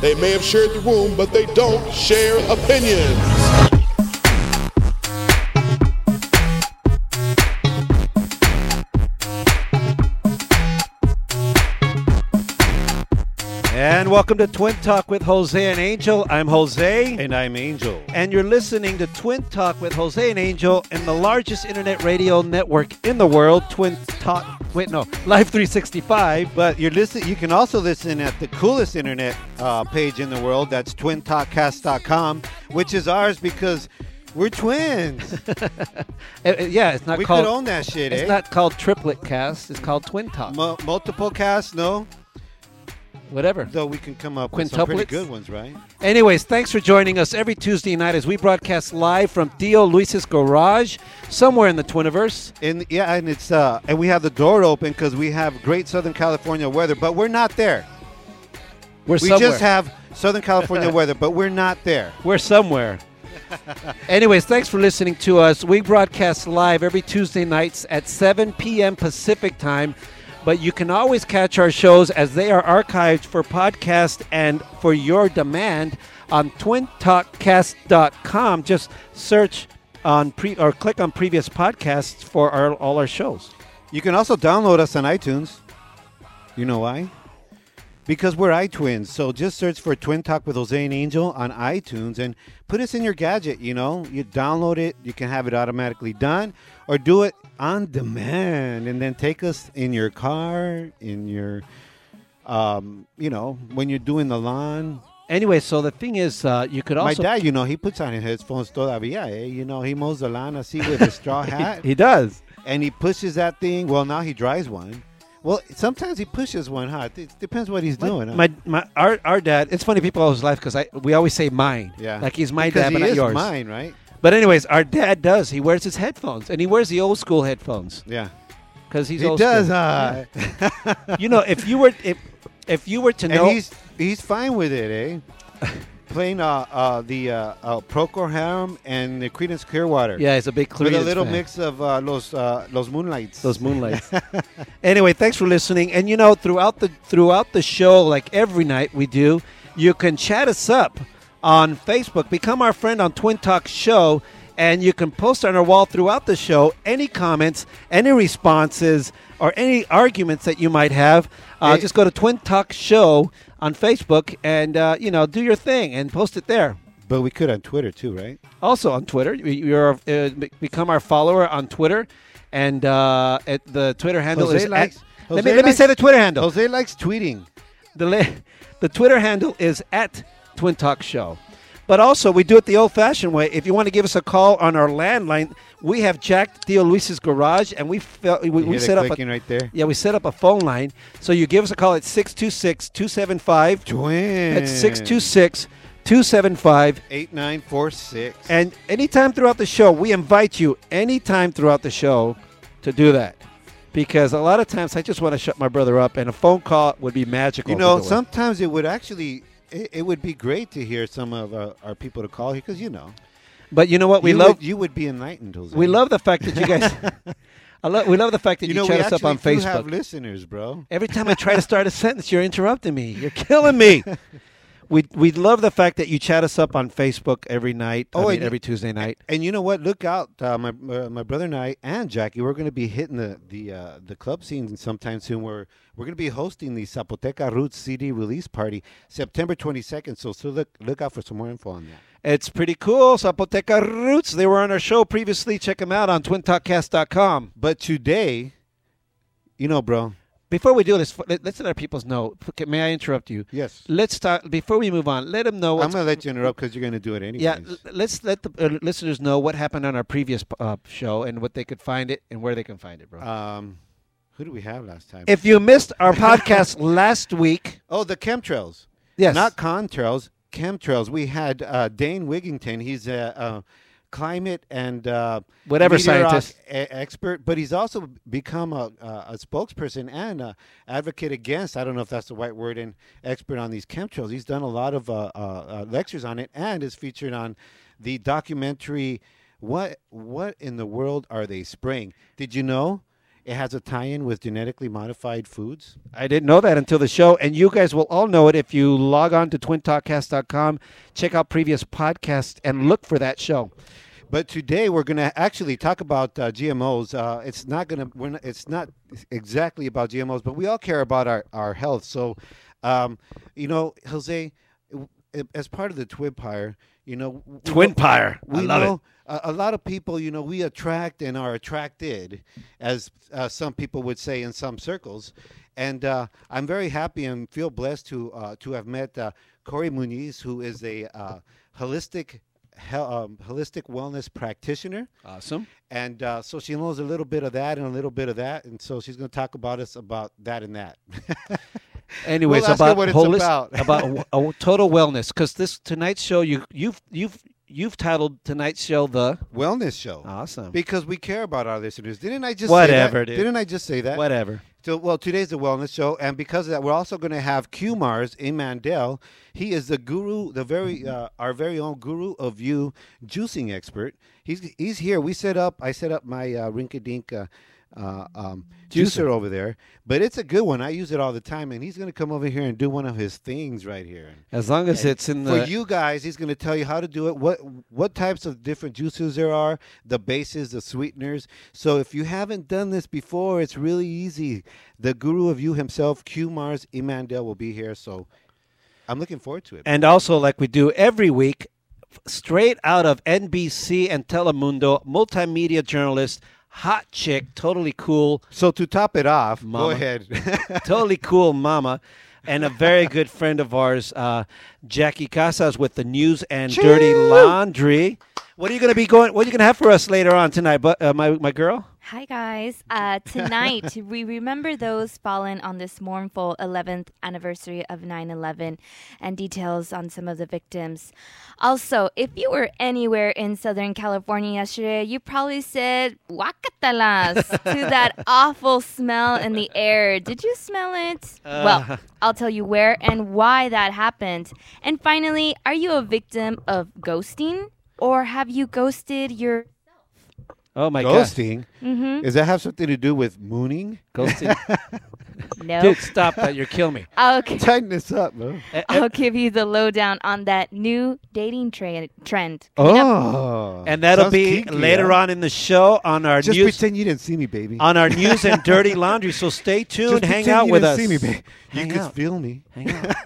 They may have shared the room, but they don't share opinions. And welcome to Twin Talk with Jose and Angel. I'm Jose. And I'm Angel. And you're listening to Twin Talk with Jose and Angel and the largest internet radio network in the world, Twin Talk. Wait, no, Live 365. But you're listen. You can also listen at the coolest internet uh, page in the world. That's twintalkcast.com, which is ours because we're twins. Uh, uh, yeah, it's not we called. could own that shit, it's eh? not called Triplet Cast. It's called Twin Talk. Mu- multiple cast, no. Whatever. Though we can come up with some pretty good ones, right? Anyways, thanks for joining us every Tuesday night as we broadcast live from Theo Luis's garage, somewhere in the Twiniverse. And yeah, and it's uh, and we have the door open because we have great Southern California weather, but we're not there. We're We somewhere. just have Southern California weather, but we're not there. We're somewhere. Anyways, thanks for listening to us. We broadcast live every Tuesday nights at 7 p.m. Pacific time, but you can always catch our shows as they are archived for podcast and for your demand on twintalkcast.com. Just search on pre or click on previous podcasts for our, all our shows. You can also download us on iTunes. You know why? Because we're iTwins. So just search for Twin Talk with Jose and Angel on iTunes and put us in your gadget. You know, you download it, you can have it automatically done, or do it on demand and then take us in your car, in your, um, you know, when you're doing the lawn. Anyway, so the thing is, uh, you could also. My dad, you know, he puts on his headphones todavía, eh? You know, he mows the lawn I see, with a straw hat. he does. and he pushes that thing. Well, now he drives one. Well, sometimes he pushes one. Huh? It depends what he's doing. huh? My, my our, our dad. It's funny people always laugh because I we always say mine. yeah, like he's my Because dad, he but not is yours. mine, right? But anyways, our dad does. He wears his headphones, and he wears the old school headphones Yeah, because he's he old does. school. Uh, You know, if you were if if you were to and know, he's he's fine with it, eh? Playing uh, uh, the uh, uh, Procol Harum and the Creedence Clearwater. yeah, he's a big clear with a little fan. mix of uh, los uh, los moonlights. those moonlights. anyway, thanks for listening. And you know, throughout the throughout the show, like every night we do, you can chat us up on Facebook. Become our friend on Twin Talk Show, and you can post on our wall throughout the show any comments, any responses, or any arguments that you might have. Uh, Hey. just go to Twin Talk Show on Facebook and uh, you know do your thing and post it there. but we could on Twitter too, right? Also on Twitter, You- you're uh, become our follower on Twitter, and uh, at the Twitter handle Jose is at- likes- let Jose me let me say the Twitter handle. Jose likes tweeting. The the Twitter handle is at Twin Talk Show. But also, we do it the old-fashioned way. If you want to give us a call on our landline, we have Jack Theo Luis's garage, and we fel- we, we set up a right there. yeah we set up a phone line. So you give us a call at 626-275 Twin. at 626 275 eight nine four six. And anytime throughout the show, we invite you anytime throughout the show to do that. Because a lot of times I just want to shut my brother up, and a phone call would be magical. You know, sometimes it would actually, it, it would be great to hear some of uh, our people to call here because you know, But you know what? We you love would, you would be enlightened. Jose. we love the fact that you guys. I love we love the fact that you you, know, chat us up on do have listeners, bro. Every time I try to start a sentence, you're interrupting me. You're killing me. We we love the fact that you chat us up on Facebook every night. Oh, I mean, every Tuesday night. And you know what? Look out, uh, my uh, my brother and I and Jackie. We're going to be hitting the the uh, the club scene sometime soon. We're we're going to be hosting the Zapoteca Roots CD release party September twenty second. So so look look out for some more info on that. It's pretty cool. Zapoteca Roots. They were on our show previously. Check them out on twintalkcast.com. But today, you know, bro. Before we do this, let- let's let our peoples know. May I interrupt you? Yes. Let's start before we move on. Let them know. I'm going to let you interrupt because you're going to do it anyways. yeah, let's let the uh, listeners know what happened on our previous uh, show and what they could find it and where they can find it, bro. Um, who do we have last time? if you missed our podcast last week, oh, the chemtrails. yes, Not contrails. chemtrails. We had uh, Dane Wigington. He's a, a climate and uh, Whatever scientist. e- expert, but he's also become a, a, a spokesperson and a advocate against. I don't know if that's the right word. And expert on these chemtrails. He's done a lot of uh, uh, uh, lectures on it and is featured on the documentary. What what in the world are they spraying? Did you know? It has a tie-in with genetically modified foods. I didn't know that until the show, and you guys will all know it if you log on to twintalkcast.com, check out previous podcasts, and look for that show. But today we're going to actually talk about uh, GMOs. Uh, it's not going to. It's not exactly about GMOs, but we all care about our, our health. So, um, you know, Jose, as part of the Twinpire, you know, we know- Twinpire. I we love know it. A, a lot of people, you know, we attract and are attracted, as uh, some people would say in some circles. And uh, I'm very happy and feel blessed to uh, to have met uh, Corey Muniz, who is a uh, holistic hel- um, holistic wellness practitioner. Awesome. And uh, so she knows a little bit of that and a little bit of that, and so she's going to talk about us about that and that. Anyways, We'll about what it's about. about total wellness, because this tonight's show, you you've you've you've titled tonight's show the Wellness show. awesome. Because we care about our listeners. Didn't I just Whatever, say that? dude. Didn't I just say that? Whatever. So, well, today's the wellness show, and because of that, we're also going to have Q Mars Imandel. He is the guru, the very uh, our very own guru of you juicing expert. He's he's here. We set up. I set up my uh, Rinka-Dink uh, uh, um, Juicer. juicer over there, but it's a good one. I use it all the time, and he's going to come over here and do one of his things right here. As long as it's in the For you guys, he's going to tell you how to do it, what what types of different juices there are, the bases, the sweeteners. So if you haven't done this before, it's really easy. The guru of you himself, Q Mars Imandel, will be here. So I'm looking forward to it. and also like we do every week, straight out of NBC and Telemundo, multimedia journalist, hot chick, totally cool, So to top it off, Mama. go ahead. totally cool mama, and a very good friend of ours, uh, Jackie Casas with the news and dirty laundry. What are you going to be going? What are you going to have for us later on tonight? But uh, my my girl. Hi, guys. Uh, tonight, we remember those fallen on this mournful 11th anniversary of 9 11 and details on some of the victims. Also, if you were anywhere in Southern California yesterday, you probably said "Wakatalas" to that awful smell in the air. Did you smell it? well, I'll tell you where and why that happened. And finally, are you a victim of ghosting or have you ghosted your Oh my god, Ghosting. Mm-hmm. Does that have something to do with mooning? ghosting, No. dude, stop that! You're killing me. Okay. Tighten this up, bro. Eh, eh, I'll give you the lowdown on that new dating tra- trend. coming up. Oh, and that'll sounds be kinky, later huh? on in the show on our Just news pretend you didn't see me, baby. on our news and dirty laundry. So stay tuned. Just Hang out you with didn't us. See me, baby. You Hang could feel me. Hang out.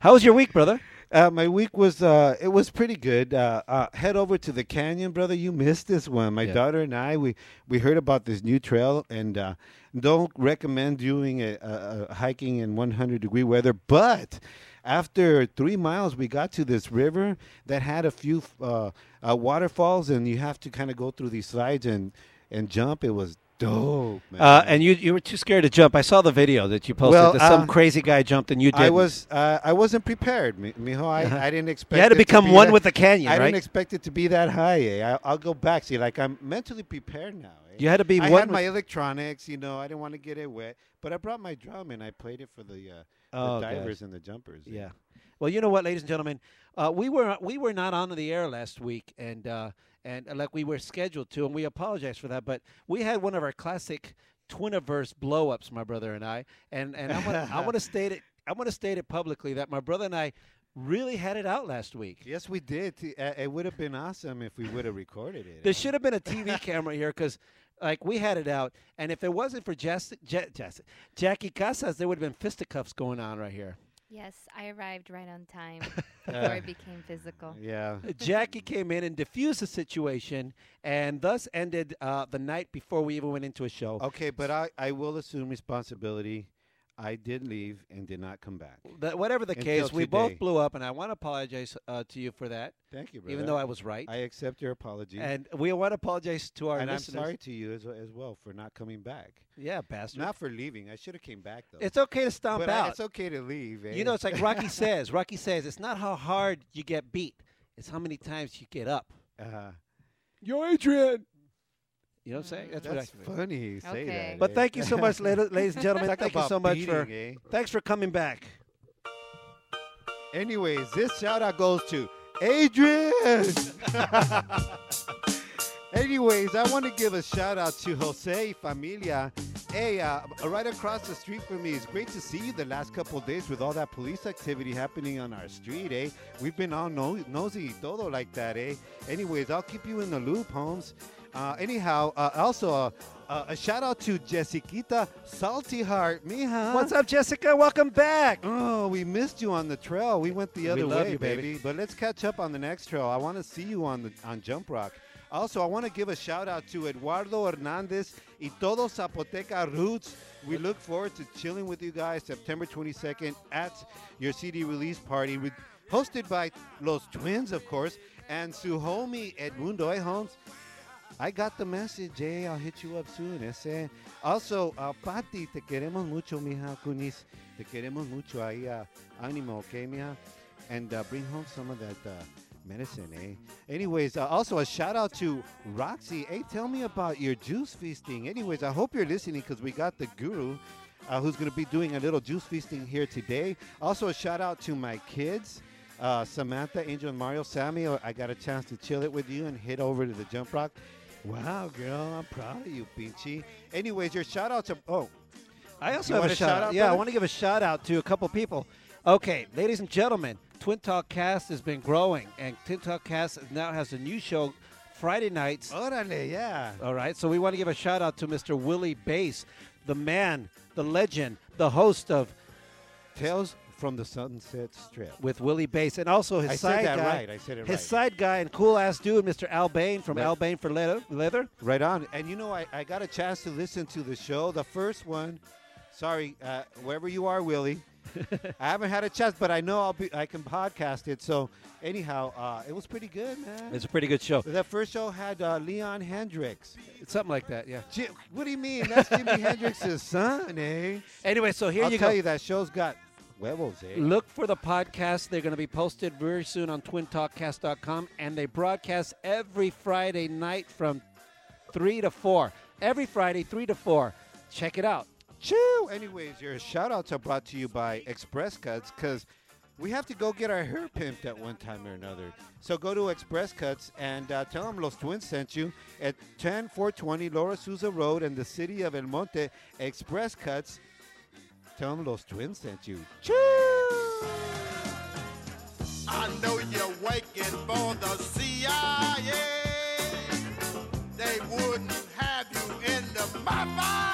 How was your week, brother? Uh, my week was uh, it was pretty good. Uh, uh, head over to the canyon, brother. You missed this one. My Yeah. daughter and I we we heard about this new trail and uh, don't recommend doing a, a, a hiking in 100 degree weather. But after three miles, we got to this river that had a few uh, uh, waterfalls, and you have to kind of go through these slides and and jump. It was dope, man. Uh, and you you were too scared to jump. I saw the video that you posted. Well, that some uh, crazy guy jumped and you did. I was uh, I wasn't prepared, mijo. I, I didn't expect. You had to it become be one that- with the canyon, I right? didn't expect it to be that high. Eh? I, I'll go back. See, like I'm mentally prepared now. Eh? You had to be I one had my electronics. You know, I didn't want to get it wet, but I brought my drum and I played it for the, uh, Oh, the divers and the jumpers. eh? Yeah. Well, you know what, ladies and gentlemen, uh, we were we were not on the air last week, and uh, and uh, like we were scheduled to, and we apologize for that. But we had one of our classic Twiniverse blow-ups, my brother and I, and and I want I want to state it I want to state it publicly that my brother and I really had it out last week. Yes, we did. Uh, it would have been awesome if we would have recorded it. There should have been a TV camera here because. Like we had it out, and if it wasn't for Ja- Jas- Jackie Casas, there would have been fisticuffs going on right here. Yes, I arrived right on time before it became physical. Yeah. Jackie came in and diffused the situation, and thus ended uh, the night before we even went into a show. Okay, but I, I will assume responsibility. I did leave and did not come back. That, whatever the Until case, we both blew up, and I want to apologize uh, to you for that, Thank you, brother. even though I was right. I accept your apology. and we want to apologize to our and I'm sorry to you as, as well for not coming back. Yeah, bastard. Not for leaving. I should have came back though. it's okay to stomp but I- out. it's okay to leave. Eh? You know, it's like Rocky says. Rocky says it's not how hard you get beat; it's how many times you get up. Uh-huh. Yo, Adrian. You know what I'm saying? That's, that's what I. funny. You say Okay. that. But eh? thank you so much, ladies ladies and gentlemen. Talk Thank you so much for eh? thanks for coming back. Anyways, this shout out goes to Adrian. Anyways, I want to give a shout out to Jose Familia. Hey, uh, right across the street from me. It's great to see you the last couple of days with all that police activity happening on our street, eh? We've been all no- nosy todo like that, eh? Anyways, I'll keep you in the loop, Holmes. Uh, anyhow, uh, also uh, uh, a shout out to Jessiquita Salty Heart, mija. What's up, Jessica? Welcome back. Oh, we missed you on the trail. We went the We other love way, you, baby. But let's catch up on the next trail. I want to see you on the on Jump Rock. Also, I want to give a shout out to Eduardo Hernandez y todo Zapoteca Roots. We look forward to chilling with you guys September 22nd at your CD release party, with, hosted by Los Twins, of course, and su homie Edmundo. Hey, Holmes. I got the message, eh? I'll hit you up soon. Ese. Also, uh, Pati, te queremos mucho, mija, Kunis. Te queremos mucho. Ahí, uh, ánimo, okay, mija? And uh, bring home some of that uh, medicine, eh? Anyways, uh, also a shout out to Roxy. Hey, tell me about your juice feasting. Anyways, I hope you're listening because we got the guru. Uh, who's going to be doing a little juice feasting here today? Also, a shout out to my kids, uh, Samantha, Angel, and Mario. Sammy, I got a chance to chill it with you and head over to the Jump Rock. Wow, girl, I'm proud of you, Pinchy. Anyways, your shout out to oh, I also have a shout, out. Yeah, I want to give a shout out to a couple people. Okay, ladies and gentlemen, Twin Talk Cast has been growing, and Twin Talk Cast now has a new show Friday nights. órale, yeah. All right, so we want to give a shout out to Mr. Willie Bass, the man, the legend, the host of Tales from the Sunset Strip. with Willie Bass, and also his I side said that guy, right. I said it his right. side guy and cool ass dude, Mr. Al Bain from Right. Al Bain for Leather. Leather. Right on. And you know, I, I got a chance to listen to the show. The first one, sorry, uh, wherever you are, Willie. I haven't had a chance, but I know I'll be. I can podcast it. So anyhow, uh, it was pretty good, man. It's a pretty good show. that first show had uh, Leon Hendrix. It's something like that, yeah. Ji- what do you mean? That's Jimi Hendrix's son, eh? Anyway, so here I'll you tell go. you that show's got huevos, eh? Look for the podcast. They're going to be posted very soon on twintalkcast.com, and they broadcast every Friday night from 3 to 4. Every Friday, 3 to 4. Check it out. Chew. Anyways, your shout outs are brought to you by Express Cuts because we have to go get our hair pimped at one time or another. So go to Express Cuts and uh, tell them Los Twins sent you at 10420 Lower Azusa Road in the city of El Monte. Express Cuts. Tell them Los Twins sent you. Chew. I know you're waiting for the CIA. They wouldn't have you in the.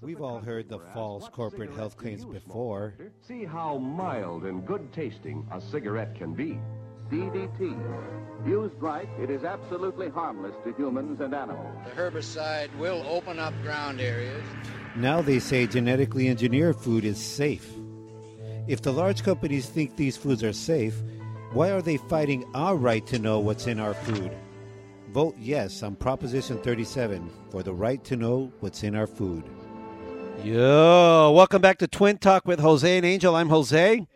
We've the all heard the were asked false corporate health claims smoke, before. See how mild and good tasting a cigarette can be. DDT. Used right, it is absolutely harmless to humans and animals. The herbicide will open up ground areas. Now they say genetically engineered food is safe. If the large companies think these foods are safe, why are they fighting our right to know what's in our food? Vote yes on Proposition 37 for the right to know what's in our food. Yo, welcome back to Twin Talk with Jose and Angel. I'm Jose.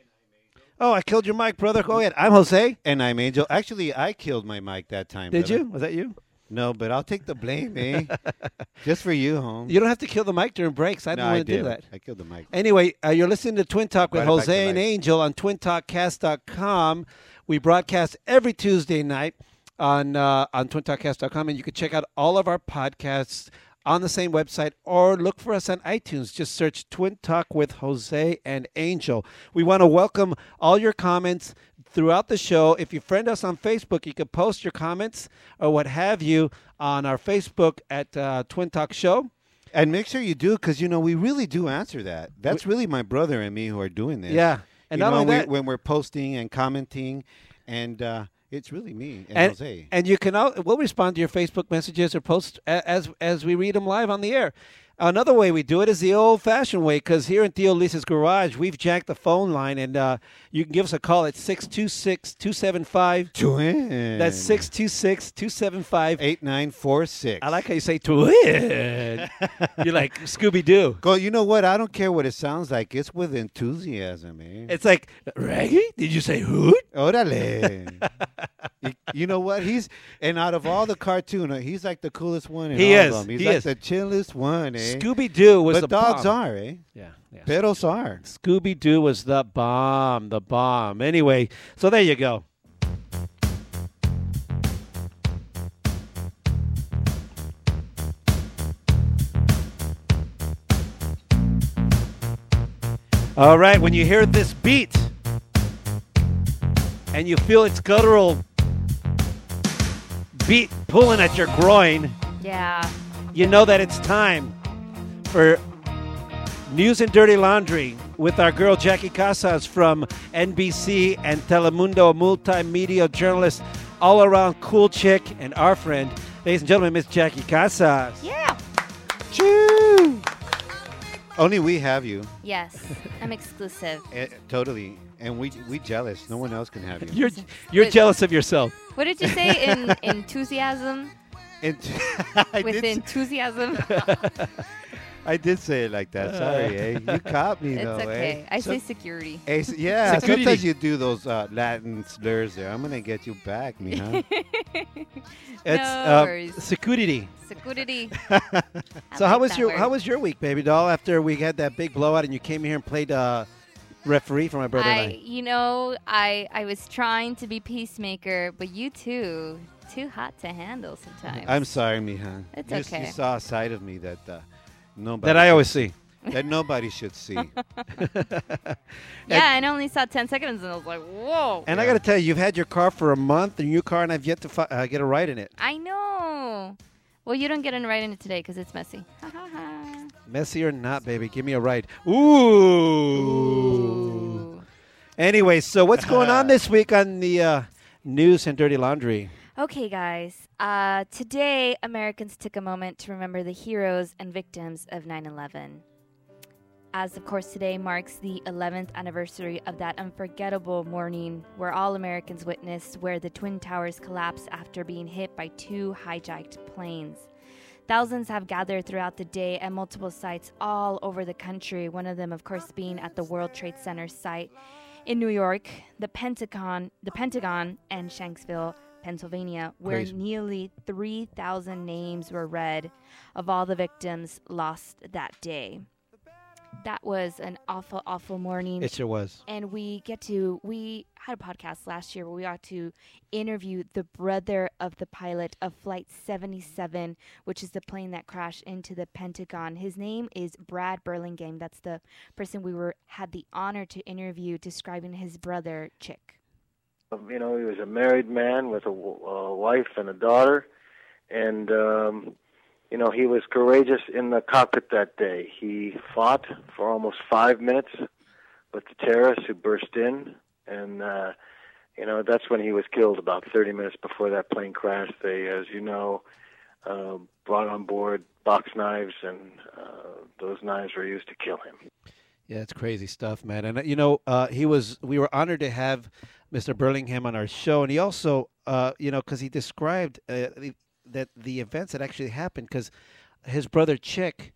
Oh, I killed your mic, brother. Go ahead. I'm Jose. And I'm Angel. Actually, I killed my mic that time. Did brother. you? Was that you? No, but I'll take the blame, eh? Just for you, home. You don't have to kill the mic during breaks. I no, I want to do that. I killed the mic. Anyway, uh, you're listening to Twin Talk with Jose and. Angel on twintalkcast.com. We broadcast every Tuesday night on uh, on twintalkcast.com, and you can check out all of our podcasts on the same website or look for us on iTunes. Just search Twin Talk with Jose and Angel. We want to welcome all your comments throughout the show. If you friend us on Facebook, you can post your comments or what have you on our Facebook at uh, Twin Talk Show. And make sure you do, because you know we really do answer that. That's really my brother and me who are doing this. Yeah. And you not know, only we- that- when we're posting and commenting, and uh, it's really me and, and, Jose. and you can al- we'll respond to your Facebook messages or posts as as we read them live on the air. Another way we do it is the old-fashioned way because here in Theo Lisa's garage, we've jacked the phone line, and uh, you can give us a call at 626-275. Twin. That's 626-275. eight nine four six. I like how you say twin. You're like Scooby-Doo. Go. You know what? I don't care what it sounds like. It's with enthusiasm, man. It's like, Raggy, did you say hoot? Orale. you, you know what? He's and out of all the cartoon, uh, he's like the coolest one. In He all is. Of them. He's He like is. the chillest one, eh? Scooby-Doo was but the dogs bomb. are, eh? Yeah, yeah. Perros are. Scooby Doo was the bomb, the bomb. Anyway, so there you go. All right, when you hear this beat and you feel its guttural beat pulling at your groin, Yeah. you know that it's time for News and Dirty Laundry with our girl Jackie Casas from NBC and Telemundo, a multimedia journalist, all around cool chick, and our friend, ladies and gentlemen, Miss Jackie Casas. Yeah. Choo! Only we have you. Yes. I'm exclusive. Eh, totally. And we we jealous. No one else can have you. You're you're Wait. jealous of yourself. What did you say in enthusiasm? And I, With did, s- enthusiasm? I did say it like that. Sorry, eh? You caught me it's though, It's okay. eh? I So- say security. eh, s- yeah, Security. sometimes you do those uh, Latin slurs there. I'm gonna get you back, mija. It's No uh, worries. security. Security. So how was your how was your week, baby doll? After we had that big blowout and you came here and played uh, referee for my brother I, and I. you know, I I was trying to be peacemaker, but you too, too hot to handle sometimes. I'm sorry, mija. It's you, okay. You saw a side of me that uh, nobody That I always see. that nobody should see. yeah, and I only saw ten seconds, and I was like, whoa. And I got to tell you, you've had your car for a month, and your car, and I've yet to fi- uh, get a ride in it. I know. Well, you don't get in right in it today because it's messy. Ha ha ha. Messy or not, baby, give me a ride. Ooh. Anyway, so what's going on this week on the uh, news and dirty laundry? Okay, guys. Uh, today, Americans took a moment to remember the heroes and victims of 9 11. As, of course, today marks the 11th anniversary of that unforgettable morning where all Americans witnessed where the Twin Towers collapsed after being hit by two hijacked planes. Thousands have gathered throughout the day at multiple sites all over the country, one of them, of course, being at the World Trade Center site in New York, the Pentagon, the Pentagon, and Shanksville, Pennsylvania, where Crazy. nearly 3,000 names were read of all the victims lost that day. That was an awful, awful morning It sure was. and we get to we had a podcast last year where we got to interview the brother of the pilot of flight 77 which is the plane that crashed into the pentagon his name is brad burlingame that's the person we were had the honor to interview describing his brother Chic you know, he was a married man with a wife and a daughter, and um, you know, he was courageous in the cockpit that day. He fought for almost five minutes with the terrorists who burst in, and uh, you know, that's when he was killed. About 30 minutes before that plane crashed, they, as you know, uh, brought on board box knives, and uh, those knives were used to kill him. Yeah, it's crazy stuff, man. And uh, you know, uh, he was. We were honored to have Mr. Burlingame on our show, and he also, uh, you know, because he described uh, that the events that actually happened, because his brother Chic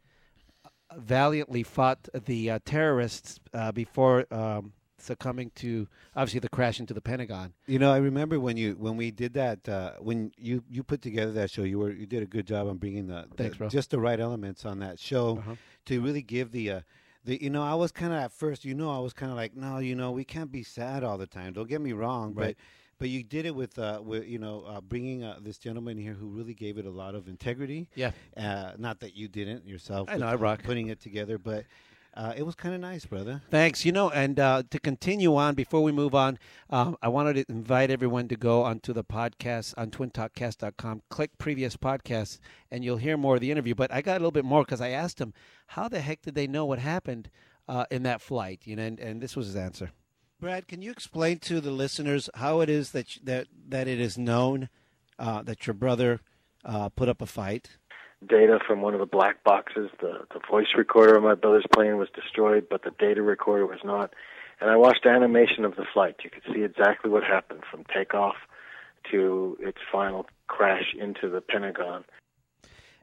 valiantly fought the uh, terrorists uh, before um, succumbing to obviously the crash into the Pentagon. You know, I remember when you when we did that uh, when you you put together that show. You were you did a good job on bringing the, the- Thanks, bro. just the right elements on that show Uh-huh. to really give the. The, you know, I was kind of at first, you know, I was kind of like, no, you know, we can't be sad all the time. Don't get me wrong, Right. but but you did it with, uh, with you know, uh, bringing uh, this gentleman here who really gave it a lot of integrity. Yeah. Uh, not that you didn't yourself. I know, I rock. putting it together, but uh, it was kind of nice, brother. Thanks. You know, and uh, to continue on, before we move on, um, I wanted to invite everyone to go onto the podcast on twintalkcast.com, click previous podcasts, and you'll hear more of the interview. But I got a little bit more because I asked him, how the heck did they know what happened uh, in that flight? You know, and, and this was his answer. Brad, can you explain to the listeners how it is that that that it is known uh, that your brother uh, put up a fight? Data from one of the black boxes. The the voice recorder on my brother's plane was destroyed, but the data recorder was not. And I watched animation of the flight. You could see exactly what happened from takeoff to its final crash into the Pentagon.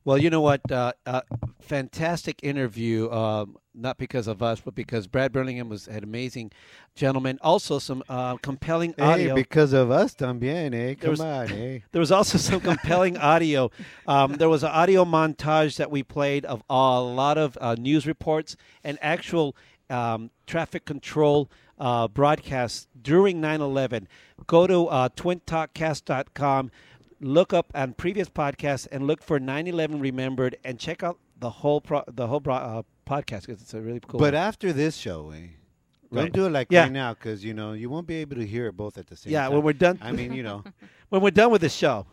Well, you know what? Uh, uh, fantastic interview. Um, not because of us, but because Brad Burlingame was an amazing gentleman. Also, some uh, compelling audio. Hey, because of us también, eh? Come was- on, eh? There was also some compelling audio. Um, there was an audio montage that we played of a lot of uh, news reports and actual um, traffic control uh, broadcasts during 9 11. Go to uh, twintalkcast.com, look up on previous podcasts, and look for 9 11 Remembered and check out the whole pro- the whole bro- uh, podcast because it's a really cool But one. after this show, eh? Don't Right. do it like Yeah. right now, because you know you won't be able to hear it both at the same Yeah, time. when we're done- I mean, you know, when we're done with this show.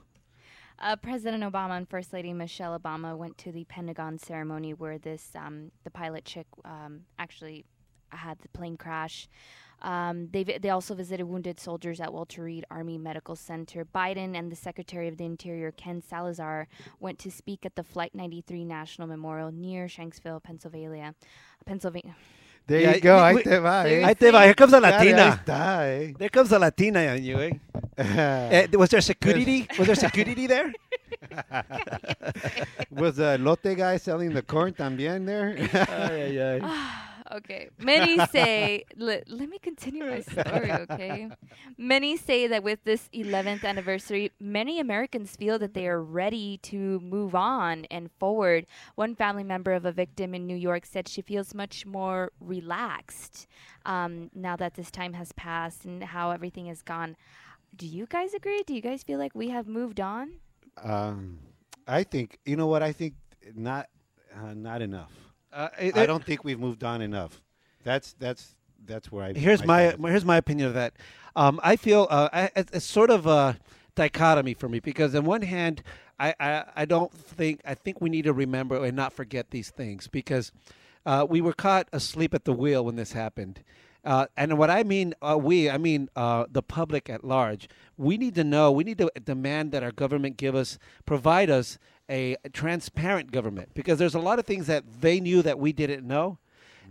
Uh, President Obama and First Lady Michelle Obama went to the Pentagon ceremony where this um, the pilot Chic um, actually had the plane crash. Um, they vi- they also visited wounded soldiers at Walter Reed Army Medical Center. Biden and the Secretary of the Interior Ken Salazar went to speak at the Flight 93 National Memorial near Shanksville, Pennsylvania. Pennsylvania. there Yeah, you go. we- Ahí we- te va, eh? Ahí te va. Here comes a Dale, ahí Latina. está, eh? There comes a Latina on you, eh? Eh, was there security? was there security there? Was the lote guy selling the corn también there? Ay, ay, ay. Okay. Many say, let, me continue my story, okay? Many say that with this 11th anniversary, many Americans feel that they are ready to move on and forward. One family member of a victim in New York said she feels much more relaxed um, now that this time has passed and how everything has gone. Do you guys agree? Do you guys feel like we have moved on? um, I think you know what I think. Not, uh, not enough. Uh, I don't think we've moved on enough. That's that's that's where I. Here's my stand. here's my opinion of that. Um, I feel uh, I, it's it's sort of a dichotomy for me because on one hand, I, I I don't think I think we need to remember and not forget these things because uh, we were caught asleep at the wheel when this happened. Uh, and what I mean, uh, we, I mean uh, the public at large. We need to know. We need to demand that our government give us, provide us a transparent government because there's a lot of things that they knew that we didn't know.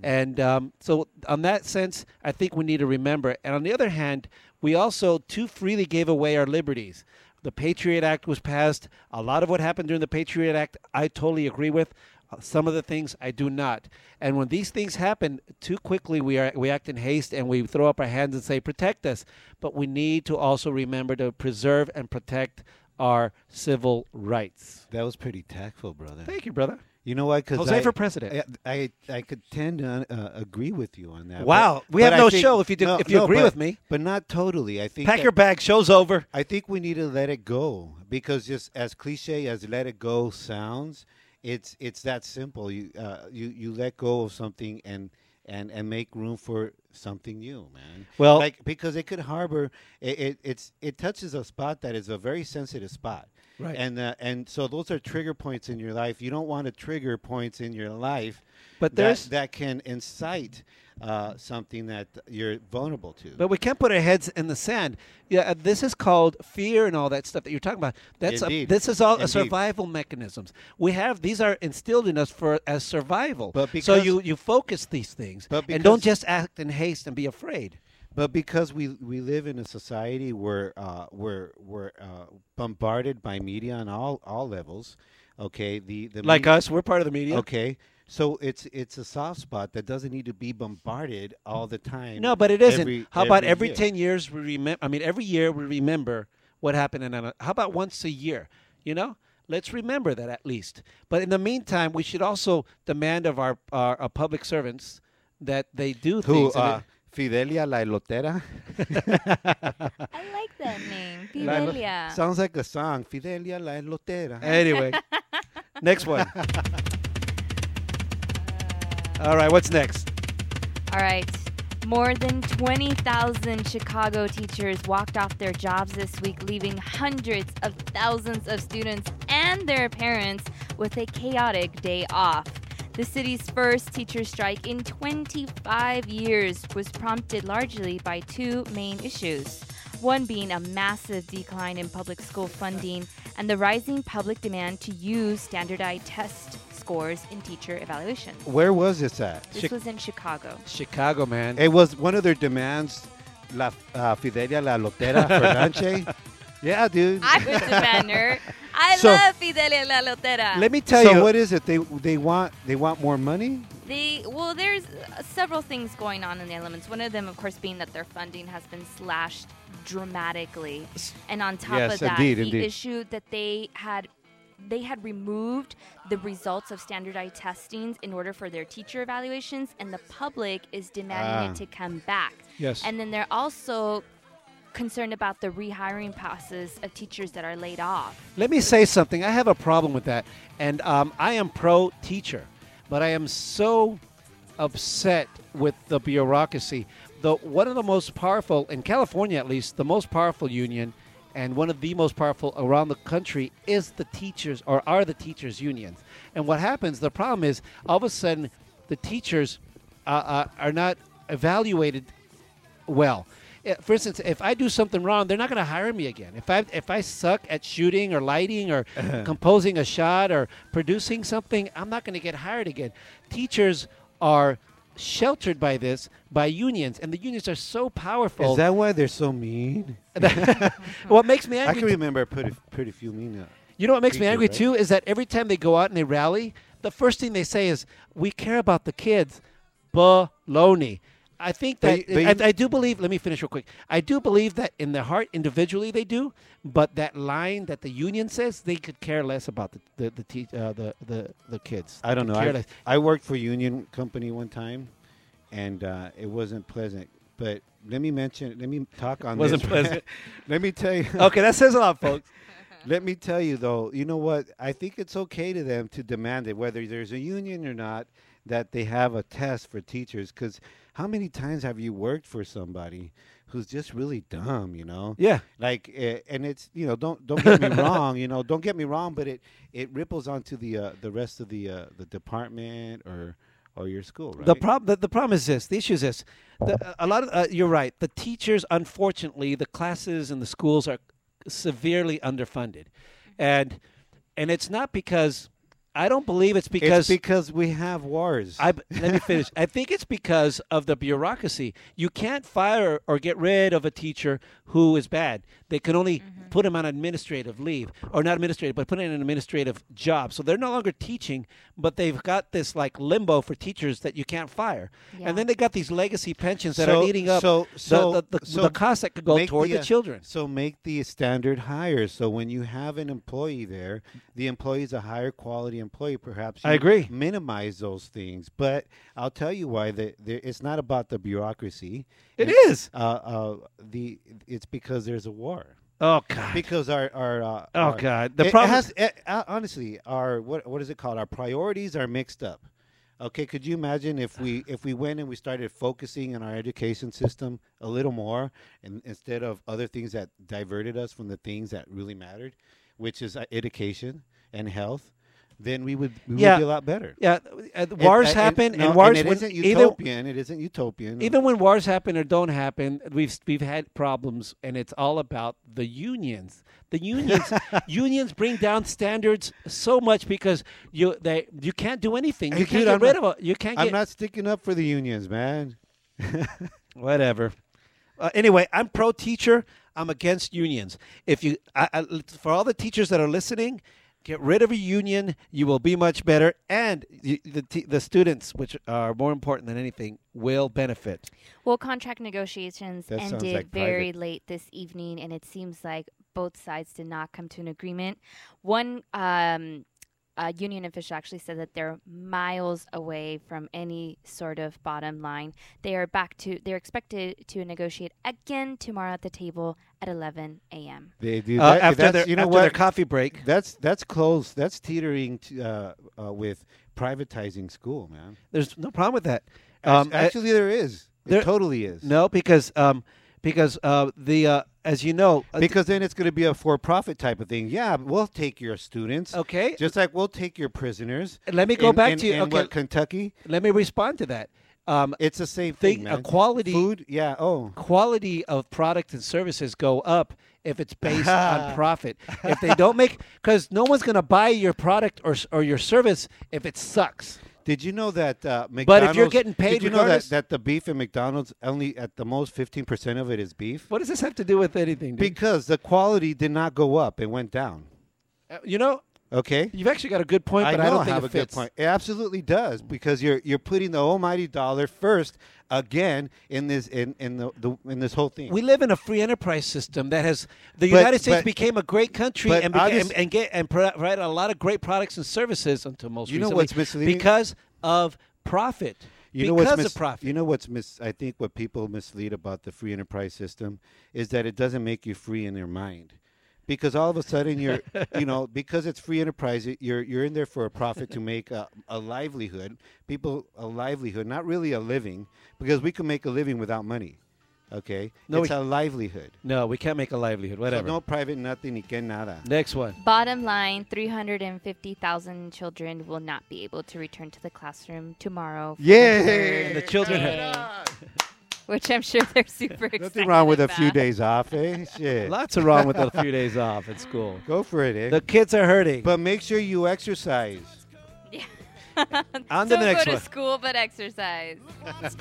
And um, so, on that sense, I think we need to remember. And on the other hand, we also too freely gave away our liberties. The Patriot Act was passed. A lot of what happened during the Patriot Act, I totally agree with. Uh, Some of the things I do not. And when these things happen too quickly, we are we act in haste and we throw up our hands and say, "Protect us." But we need to also remember to preserve and protect our civil rights. That was pretty tactful, brother. Thank you, brother. You know what? Because Jose I, for president. I, I I could tend to uh, agree with you on that. Wow. but- We but have no think- show if you do- if you agree but- with me. but not totally. I think Pack that- your bag. Show's over. I think we need to let it go because just as cliche as "let it go" sounds, it's it's that simple. You uh, you you let go of something and and and make room for something new, man. Well- like because it could harbor it, it it's it touches a spot that is a very sensitive spot. Right. And uh, and so those are trigger points in your life. You don't want to trigger points in your life, But that, there's- that can incite uh, something that you're vulnerable to. But we can't put our heads in the sand. Yeah, uh, this is called fear and all that stuff that you're talking about. That's a, this is all a survival mechanisms. We have these are instilled in us for as survival. But because, so you you focus these things But and don't just act in haste and be afraid. But because we we live in a society where uh, we're we're uh, bombarded by media on all all levels, okay. The the Like me- us, we're part of the media. Okay, So it's it's a soft spot that doesn't need to be bombarded all the time. No, but it isn't. every- how about every year. ten years we remember? I mean, every year we remember what happened in. How about once a year? You know, let's remember that at least. But in the meantime, we should also demand of our our, our public servants that they do Who things. and uh, Fidelia la elotera? I like that name, La Fidelia. Sounds like a song. Fidelia la elotera. anyway, next one. All right, what's next? All right. More than 20,000 Chicago teachers walked off their jobs this week, leaving hundreds of thousands of students and their parents with a chaotic day off. The city's first teacher strike in 25 years was prompted largely by two main issues. One being a massive decline in public school funding and the rising public demand to use standardized test scores in teacher evaluation. Where was this at? This was in Chicago. Chicago, man. It was one of their demands. La uh, Fidelia la Lotera for lunch. Yeah, dude. I was demand banner. I So- love Fidelia La Lotera. Let me tell so you. what is it? They they want they want more money. They well, there's uh, several things going on in the elements. One of them, of course, being that their funding has been slashed dramatically, and on top Yes, of that, indeed, the indeed. issue that they had. They had removed the results of standardized testings in order for their teacher evaluations, and the public is demanding Ah. it to come back. Yes. And then they're also concerned about the rehiring process of teachers that are laid off. Let me say something. I have a problem with that, and um, I am pro teacher, but I am so upset with the bureaucracy. The one of the most powerful in California, at least, the most powerful union, and one of the most powerful around the country is the teachers or are the teachers unions. And what happens? The problem is all of a sudden the teachers uh, uh, are not evaluated well. Uh, For instance, if I do something wrong, they're not going to hire me again. If I if I suck at shooting or lighting or composing a shot or producing something, I'm not going to get hired again. Teachers are sheltered by this by unions, and the unions are so powerful. Is that why they're so mean? what makes me angry? I can remember pretty pretty few mean. Uh, You know what makes me angry right? too is that every time they go out and they rally, the first thing they say is, "We care about the kids." Baloney. I think that I, I do believe. Let me finish real quick. I do believe that in their heart, individually, they do. But that line that the union says, they could care less about the the the te- uh, the, the the kids. I don't know. care I. I worked for union company one time, and uh, it wasn't pleasant. But let me mention. Let me talk on. Wasn't this. pleasant. let me tell you. Okay, that says a lot, folks. Let me tell you though, you know what? I think it's okay to them to demand it, whether there's a union or not, that they have a test for teachers. Because how many times have you worked for somebody who's just really dumb? You know? Yeah. Like, uh, and it's you know, don't don't get me wrong. You know, don't get me wrong, but it it ripples onto the uh, the rest of the uh, the department or or your school, right? The problem the, the problem is this. The issue is this. The, a lot of uh, you're right. The teachers, unfortunately, the classes and the schools are severely underfunded, and and it's not because I don't believe it's because it's because we have wars. I let me finish. I think it's because of the bureaucracy. You can't fire or get rid of a teacher who is bad. They can only put him on administrative leave, or not administrative, but put him in an administrative job. So they're no longer teaching, but they've got this like limbo for teachers that you can't fire. Yeah. And then they got these legacy pensions that So- are eating up so- the, so- the, the, so the costs that could go toward the, uh, children. So make the standard higher. So when you have an employee there, the employee is a higher quality employee. Employee, perhaps I agree. Minimize those things, but I'll tell you why. The, the, it's not about the bureaucracy. It It- is. Uh, uh, the it's because there's a war. Oh God. Because our our uh, Oh, our- God. The it problem- has it, uh, honestly our what what is it called? Our priorities are mixed up. Okay, could you imagine if we if we went and we started focusing on our education system a little more, and instead of other things that diverted us from the things that really mattered, which is uh, education and health, then we would we Yeah. would be a lot better. Yeah, uh, wars and- happen, no, and wars it when isn't either- utopian. it isn't utopian. even when wars happen or don't happen, we've we've had problems, and it's all about the unions. The unions unions bring down standards so much because you they you can't do anything. You Hey, can't dude, get I'm rid not- of it. You can't. I'm get, not sticking up for the unions, man. whatever. Uh, anyway, I'm pro teacher. I'm against unions. If you, I, I, for all the teachers that are listening, Get rid of a union. You will be much better, and the t- the students, which are more important than anything, will benefit. Well, contract negotiations That ended like very private. late this evening, and it seems like both sides did not come to an agreement. One um, uh, union official actually said that they're miles away from any sort of bottom line. They are back to. They're expected to negotiate again tomorrow at the table at 11 a.m. They do Uh, that- after that's- their you know after what? their coffee break. That's that's close. That's teetering to, uh, uh, with privatizing school, man. There's no problem with that. Um, Um, I- actually, there is. there- it totally is. no, because um, because uh, the uh, as you know, Because then it's going to be a for-profit type of thing. Yeah, we'll take your students. okay. Just like we'll take your prisoners. Let me go in- back in- to you. in okay, what, Kentucky. let me respond to that. Um, It's the same Think thing, a quality- food. Yeah. Oh, quality of product and services go up if it's based on profit. If they don't make, because no one's going to buy your product or or your service if it sucks. Did you know that uh, McDonald's? But if you're getting paid did you know that, that the beef in McDonald's only at the most fifteen percent of it is beef? What does this have to do with anything? dude? Because the quality did not go up; it went down. Uh, you know, Okay. you've actually got a good point, I but know I don't think have a good point. It absolutely does because you're you're putting the almighty dollar first again in this in in the, the in this whole thing. We live in a free enterprise system that has the But- United States but- became a great country and, beca- and and get and provide a lot of great products and services until most You know what's misleading? because of profit. You know because what's mis- of profit. You know what's mis- I think what people mislead about the free enterprise system is that it doesn't make you free in your mind. Because all of a sudden you're, you know, because it's free enterprise, you're you're in there for a profit to make a, a livelihood. People a livelihood, not really a living, because we can make a living without money. Okay, No, it's we- a livelihood. no, we can't make a livelihood. Whatever. So no private nothing ni que nada. Next one. Bottom line 350,000 children will not be able to return to the classroom tomorrow. for the Yay! third And the children day, which I'm sure they're super excited Nothing wrong with a few days off, eh? Shit. Lots of wrong with a few days off at school. Go for it, eh? The kids are hurting. but make sure you exercise. Yeah. On to the Don't next go one. to school, but exercise. What's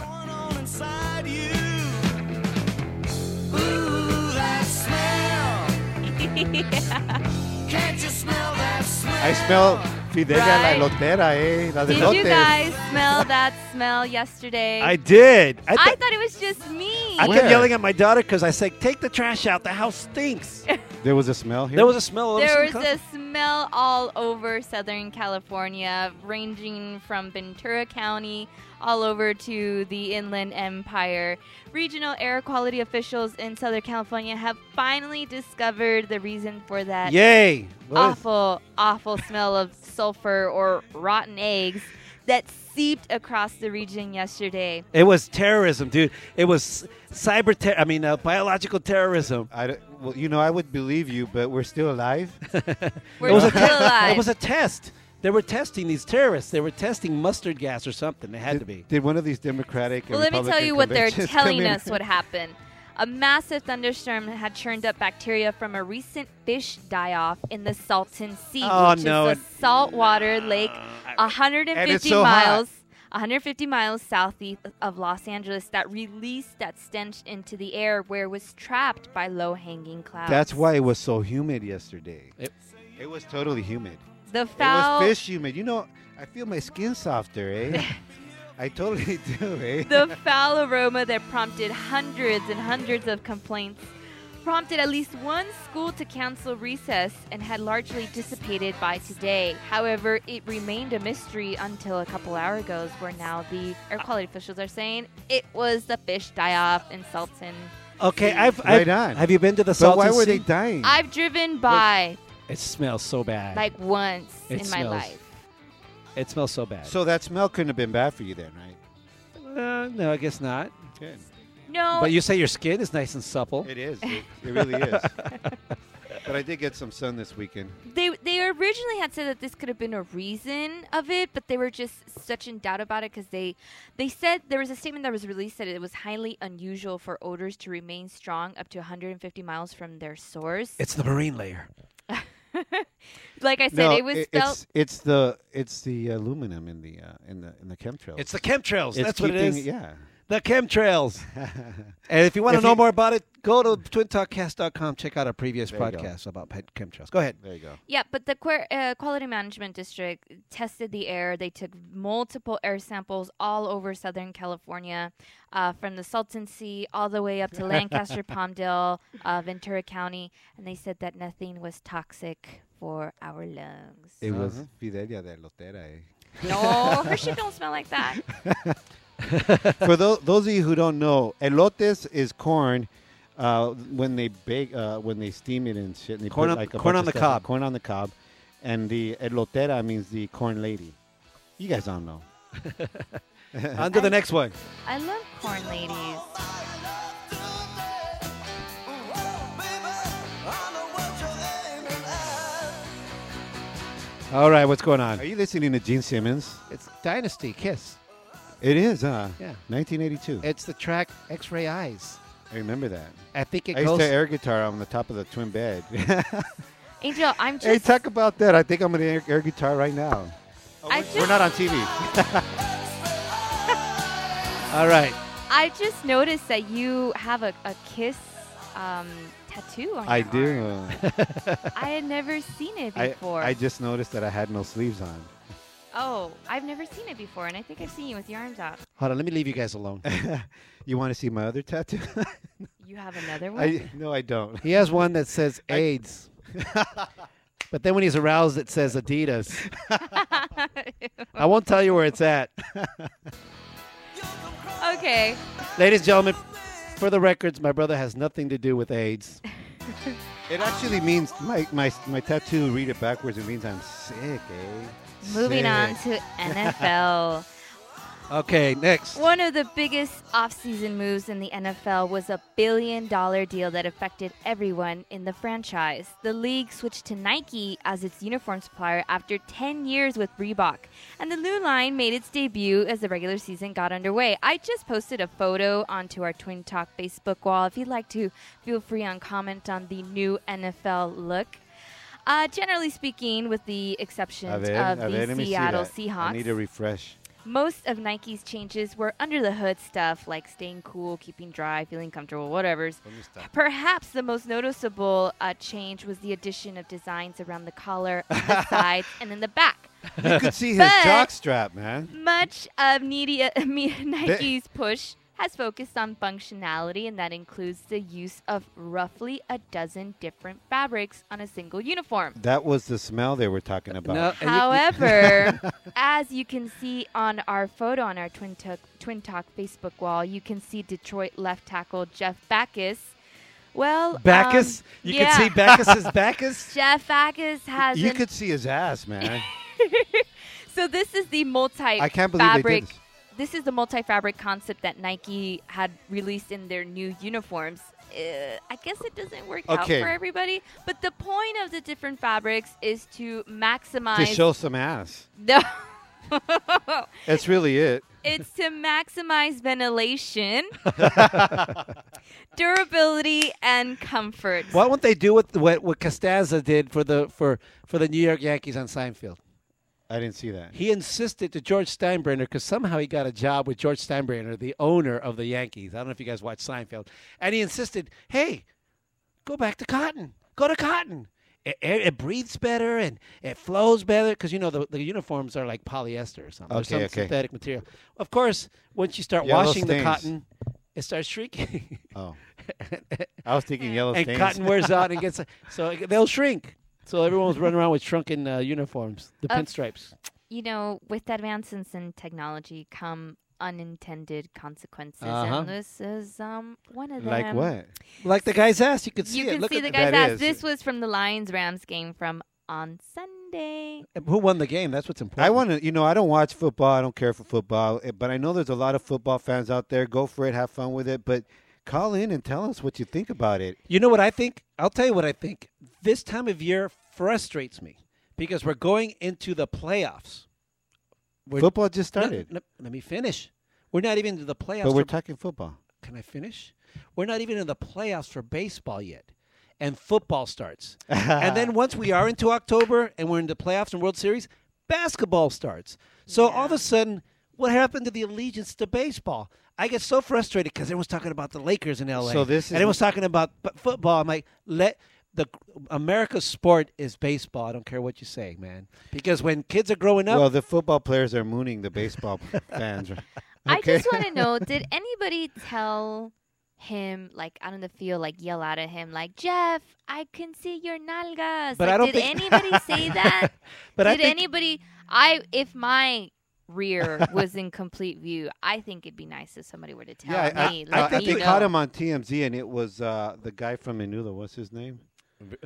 going on inside you? Ooh, that smell. Can't you smell that smell? I smell Fidel Right. la elotera, eh? La Did you guys smell that smell yesterday? I did. I, I thought- thought it was just me. I Where? kept yelling at my daughter because I said, "Take the trash out. The house stinks." There was a smell here. there was a smell. There was a smell all over Southern California, ranging from Ventura County all over to the Inland Empire. Regional air quality officials in Southern California have finally discovered the reason for that Yay! What is- awful, awful smell of sulfur or rotten eggs that seeped across the region yesterday. It was terrorism, dude. It was cyber. Ter- I mean, uh, biological terrorism. I don't- well, you know, I would believe you, but we're still alive. We're it was a still te- alive. It was a test. They were testing these terrorists. They were testing mustard gas or something. They had did, to be. Did one of these Democratic? Well, let me tell you what they're telling us what happened. A massive thunderstorm had churned up bacteria from a recent fish die-off in the Salton Sea, Oh, which no. is a saltwater lake 150 And it's so hot. miles 150 miles southeast of Los Angeles that released that stench into the air where it was trapped by low-hanging clouds. That's why it was so humid yesterday. It- It was totally humid. The foul It was fish humid. You know, I feel my skin softer, eh? I totally do, eh? the foul aroma that prompted hundreds and hundreds of complaints prompted at least one school to cancel recess and had largely dissipated by today. However, it remained a mystery until a couple hours ago, where now the air quality officials are saying it was the fish die-off in Salton. Okay, I've, Right I've on. Have you been to the Salton? but why were they dying? I've driven by It smells so bad. like once It in my smells life. it smells so bad. so that smell couldn't have been bad for you then, right? uh, no, I guess not. Good. No, But you say your skin is nice and supple. It is. It, it really is. but I did get some sun this weekend. they they originally had said that this could have been a reason of it, but they were just such in doubt about it because they they said there was a statement that was released that it was highly unusual for odors to remain strong up to 150 miles from their source. It's the marine layer. like I said, no, it was it- felt. it's it's the it's the aluminum in the uh, in the in the chemtrails. It's the chemtrails. It's That's what it keeping- is. Yeah. The chemtrails. and if you want to know you- more about it, go to twintalkcast.com. Check out our previous There you go. podcast about pe- chemtrails. Go ahead. There you go. Yeah, but the Quer- uh, Quality Management District tested the air. They took multiple air samples all over Southern California, uh, from the Salton Sea all the way up to Lancaster, Palmdale, uh, Ventura County, and they said that nothing was toxic for our lungs. It was Uh-huh. Fidelia de Lotera. Eh? no, her shit don't smell like that. For those, those of you who don't know, elotes is corn. Uh, when they bake, uh, when they steam it and shit, and they Corn put on- like a corn on the cob. corn on the cob, and the elotera means the corn lady. You guys don't know. On to the next one. I love corn ladies. All right, what's going on? Are you listening to Gene Simmons? It's Dynasty Kiss. It is, huh? Yeah. 1982. It's the track X-Ray Eyes. I remember that. I think it I used goes. to air guitar on the top of the twin bed. Angel, I'm just. hey, talk about that. I think I'm going to air, air guitar right now. I We're just, not on TV. All right. I just noticed that you have a, a kiss um, tattoo on I your do. arm. I had never seen it I, before. I just noticed that I had no sleeves on. Oh, I've never seen it before, and I think I've seen you with your arms out. Hold on. Let me leave you guys alone. you want to see my other tattoo? You have another one? I no, I don't. He has one that says AIDS. but then when he's aroused, it says Adidas. I won't tell you where it's at. okay. Ladies and gentlemen, for the records, my brother has nothing to do with AIDS. It actually means my my my tattoo. Read it backwards. It means I'm sick, eh? Moving on to NFL. Okay, next. One of the biggest offseason moves in the NFL was a billion dollar deal that affected everyone in the franchise. The league switched to Nike as its uniform supplier after 10 years with Reebok, and the new line made its debut as the regular season got underway. I just posted a photo onto our Twin Talk Facebook wall. If you'd like to, feel free on comment on the new NFL look. Uh, generally speaking, with the exception of the let me see Seattle. Seahawks. I need a refresh. Most of Nike's changes were under the hood stuff like staying cool, keeping dry, feeling comfortable, whatever's. Perhaps the most noticeable uh, change was the addition of designs around the collar, on the sides, and in the back. You could see his jock strap, man. Much of media, me- Nike's push has focused on functionality, and that includes the use of roughly a dozen different fabrics on a single uniform. That was the smell they were talking about. No, However, as you can see on our photo on our Twin Talk, Twin Talk Facebook wall, you can see Detroit left tackle Jeff Backus. Well, Bacchus? um, you yeah. can see Bacchus's Bacchus? Jeff Backus has. you could see his ass, man. so this is the multi. I can't believe they did fabric. this. This is the multi-fabric concept that Nike had released in their new uniforms. Uh, I guess it doesn't work Okay. out for everybody, but the point of the different fabrics is to maximize. to show some ass. No. That's really it. It's to maximize ventilation, durability, and comfort. Why won't they do what what, what Costanza did for the for for the New York Yankees on Seinfeld? I didn't see that. He insisted to George Steinbrenner because somehow he got a job with George Steinbrenner, the owner of the Yankees. I don't know if you guys watch Seinfeld, and he insisted, "Hey, go back to cotton. Go to cotton. It, it, it breathes better and it flows better because you know the, the uniforms are like polyester or something, or Okay, some okay. synthetic material. Of course, once you start Yellow washing the cotton, it starts shrinking. Oh, I was thinking yellow and stains. cotton wears out and gets so they'll shrink. So everyone was running around with shrunken uh, uniforms, the Of- pinstripes. you know, with advances in technology come unintended consequences, Uh-huh. and this is um one of them. like what? Like the guy's ass, you could see You it. can Look see at the guy's ass. is- This was from the Lions Rams game from on Sunday. Who won the game? That's what's important. I want to, you know, I don't watch football. I don't care for football, eh, but I know there's a lot of football fans out there. Go for it, have fun with it, but call in and tell us what you think about it. You know what I think? I'll tell you what I think. This time of year frustrates me because we're going into the playoffs. We're- football just started, no, let me finish. We're not even into the playoffs. but we're for- talking football. Can I finish? We're not even in the playoffs for baseball yet. And football starts. and then once we are into October and we're in the playoffs and World Series, basketball starts. So all of a sudden, What happened to the allegiance to baseball? I get so frustrated because everyone's talking about the Lakers in L.A. So this and is- everyone's talking about b- football. I'm like, let the America's sport is baseball. I don't care what you say, man. Because when kids are growing up, Well, the football players are mooning the baseball fans. right? I just want to know: Did anybody tell him, like out on the field, like yell out at him, like Jeff, I can see your nalgas? But like, I don't did think- anybody say that? but I did think anybody? I if my rear was in complete view, I think it'd be nice if somebody were to tell Yeah, I, me. I, let I me think know. they caught him on TMZ, and it was uh, the guy from Menudo. What's his name?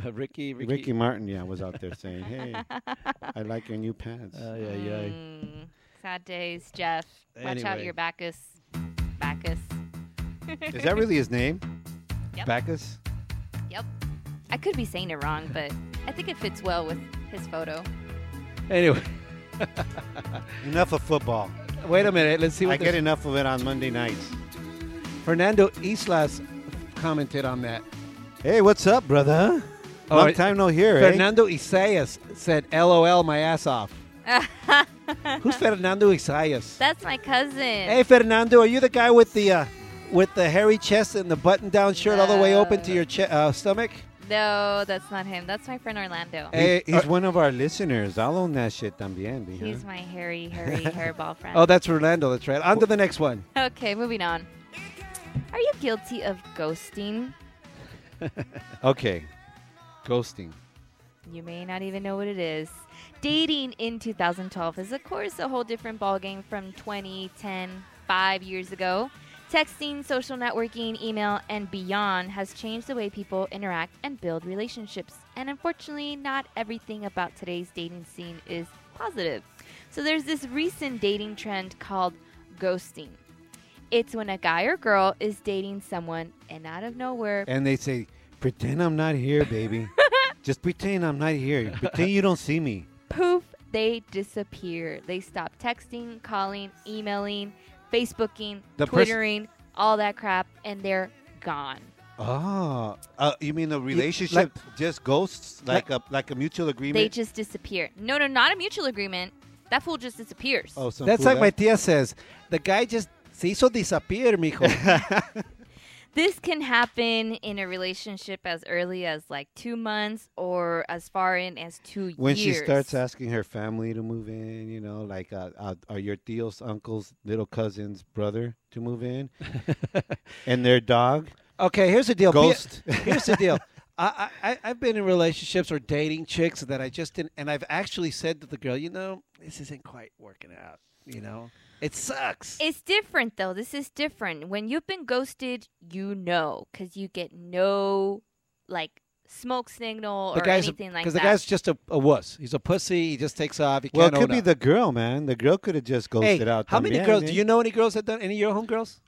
uh, Ricky, Ricky, Ricky, Martin. Yeah, was out there saying, "Hey, I like your new pants." Uh, yeah, yeah. Mm, sad days, Jeff. Watch out Anyway. your Bacchus. Bacchus. Is that really his name? Yep. Bacchus. Yep. I could be saying it wrong, but I think it fits well with his photo. Anyway, Enough of football. wait a minute. Let's see what I get enough of it on Monday nights. Fernando Islas commented on that. Hey, what's up, brother? Oh, Long it- time no hear, eh? Fernando Isaias said, "LOL, my ass off." Who's Fernando Isaias? That's my cousin. Hey, Fernando, are you the guy with the uh, with the hairy chest and the button-down shirt all the way open to your che- uh, stomach? No, that's not him. That's my friend Orlando. Hey, He's uh, one of our listeners. I'll own that shit también. huh? He's my hairy, hairy hairball friend. Oh, that's Orlando. That's right. On to the next one. Okay, moving on. Are you guilty of ghosting? okay. Ghosting. You may not even know what it is. Dating in 2012 is, of course, a whole different ballgame from 2010, five years ago. Texting, social networking, email, and beyond has changed the way people interact and build relationships. And unfortunately, not everything about today's dating scene is positive. So there's this recent dating trend called ghosting. It's when a guy or girl is dating someone and out of nowhere, And they say, pretend I'm not here, baby. Just pretend I'm not here. Pretend you don't see me. poof, they disappear. They stop texting, calling, emailing, Facebooking, The pers- Twittering, all that crap, and they're gone. Oh, uh, you mean the relationship just ghosts like a like a mutual agreement? They just disappear. No, no, not a mutual agreement. That fool just disappears. oh, some That's fool like my tia says. The guy just se hizo disappear, mijo. This can happen in a relationship as early as like two months or as far in as two when years. she starts asking her family to move in, you know, like uh, uh, are your tios, uncles, little cousin's brother to move in, and their dog okay, here's the deal. Be- ghost. Here's the deal. I, I, I've been in relationships or dating chicks that I just didn't, and I've actually said to the girl, you know, this isn't quite working out. You know, it sucks. It's different though. This is different. When you've been ghosted, you know, because you get no like smoke signal the or guy's anything like that. because the guy's just a, a wuss. He's a pussy. He just takes off. He well, it can't could own be up. the girl, man. The girl could have just ghosted Hey, out. how many también, girls? Do you know any girls that done any of your home girls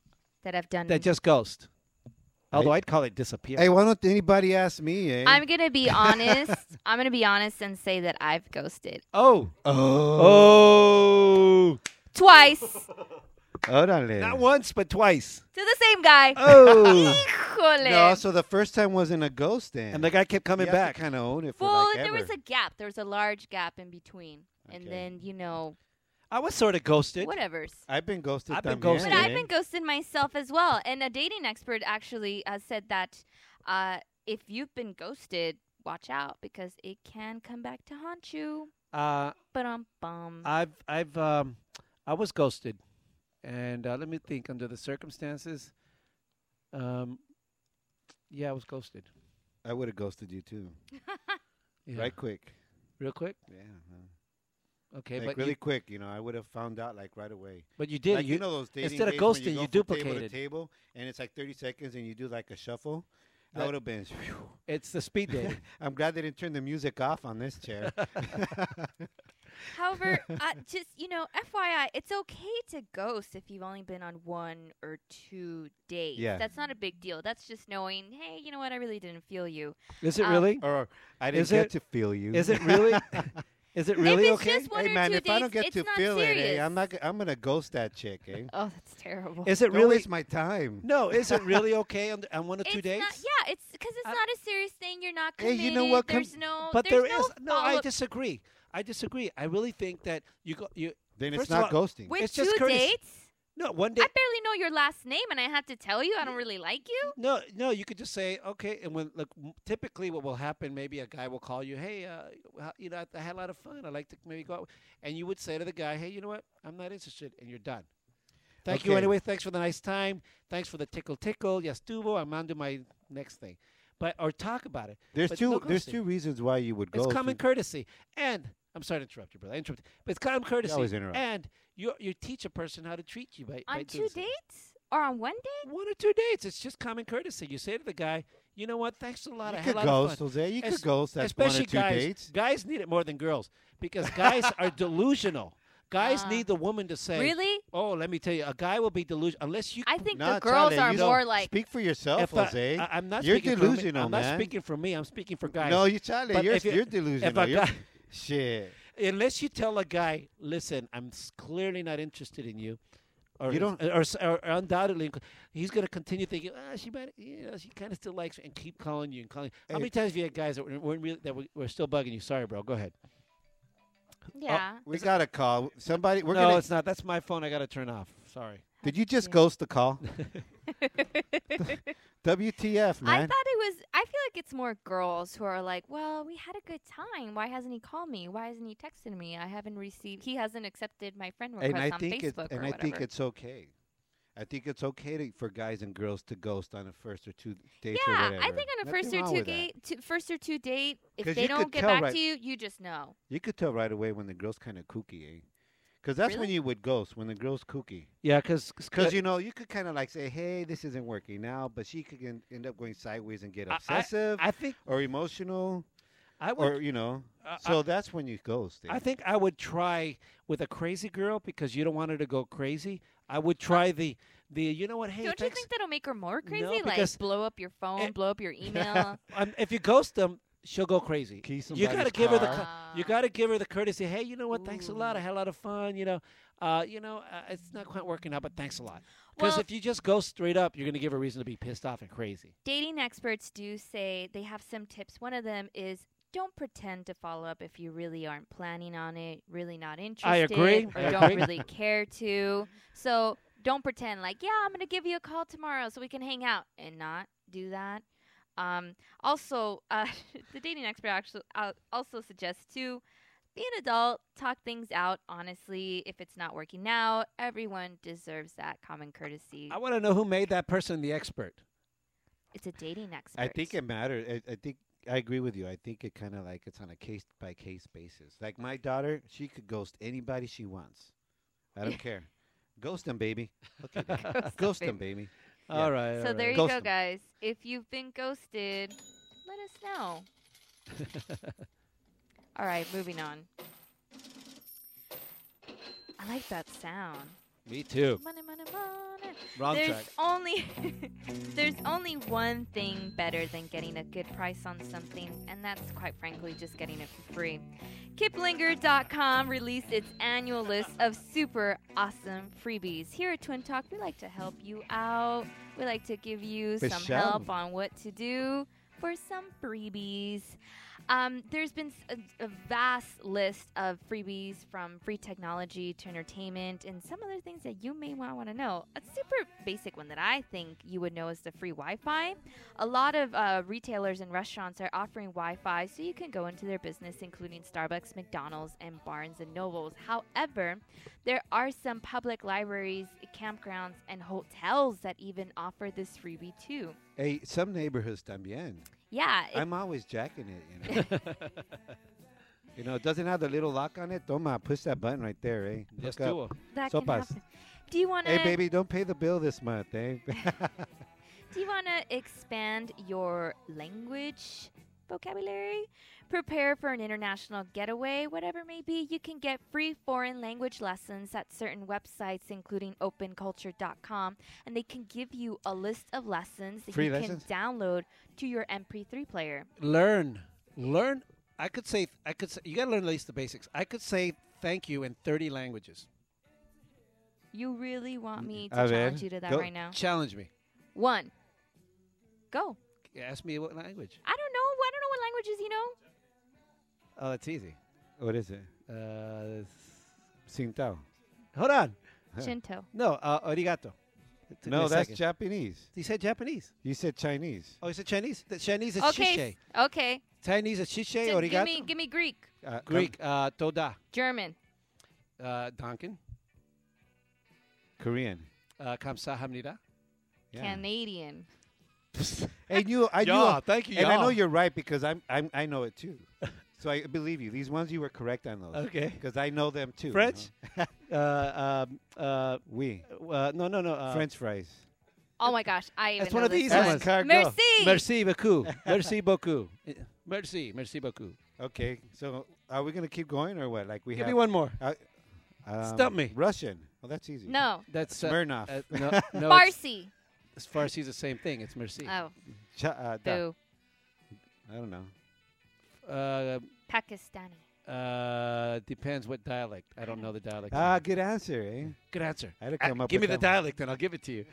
that I've done. that just ghost? Although I'd call it disappear. Hey, why don't anybody ask me? Eh? I'm gonna be honest. I'm gonna be honest and say that I've ghosted oh, oh, oh, twice órale. not once but twice. to the same guy. Oh, Híjole. No, so the first time wasn't a ghost then. and the guy kept coming back. kind of own it for well, like there ever. was a gap. There was a large gap in between, and Okay. then you know, I was sort of ghosted. whatever's. I've been ghosted. I've been también, ghosted. But eh? I've been ghosted myself as well. And a dating expert actually uh, said that uh, if you've been ghosted, watch out because it can come back to haunt you. Uh, But um bum. I've I've um I was ghosted, and uh, let me think. Under the circumstances, um, yeah, I was ghosted. I would have ghosted you too, Yeah. right quick. real quick. Yeah, huh. Okay, like but really quick. You know, I would have found out like right away. but you did. like, you, you, know those dating instead of ghosting, you, you from table duplicated. table, and it's like thirty seconds, and you do like a shuffle. That- would have been. it's the speed dating. I'm glad they didn't turn the music off on this chair. However, uh, just you know, FYI, it's okay to ghost if you've only been on one or two dates. Yeah. That's not a big deal. That's just knowing, hey, you know what, I really didn't feel you. Is it Um, really? or I didn't Is get it- to feel you. Is it really? Is it really if it's okay? just one hey or man, two if dates, I don't get it's to not feel serious. it, hey, I'm not. g- I'm gonna ghost that chick. Eh? Oh, that's terrible. Is it Don't really? waste my time. No, is it really okay on, on one or two dates? Not, yeah, it's because it's I- not a serious thing. You're not Hey, committed. you know what? Com- There's no. but there's there no is no. I disagree. I disagree. I really think that you go. You Then it's not all- ghosting. With It's two just courtesy. dates? No, one day. I barely know your last name, and I have to tell you I don't really like you. No, no, you could just say okay, and when look, typically what will happen, maybe a guy will call you, hey, uh, you know, I, I had a lot of fun. I'd like to maybe go out, and you would say to the guy, hey, you know what, I'm not interested, and you're done. Thank you anyway. Thanks for the nice time. Thanks for the tickle tickle. Yes, Duvo. I'm on to my next thing, but or talk about it. There's But two. no there's two reasons why you would go. It's common courtesy, and I'm sorry to interrupt you, brother. I interrupt, but it's common courtesy. always interrupt. And you you teach a person how to treat you by by On doing two so. dates? Or on one date? One or two dates. It's just common courtesy. You say to the guy, you know what? Thanks a lot. You I had could a lot of ghost, fun. Jose. You could Es- ghost at one or two guys. dates. Guys need it more than girls because guys are delusional. Guys Ah. need the woman to say, Really? Oh, let me tell you, a guy will be delusional unless you. I think Nah, the girls Charlie, are more like Speak for yourself, if I, Jose. I, am not You're speaking delusional, for me. I'm man. not speaking for me. I'm speaking for guys. No, you Charlie. But You're, if you- you're if delusional. a guy- shit. unless you tell a guy, listen, I'm s- clearly not interested in you. Or, You don't- or, or, or undoubtedly, he's going to continue thinking, ah, she might, you know, she kind of still likes me, and keep calling you and calling. How Hey. many times have you had guys that were, weren't really, that were, were still bugging you? Sorry, bro. Go ahead. yeah. We got a call. Somebody. We're no, gonna. it's not. That's my phone. I got to turn off. Sorry. Did you just ghost the call? WTF, man. I thought it was. I feel like it's more girls who are like, "Well, we had a good time. Why hasn't he called me? Why hasn't he texted me? I haven't received. He hasn't accepted my friend request and I on think Facebook it, and I whatever." think it's okay. I think it's okay to, for guys and girls to ghost on a first or two dates yeah. I think on a Nothing first or two date, two, first or two date, if they don't get back right- to you, you just know. You could tell right away when the girl's kind of kooky, eh? Because that's when you would ghost when the girl's kooky. Yeah, because Because you know you could kind of like say, "Hey, this isn't working now," but she could en- end up going sideways and get I- I- obsessive I think or emotional, I would. or you know. Uh, so that's when you ghost. eh? I think I would try with a crazy girl because you don't want her to go crazy. I would try the the you know what? Hey, don't you think that'll make her more crazy? No, like because- blow up your phone, Eh, blow up your email. um, if you ghost them, she'll go crazy. Key you gotta give her the car. co- you gotta give her the courtesy. Hey, you know what? Thanks a lot. I had a lot of fun. You know, uh, you know, uh, it's not quite working out, but thanks a lot. Because Well- if you just go straight up, you're gonna give her a reason to be pissed off and crazy. Dating experts do say they have some tips. One of them is don't pretend to follow up if you really aren't planning on it, really not interested, I agree. or I don't agree. really care to. So don't pretend like, yeah, I'm going to give you a call tomorrow so we can hang out and not do that. Um, also, uh, the dating expert actually uh, also suggests to be an adult, talk things out honestly. If it's not working out, everyone deserves that common courtesy. I want to know who made that person the expert. It's a dating expert. I think it matters. I, I think I agree with you. I think it kind of like it's on a case by case basis. Like my daughter, she could ghost anybody she wants. I don't care. Ghost them, baby. Okay, ghost, them, baby. All right. So all there right. you Ghost go, 'em. guys. If you've been ghosted, let us know. All right, moving on. I like that sound. Me too. Money, money, money. Wrong there's track. only there's only one thing better than getting a good price on something, and that's quite frankly just getting it for free. Kiplinger.com released its annual list of super awesome freebies. Here at Twin Talk, we like to help you out. We like to give you For some sure. help on what to do for some freebies. Um, There's been a vast list of freebies from free technology to entertainment and some other things that you may want to know. A super basic one that I think you would know is the free Wi Fi. A lot of uh, retailers and restaurants are offering Wi Fi so you can go into their business, including Starbucks, McDonald's, and Barnes and Nobles. However, there are some public libraries, campgrounds, and hotels that even offer this freebie too. Hey, some neighborhoods también. Yeah, I'm always jacking it. You know. you know, it doesn't have the little lock on it. Toma, push that button right there, eh? Yes, Hook up. duo. that can happen. Do you want to? Hey, baby, don't pay the bill this month, eh? Do you want to expand your language vocabulary? Prepare for an international getaway, whatever it may be. You can get free foreign language lessons at certain websites, including openculture.com, and they can give you a list of lessons that Free you lessons? can download to your MP3 player. Learn, learn. I could say, I could say, you got to learn at least the basics. I could say thank you in 30 languages. You really want me to A ver, challenge you to that go. right now? Challenge me. One. Go. Ask me what language. I don't know. I don't know what languages you know. Oh, that's easy. what is it? Uh, Sintao. Hold on. Shinto. No, uh, arigato. It took me No, a that's second. Japanese. He said Japanese. You said Chinese. Oh, he said Chinese. The Chinese is Okay. shishe. Okay. Chinese is shishe. So Arigato. give me give me Greek. Uh, Greek. Uh, toda. German. Uh, Donkin. Korean. Uh, kamsahamnida. Yeah. Canadian. And you, I Yeah, knew. thank you, And I know you're right because I'm, I'm, I know it too. so I believe you. These ones you were correct on those. Okay. Because I know them too. French. you know? uh, um, uh, Oui. uh, no, no, no. Uh, French fries. Oh my gosh, I even That's one of this these one. ones. Merci. Merci beaucoup. Merci beaucoup. Merci. Merci beaucoup. Okay. So are we going to keep going or what? Like we Give have. me one more. Uh, um, Stump me. Russian. Well, that's easy. No. That's uh, Smirnoff. Uh, no, no it's- Farsi. far as is the same thing. It's merci. Oh, Cha- uh, da- boo. I don't know. Uh, Pakistani. uh, depends what dialect. I don't know the dialect. Ah, good answer, eh? Good answer. I had to Uh, come up give me with the that one. dialect, and I'll give it to you.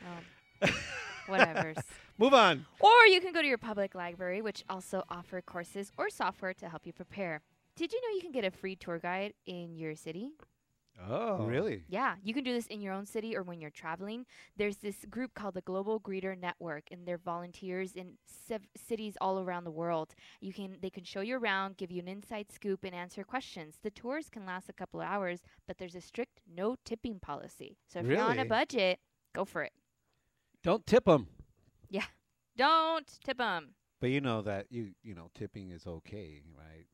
Oh. Whatever's. Move on. Or you can go to your public library, which also offer courses or software to help you prepare. Did you know you can get a free tour guide in your city? Oh, Really? Yeah, you can do this in your own city or when you're traveling. There's this group called the Global Greeter Network, and they're volunteers in sev- cities all around the world. You can they can show you around, give you an inside scoop, and answer questions. The tours can last a couple of hours, but there's a strict no tipping policy. So if you're on a budget, go for it. Don't tip them. Yeah, don't tip them. But you know that you you know tipping is okay, right?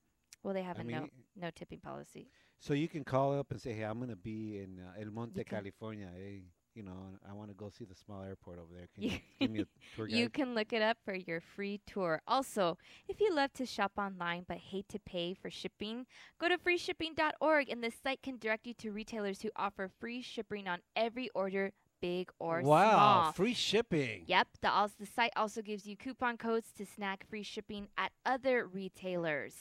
Well, they have I a no no tipping policy. So you can call up and say, "Hey, I'm going to be in uh, El Monte, California. Hey, you know, I want to go see the small airport over there. Can You- give me a tour guide?" You can look it up for your free tour. Also, if you love to shop online but hate to pay for shipping, go to freeshipping.org and the site can direct you to retailers who offer free shipping on every order, big or wow, small. Wow, free shipping. Yep, the, als- the site also gives you coupon codes to snag free shipping at other retailers.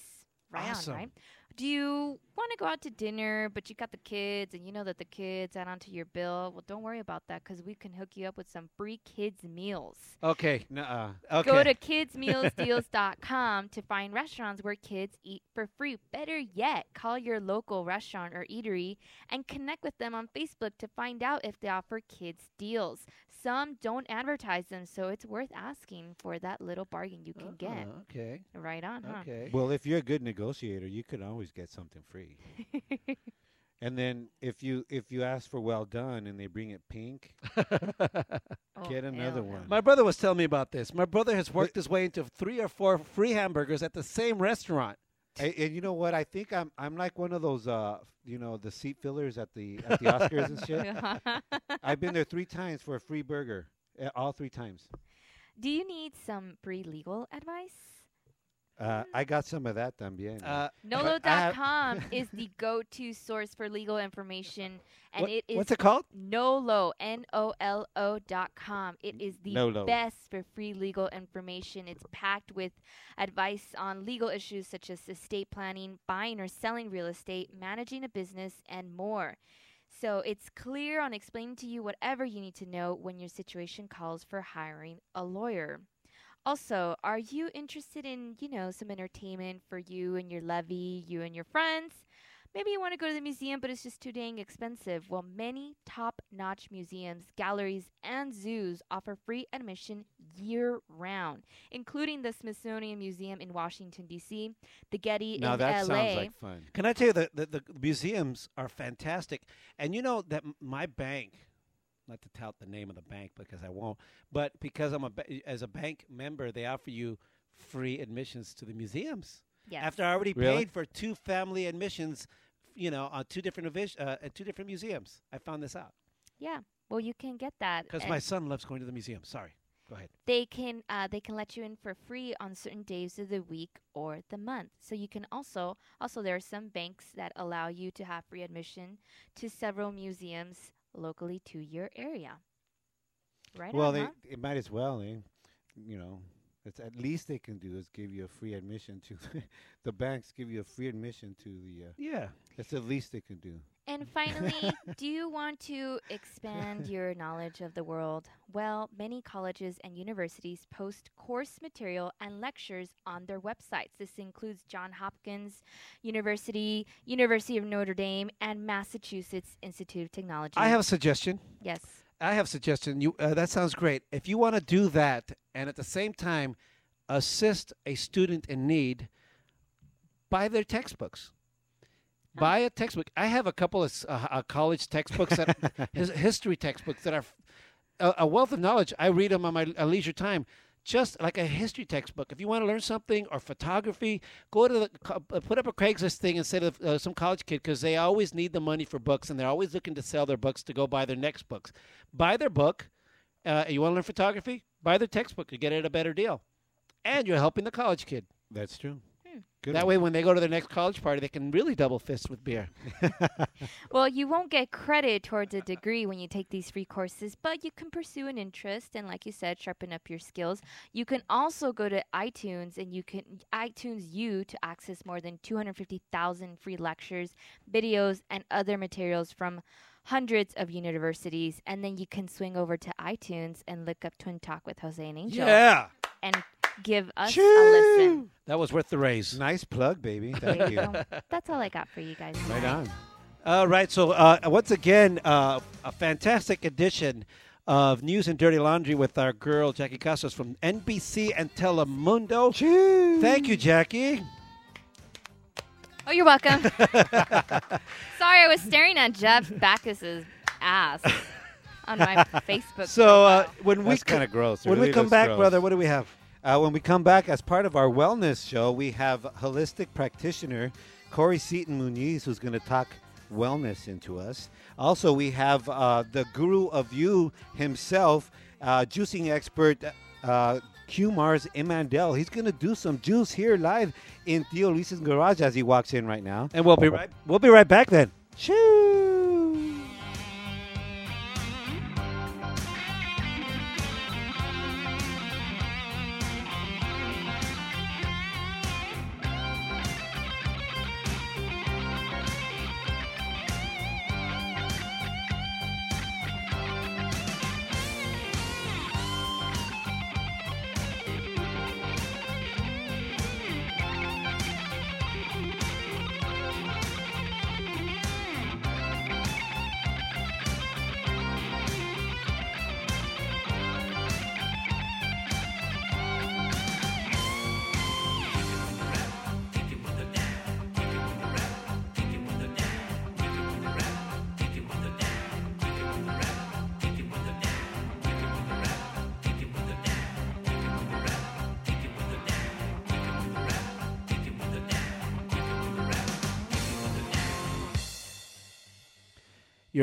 Right Awesome. on, right? Do you want to go out to dinner, but you got the kids and you know that the kids add onto your bill? Well, don't worry about that because we can hook you up with some free kids meals. Okay. Nuh-uh. Okay. Go to kidsmealsdeals.com to find restaurants where kids eat for free. Better yet, call your local restaurant or eatery and connect with them on Facebook to find out if they offer kids deals. Some don't advertise them, so it's worth asking for that little bargain you can get. Uh, okay. Right on, huh? Okay. Well, if you're a good negotiator, you could always get something free. and then if you if you ask for well done and they bring it pink, Oh, get another hell one. My brother was telling me about this. My brother has worked his way into three or four free hamburgers at the same restaurant. and, and you know what? I think I'm I'm like one of those uh you know the seat fillers at the at the Oscars and shit. I've been there three times for a free burger, uh, all three times. Do you need some pre legal advice? Uh, I got some of that también. Uh, Nolo.com is the go-to source for legal information, and What- it is what's it called? Nolo, N-O-L-O dot com. It is the Nolo. best for free legal information. It's packed with advice on legal issues such as estate planning, buying or selling real estate, managing a business, and more. So it's clear on explaining to you whatever you need to know when your situation calls for hiring a lawyer. Also, are you interested in, you know, some entertainment for you and your lovey, you and your friends? Maybe you want to go to the museum, but it's just too dang expensive. Well, many top notch museums, galleries, and zoos offer free admission year round, including the Smithsonian Museum in Washington, D.C., the Getty in Madison. now in that L.A. sounds like fun. Can I tell you that the, the museums are fantastic, and you know that my bank, not to tout the name of the bank because I won't, but because I'm a as a bank member, they offer you free admissions to the museums. Yes. After I already Really? paid for two family admissions, you know, on two different uh, at two different museums, I found this out yeah. Well, you can get that. because my son loves going to the museum. Sorry, go ahead. they can uh, they can let you in for free on certain days of the week or the month. So you can also also there are some banks that allow you to have free admission to several museums locally to your area. Right well, on, they huh? it might as well. They, you know, it's at least they can do is give you a free admission to the banks. Give you a free admission to the. Uh, Yeah. that's the least they can do. And finally, do you want to expand your knowledge of the world? Well, many colleges and universities post course material and lectures on their websites. This includes Johns Hopkins University, University of Notre Dame, and Massachusetts Institute of Technology. I have a suggestion. yes. I have a suggestion. You uh, that sounds great. If you want to do that and at the same time assist a student in need, buy their textbooks. Buy a textbook. I have a couple of uh, uh, college textbooks that his, history textbooks that are a wealth of knowledge. I read them on my uh, leisure time. Just like a history textbook. If you want to learn something or photography, go to the uh, put up a Craigslist thing instead of uh, some college kid because they always need the money for books and they're always looking to sell their books to go buy their next books. Buy their book. Uh, you want to learn photography? Buy their textbook. You get it at a better deal, and you're helping the college kid. That's true. Good that one. way, when they go to their next college party, they can really double fist with beer. Well, you won't get credit towards a degree when you take these free courses, but you can pursue an interest and, like you said, sharpen up your skills. You can also go to iTunes and you can iTunes U to access more than 250,000 free lectures, videos, and other materials from hundreds of universities. And then you can swing over to iTunes and look up Twin Talk with Jose and Angel Yeah, and give us a listen. That was worth the raise. Nice plug, baby. Thank you you. That's all I got for you guys. Right on. All right. So uh, once again, uh, a fantastic edition of News and Dirty Laundry with our girl Jackie Casas from NBC and Telemundo. Cheers. Thank you, Jackie. Oh, you're welcome. Sorry, I was staring at Jeff Backus's ass on my Facebook. So uh, when we That's co- kinda gross. It when we come back, gross. brother, what do we have? Uh, when we come back, as part of our wellness show, we have holistic practitioner Corey Seaton Muniz, who's going to talk wellness into us. Also, we have uh, the guru of you himself, uh, juicing expert uh, Q Mars Imandel. He's going to do some juice here live in Theo Luis's garage as he walks in right now. And we'll be right we'll be right back then. Choo!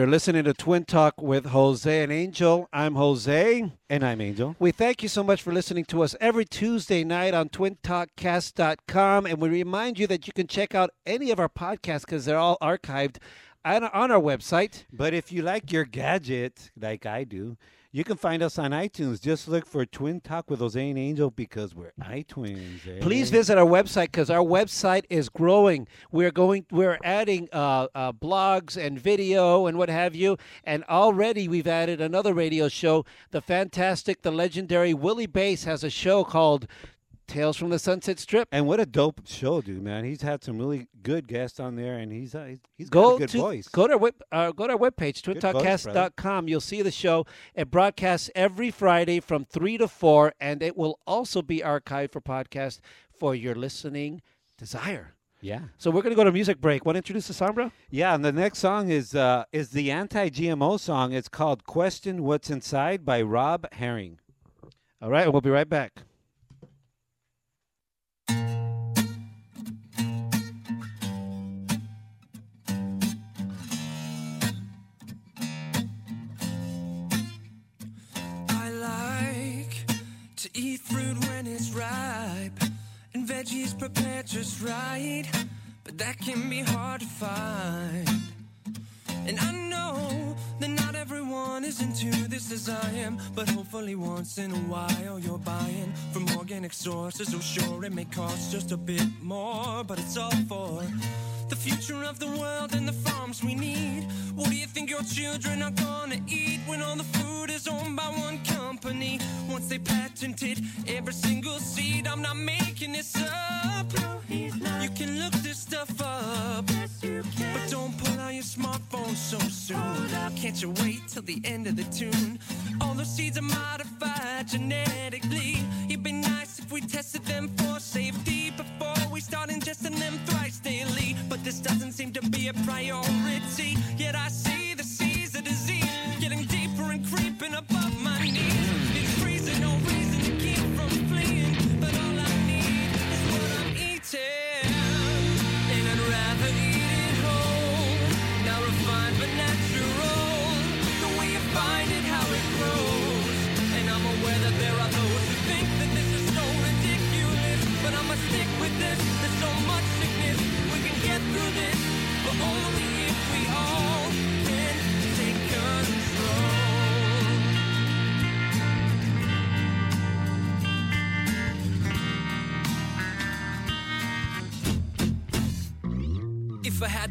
You're listening to Twin Talk with Jose and Angel. I'm Jose. And I'm Angel. We thank you so much for listening to us every Tuesday night on twintalkcast.com. And we remind you that you can check out any of our podcasts because they're all archived on, on our website. But if you like your gadget, like I do, you can find us on iTunes. Just look for Twin Talk with Jose and Angel because we're iTwins. eh? Please visit our website because our website is growing. We're going, we're adding uh, uh, blogs and video and what have you. And already we've added another radio show. The fantastic, the legendary Willie Bass has a show called Tales from the Sunset Strip. And what a dope show, dude, man. He's had some really good guests on there, and he's uh, he's- got go a good to voice. go to our web, uh, go to our webpage twintalkcast.com you'll see the show it broadcasts every friday from 3 to 4 and it will also be archived for podcast for your listening desire yeah, so we're going to go to music break want to introduce the song bro yeah. And the next song is uh, is the anti-GMO song. It's called "Question What's Inside" by Rob Herring. all right we'll be right back prepared just right, but that can be hard to find. And I know that not everyone is into this as I am, but hopefully once in a while you're buying from organic sources. So sure, it may cost just a bit more, but it's all for The future of the world and the farms we need. What do you think your children are gonna eat when all the food is owned by one company? Once they patented every single seed, I'm not making this up.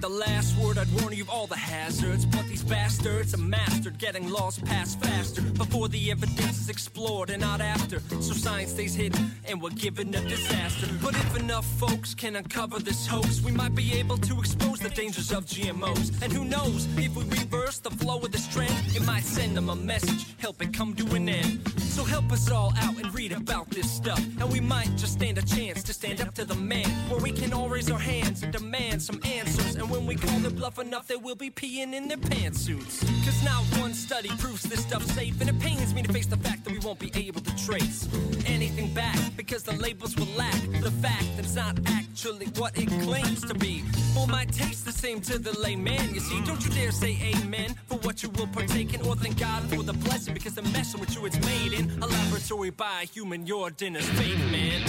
The last word, I'd warn you of all the hazards. Bastards are mastered getting laws passed faster before the evidence is explored and not after. So science stays hidden and we're given a disaster. But if enough folks can uncover this hoax, we might be able to expose the dangers of GMOs. And who knows, if we reverse the flow of this trend, it might send them a message, help it come to an end. So help us all out and read about this stuff. And we might just stand a chance to stand up to the man, where we can all raise our hands and demand some answers. And when we call their bluff enough, they will be peeing in their pantsuits. Cause not one study proves this stuff's safe, and it pains me to face the fact that we won't be able to trace anything back because the labels will lack the fact that it's not actually what it claims to be. Or might taste the same to the layman. You see, don't you dare say amen for what you will partake in, or thank God for the blessing because the messing with you it's made in a laboratory by a human. Your dinner's fake, man.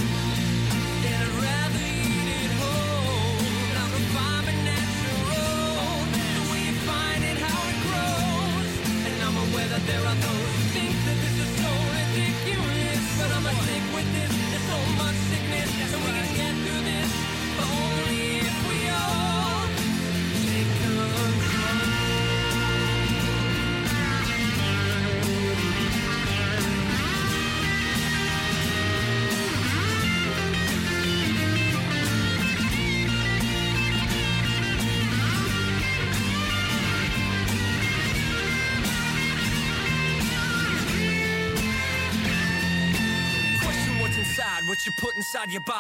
There are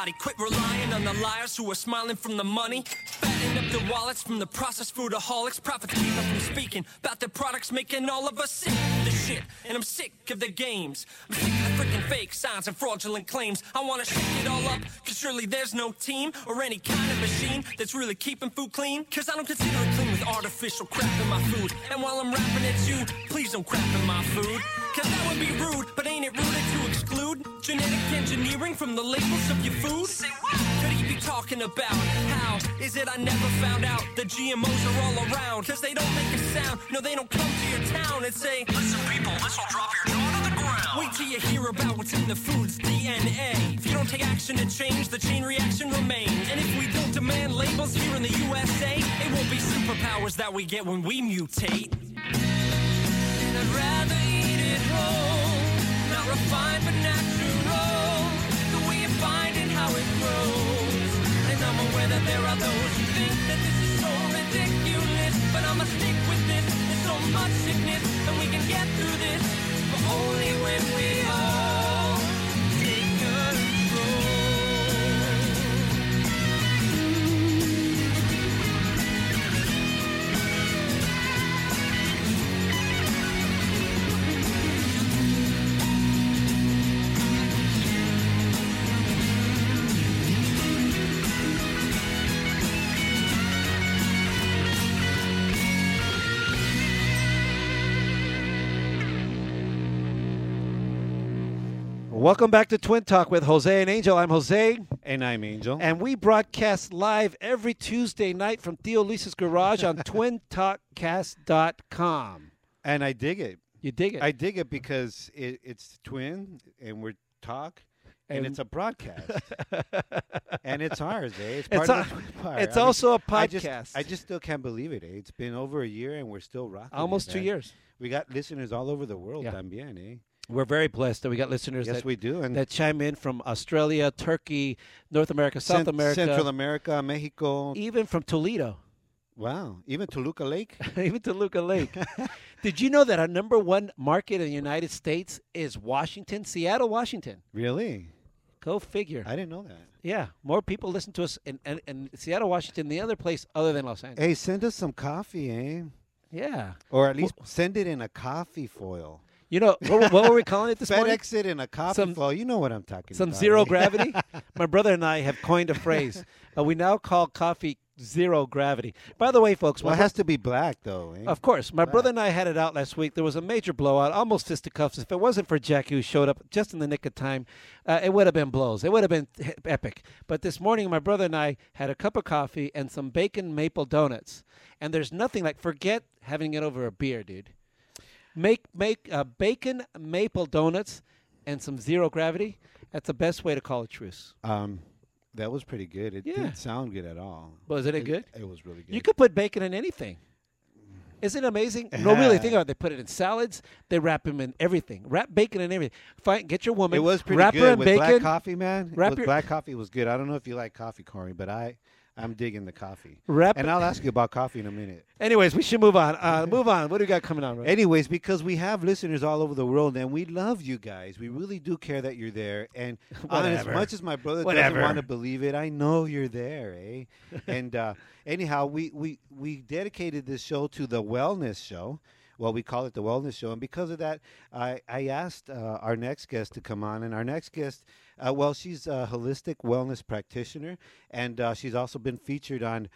body. Quit relying on the liars who are smiling from the money. Fattening up their wallets from the processed foodaholics. Them from speaking about their products, making all of us sick the shit. And I'm sick of the games. I'm sick of the freaking fake signs and fraudulent claims. I wanna shake it all up, cause surely there's no team or any kind of machine that's really keeping food clean. Cause I don't consider it clean with artificial crap in my food. And while I'm rapping at you, please don't crap in my food. Cause that would be rude, but ain't it rude to exclude genetic engineering from the labels of your food? Say what? Could he be talking about how is it I never found out the GMOs are all around? Cause they don't make a sound, no, they don't come to your town and say, Listen, people, this will drop your jaw to the ground. Wait till you hear about what's in the food's DNA. If you don't take action to change, the chain reaction remains. And if we don't demand labels here in the USA, it won't be superpowers that we get when we mutate. And I'd rather much sickness, and we can get through this. But only when we Welcome back to Twin Talk with Jose and Angel. I'm Jose. And I'm Angel. And we broadcast live every Tuesday night from Theo Lisa's garage on twintalkcast.com. And I dig it. You dig it? I dig it because it, it's twin and we're talk and, And- it's a broadcast, and it's ours, eh? It's It's part of a- it's I mean, also a I just, podcast. I just still can't believe it. Eh? It's been over a year, and we're still rocking. it, Almost two man. years. We got listeners all over the world, Yeah. también, eh? We're very blessed that we got listeners Yes, that, we do, and that chime in from Australia, Turkey, North America, South Cent- America, Central America, Mexico. even from Toledo, Wow, even Toluca Lake. even Toluca Lake. Did you know that our number one market in the United States is Washington, Seattle, Washington? Really? Go figure. I didn't know that. Yeah, more people listen to us in, in, in Seattle, Washington, than the other place other than Los Angeles. Hey, send us some coffee, eh? Yeah. Or at least send it in a coffee foil. You know, what, what were we calling it this morning? FedEx in a coffee Some- foil. You know what I'm talking about. Some zero eh? gravity. My brother and I have coined a phrase. Uh, we now call coffee zero gravity. By the way, folks, Well, it has to be black, though. Eh? Of course. My brother and I had it out last week. There was a major blowout, almost fisticuffs. If it wasn't for Jackie, who showed up just in the nick of time, uh, it would have been blows. It would have been epic. But this morning, my brother and I had a cup of coffee and some bacon maple donuts. And there's nothing like, forget having it over a beer, dude. Make, make uh, bacon maple donuts and some zero gravity. That's the best way to call a truce. Um, that was pretty good. It Yeah. didn't sound good at all. Wasn't it good? It was really good. You could put bacon in anything. Isn't it amazing? No, really, think about it. They put it in salads. They wrap them in everything. Wrap bacon in everything. Find, get your woman. It was pretty wrap her good in with bacon. black coffee, man. Wrap with your- black coffee was good. I don't know if you like coffee, Corey, but I, I'm digging the coffee. Wrap and I'll ask you about coffee in a minute. Anyways, we should move on. Uh, move on. What do we got coming on? Ray? Anyways, because we have listeners all over the world, and we love you guys. We really do care that you're there. And on as much as my brother Whatever. doesn't want to believe it, I know you're there, eh? and uh, anyhow, we, we we dedicated this show to the wellness show. Well, we call it the wellness show, and because of that, I I asked uh, our next guest to come on, and our next guest, uh, well, she's a holistic wellness practitioner, and uh, she's also been featured on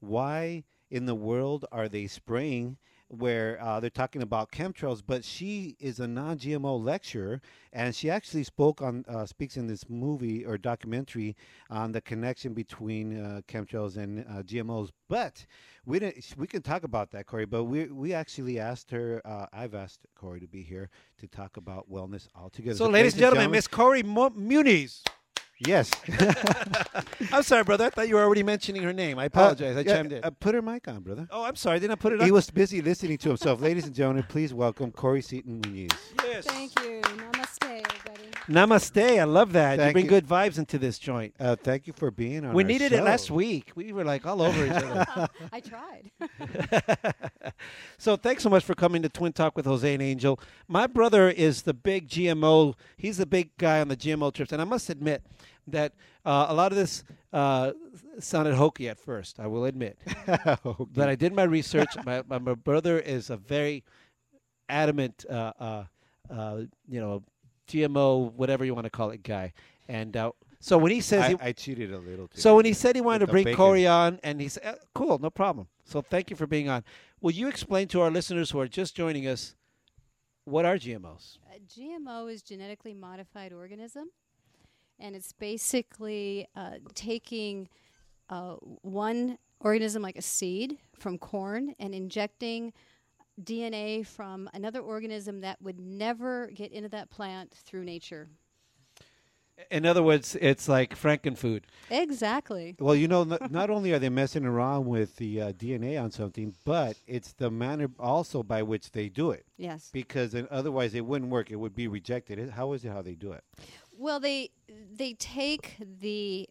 why in the world are they spraying where uh, they're talking about chemtrails but she is a non-gmo lecturer and she actually spoke on uh, speaks in this movie or documentary on the connection between uh, chemtrails and uh, gmos but we didn't we can talk about that corey but we we actually asked her uh, i've asked corey to be here to talk about wellness altogether So, ladies and gentlemen, Miss Corey Mo- Muniz. Yes I'm sorry, brother. I thought you were already mentioning her name. I apologize. I Uh, yeah, chimed in. uh, put her mic on brother oh, I'm sorry. Didn't I put it on? he was busy listening to himself. Ladies and gentlemen, please welcome Corey Seaton Muniz. yes. Thank you. Namaste, I love that. you bring you. good vibes into this joint. Uh, thank you for being on. we our needed it last week. We were like all over each other. I tried. so thanks so much for coming to Twin Talk with Jose and Angel. My brother is the big GMO. He's the big guy on the GMO trips, and I must admit that uh, a lot of this uh, sounded hokey at first. I will admit, but I did my research. my, my my brother is a very adamant, uh, uh, uh, you know, GMO, whatever you want to call it, guy. And uh, so when he says I, he, I cheated a little. Too. so when he said he wanted to with the bring bacon. Corey on, and he said, uh, "Cool, no problem." So thank you for being on. Will you explain to our listeners who are just joining us what are GMOs? A GMO is genetically modified organism, and it's basically uh, taking uh, one organism like a seed from corn and injecting DNA from another organism that would never get into that plant through nature. In other words, it's like Frankenfood. Exactly. Well, you know, not, not only are they messing around with the uh, DNA on something, but it's the manner also by which they do it. Yes. Because then otherwise it wouldn't work; it would be rejected. How is it how they do it? Well, they they take the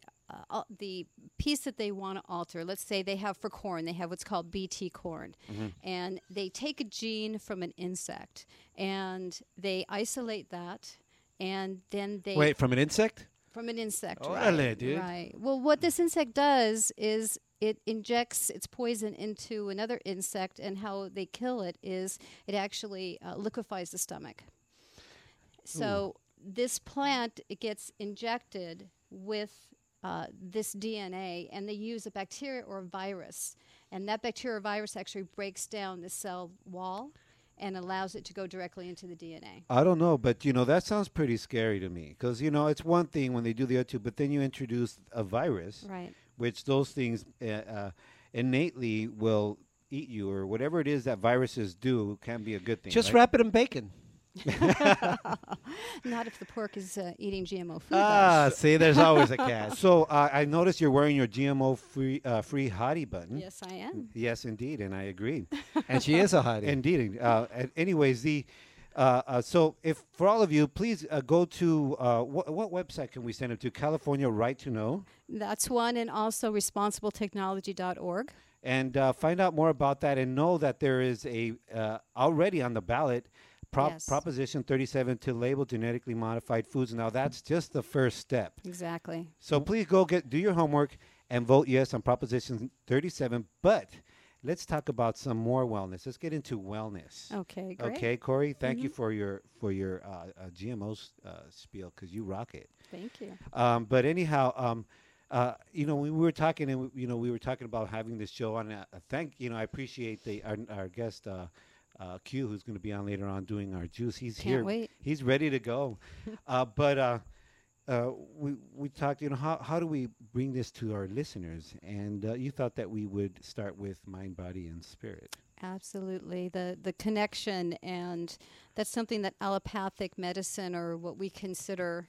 uh, the piece that they want to alter. Let's say they have for corn, they have what's called BT corn, and they take a gene from an insect and they isolate that, and then they Wait, from an insect? from an insect. Órale, right, dude. Right. Well, what this insect does is it injects its poison into another insect, and how they kill it is it actually uh, liquefies the stomach. So this plant it gets injected with uh, this DNA, and they use a bacteria or a virus, and that bacteria or virus actually breaks down the cell wall and allows it to go directly into the DNA. I don't know, but you know that sounds pretty scary to me. Because you know it's one thing when they do the other two, but then you introduce a virus, Right. which those things uh, uh, innately will eat you, or whatever it is that viruses do can be a good thing. Just right? wrap it in bacon. Not if the pork is uh, eating GMO food. though. Ah, see, there's always a catch. So uh, I noticed you're wearing your GMO free uh, free hottie button. Yes, I am. Yes, indeed, and I agree. And she is a hottie. Indeed. Uh, and anyways, the uh, uh, so if for all of you, please uh, go to uh, wh- what website can we send it to? California Right to Know, That's one, and also responsibletechnology.org. and uh, find out more about that, and know that there is a uh, already on the ballot. Prop- Yes. Proposition 37 to label genetically modified foods. Now that's just the first step. Exactly. So please go get do your homework and vote yes on Proposition 37. But let's talk about some more wellness. Let's get into wellness. Okay, great. Okay, Corey. Thank you Mhm. for your for your uh, uh, GMOs uh, spiel because you rock it. Thank you. Um, but anyhow, um, uh, you know, we were talking, and you know, we were talking about having this show on. Uh, thank you know, I appreciate the our, our guest. Uh, uh, Q, who's going to be on later on doing our juice. He's Can't here. wait. He's ready to go. uh, but uh, uh, we we talked. You know, how how do we bring this to our listeners? And uh, you thought that we would start with mind, body, and spirit. Absolutely. The the connection and that's something that allopathic medicine or what we consider,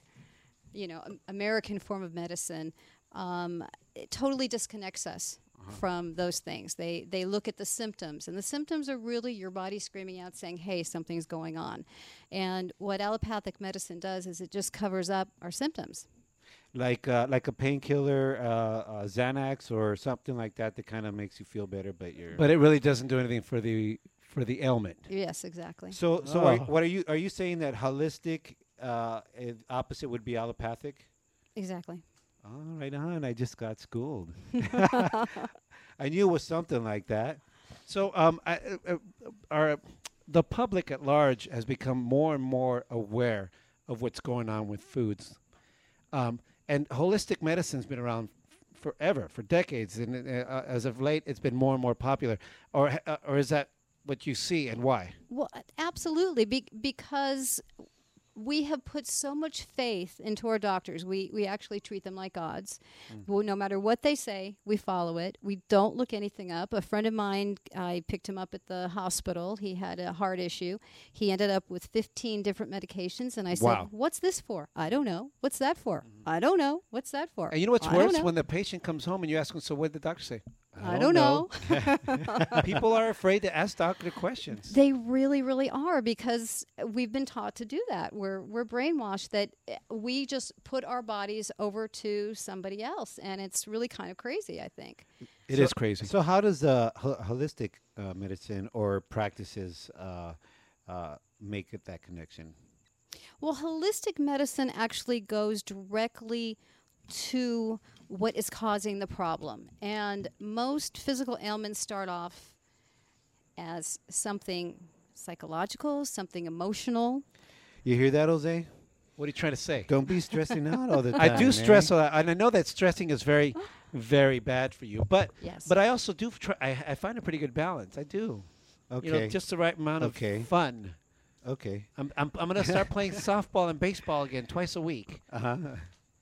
you know, American form of medicine, um, it totally disconnects us from those things. They they look at the symptoms and the symptoms are really your body screaming out saying, "Hey, something's going on." And what allopathic medicine does is it just covers up our symptoms. Like uh, like a painkiller, uh, uh, Xanax, or something like that that kind of makes you feel better, but you're. But it really doesn't do anything for the for the ailment. Yes, exactly. So, so are, Oh. what are you are you saying that holistic uh, opposite would be allopathic? Exactly. Oh, right on. I just got schooled. I knew it was something like that. So, um, I, uh, uh, our the public at large has become more and more aware of what's going on with foods, um, and holistic medicine's been around f- forever, for decades, and uh, as of late, it's been more and more popular. Or, uh, or is that what you see, and why? Well, absolutely, be- because we have put so much faith into our doctors. We we actually treat them like gods. Mm-hmm. Well, no matter what they say, we follow it. We don't look anything up. A friend of mine, I picked him up at the hospital. He had a heart issue. He ended up with 15 different medications, and I said, "What's this for?" I don't know. What's that for? Mm-hmm. I don't know. What's that for? And you know what's I worse? When the patient comes home and you ask them, "So what did the doctor say?" I don't know. People are afraid to ask doctor questions. They really, really are because we've been taught to do that. We're we're brainwashed that eh, we just put our bodies over to somebody else, and it's really kind of crazy. I think. It so, is crazy. So, how does uh, ho- holistic uh, medicine or practices uh, uh, make it that connection? Well, holistic medicine actually goes directly to what is causing the problem, and most physical ailments start off as something psychological, something emotional. You hear that, Jose? What are you trying to say? Don't be stressing out all the time. I do stress a lot, and I know that stressing is very, very bad for you. But Yes. but I also do try. I, I find a pretty good balance. I do. Okay. You know, Okay. just the right amount of Okay. fun. Okay. I'm I'm, I'm going to start playing softball and baseball again twice a week. Uh huh.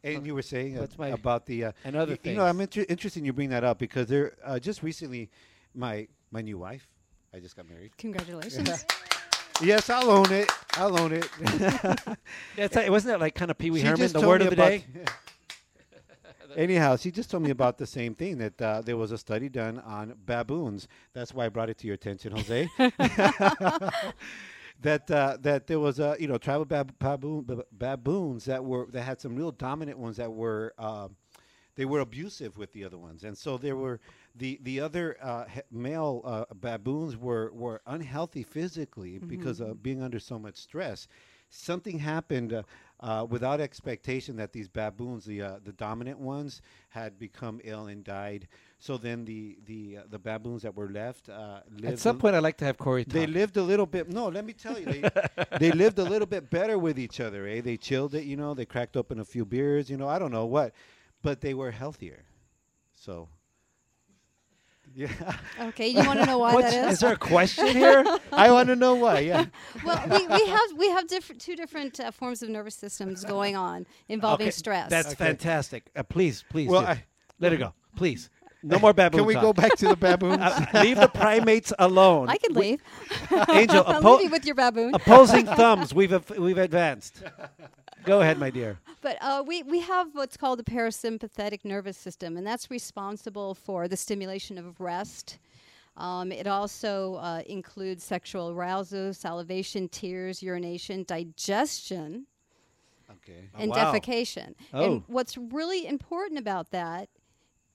And you were saying uh, That's my- about the uh, and other y- You know, I'm things. inter- interested you bring that up because there uh, just recently, my my new wife, I just got married. Congratulations. yes, I'll own it. I'll own it. Yeah, it's like, wasn't that like kind of Pee Wee She Herman, just the told word me of the about- day? Anyhow, she just told me about the same thing that uh, there was a study done on baboons. That's why I brought it to your attention, Jose. That uh, that there was a you know tribal bab- baboon, baboons that were that had some real dominant ones that were uh, they were abusive with the other ones, and so there were the the other uh, male uh, baboons were were unhealthy physically because of being under so much stress. Something happened uh, without expectation that these baboons, the uh, the dominant ones, had become ill and died. So then the the uh, the baboons that were left uh, lived At some point, I'd like to have Corey talk. they lived a little bit. No, let me tell you, they, they lived a little bit better with each other. Eh? They chilled it, you know. They cracked open a few beers, you know. I don't know what, but they were healthier. So, yeah, Okay, you want to know why What's- that is? is there a question here? I want to know why. Yeah, well, we, we have we have different two different uh, forms of nervous systems going on involving Okay, stress. That's fantastic. Uh, please, please, Well. I- let it go, please. No more baboons. Can we talk. go back to the baboons? Uh, leave the primates alone. I can We- leave. Angel, I'll oppo- leave you with your baboon. opposing thumbs. We've we've advanced. Go ahead, my dear. But uh, we, we have what's called the parasympathetic nervous system, and that's responsible for the stimulation of rest. Um, it also uh, includes sexual arousal, salivation, tears, urination, digestion, Okay. and wow. defecation. Oh. And what's really important about that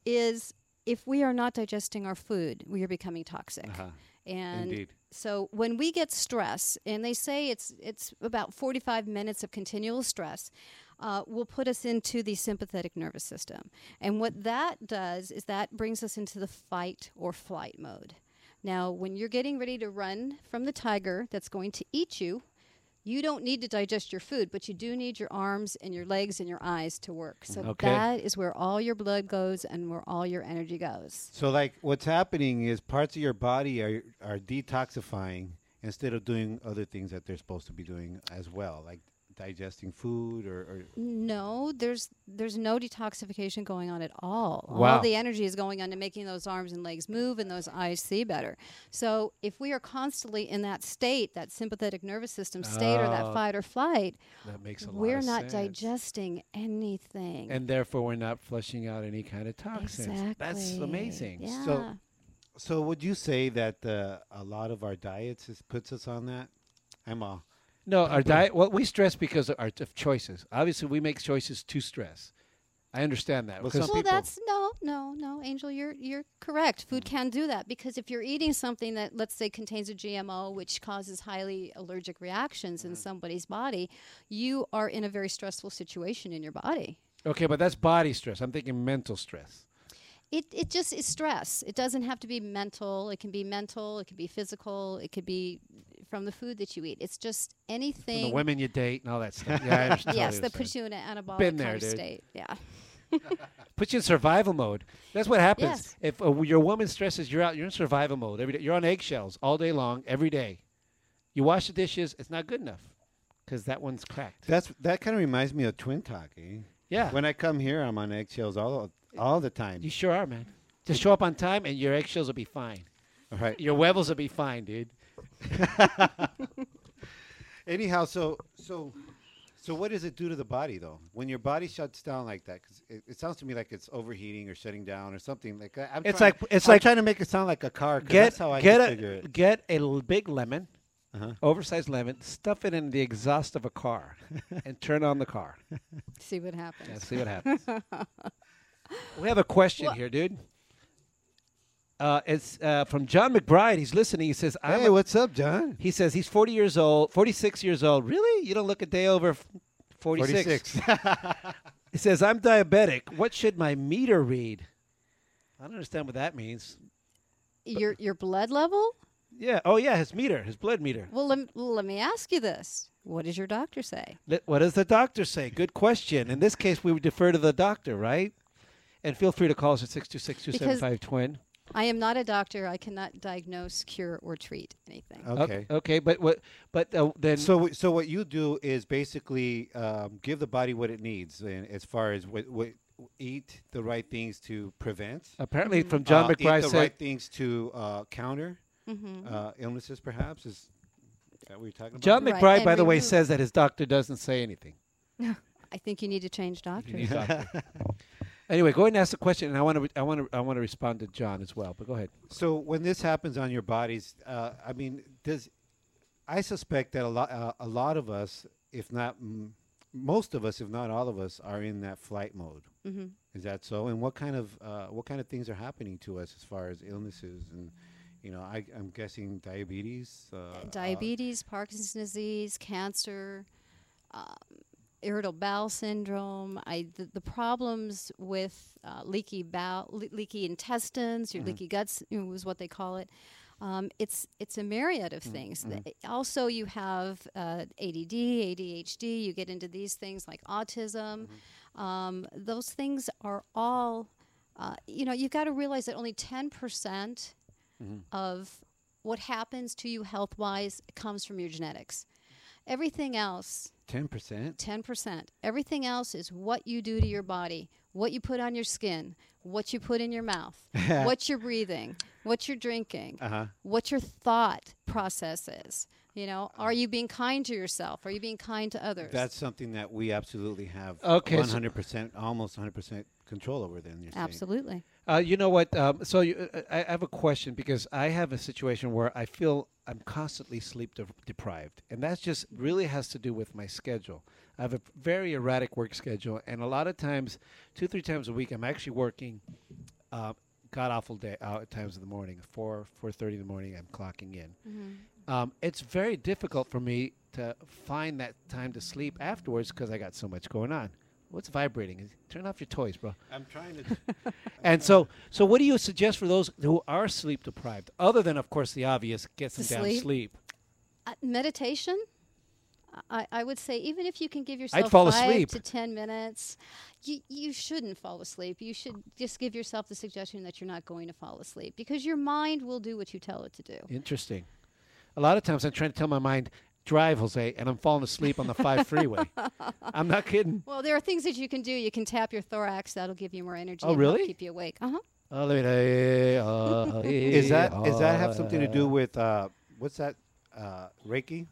is if we are not digesting our food, we are becoming toxic. Uh-huh. And Indeed. so when we get stress, and they say it's it's about 45 minutes of continual stress, uh, will put us into the sympathetic nervous system. And what that does is that brings us into the fight or flight mode. Now, when you're getting ready to run from the tiger that's going to eat you, you don't need to digest your food, but you do need your arms and your legs and your eyes to work. So mm, Okay. that is where all your blood goes and where all your energy goes. So, like, what's happening is parts of your body are are detoxifying instead of doing other things that they're supposed to be doing as well, like digesting food or. or No, there's there's no detoxification going on at all. Wow. All the energy is going on to making those arms and legs move and those eyes see better. So if we are constantly in that state, that sympathetic nervous system state or Oh, that fight or flight, That makes a lot we're of not sense. digesting anything. and therefore we're not flushing out any kind of toxins. exactly. That's amazing. Yeah. So, so would you say that uh, a lot of our diets is, puts us on that? I'm all. No, our diet. Well, we stress because of our of choices. Obviously, we make choices to stress. I understand that. Well, some well, people- that's no, no, no, Angel. You're you're correct. Food mm. can do that because if you're eating something that, let's say, contains a GMO, which causes highly allergic reactions in mm. somebody's body, you are in a very stressful situation in your body. okay, but that's body stress. I'm thinking mental stress. It it just is stress. It doesn't have to be mental. It can be mental. It can be physical. It could be from the food that you eat. It's just From anything. the women you date and all that stuff. Yeah, I understand. yes, that puts you in an anabolic Been there, kind of dude. state. Yeah. Puts you in survival mode. That's what happens. Yes. If uh, your woman stresses, you're out. You're in survival mode every day. You're on eggshells all day long, every day. You wash the dishes. It's not good enough because that one's cracked. That's that kind of reminds me of Twin Talk. Eh? Yeah. When I come here, I'm on eggshells all all the time. You sure are, man. Just show up on time, and your eggshells will be fine. All right. Your webbles will be fine, dude. Anyhow, so so so what does it do to the body though when your body shuts down like that? Because it, it sounds to me like it's overheating or shutting down or something like that. I'm It's trying- like- it's I'm like- trying to make it sound like a car. 'cause Get that's how I get a figure it. get a l- big lemon, Uh-huh. oversized lemon, stuff it in the exhaust of a car, and turn on the car. See what happens. Yeah, see what happens. we have a question Well- here, dude. Uh, it's uh, from John McBride. He's listening. He says, I'm Hey, a- what's up, John? He says he's 40 years old, 46 years old. Really? You don't look a day over 46. 46. he says, I'm diabetic. What should my meter read? I don't understand what that means. Your your blood level? Yeah. Oh, yeah. His meter, his blood meter. Well, let, let me ask you this. What does your doctor say? Let- What does the doctor say? Good question. In this case, we would defer to the doctor, right? And feel free to call us at 626 275 twin. I am not a doctor. I cannot diagnose, cure, or treat anything. Okay. Okay, but what? But uh, then So, w- so what you do is basically um, give the body what it needs, and as far as what, what eat the right things to prevent. Apparently from John uh, eat McBride the said- right things to uh, counter Mhm. uh, illnesses. Perhaps is that what you're talking about? John Right, McBride, and by the way, says that his doctor doesn't say anything. I think you need to change doctors. need doctor. Anyway, go ahead and ask the question, and I want to, I want to, I want to respond to John as well. But go ahead. So when this happens on your bodies, uh, I mean, does I suspect that a lot, uh, a lot of us, if not mm, most of us, if not all of us, are in that flight mode. Mhm. Is that so? And what kind of uh, what kind of things are happening to us as far as illnesses and you know, I, I'm guessing diabetes. Uh, Diabetes, Parkinson's disease, cancer, um, irritable bowel syndrome. I the, the problems with uh, leaky bowel, le- leaky intestines, your Mhm. leaky guts you know, is what they call it. Um, it's it's a myriad of things. mhm. Also, you have uh, ADD, ADHD. You get into these things like autism. Um, those things are all. Uh, you know, you've got to realize that only ten percent of what happens to you health wise comes from your genetics. Everything else, Ten percent. 10%, everything else is what you do to your body what you put on your skin, what you put in your mouth, what you're breathing, what you're drinking, Uh-huh. what your thought process is. You know, are you being kind to yourself? Are you being kind to others? That's something that we absolutely have Okay, 100%, almost 100% control over then. You're saying. Absolutely. Uh, you know what? Um, so you, uh, I I have a question because I have a situation where I feel I'm constantly sleep de- deprived, and that just really has to do with my schedule. I have a very erratic work schedule, and a lot of times, two three times a week, I'm actually working. Uh, God awful day uh, times in the morning, four four thirty in the morning. I'm clocking in. Um, it's very difficult for me to find that time to sleep afterwards because I got so much going on. What's vibrating? Turn off your toys, bro. I'm trying to. And so, so what do you suggest for those who are sleep deprived, other than, of course, the obvious, get some To damn sleep? sleep? Uh, meditation. I, I would say even if you can give yourself fall five asleep. to ten minutes, you, you shouldn't fall asleep. You should just give yourself the suggestion that you're not going to fall asleep because your mind will do what you tell it to do. Interesting. A lot of times, I'm trying to tell my mind, drive, Jose, and I'm falling asleep on the five freeway. I'm not kidding. Well, there are things that you can do. You can tap your thorax. That'll give you more energy. Oh, and really? Keep you awake. Uh huh. That. Is that is that have something to do with uh, what's that uh, Reiki?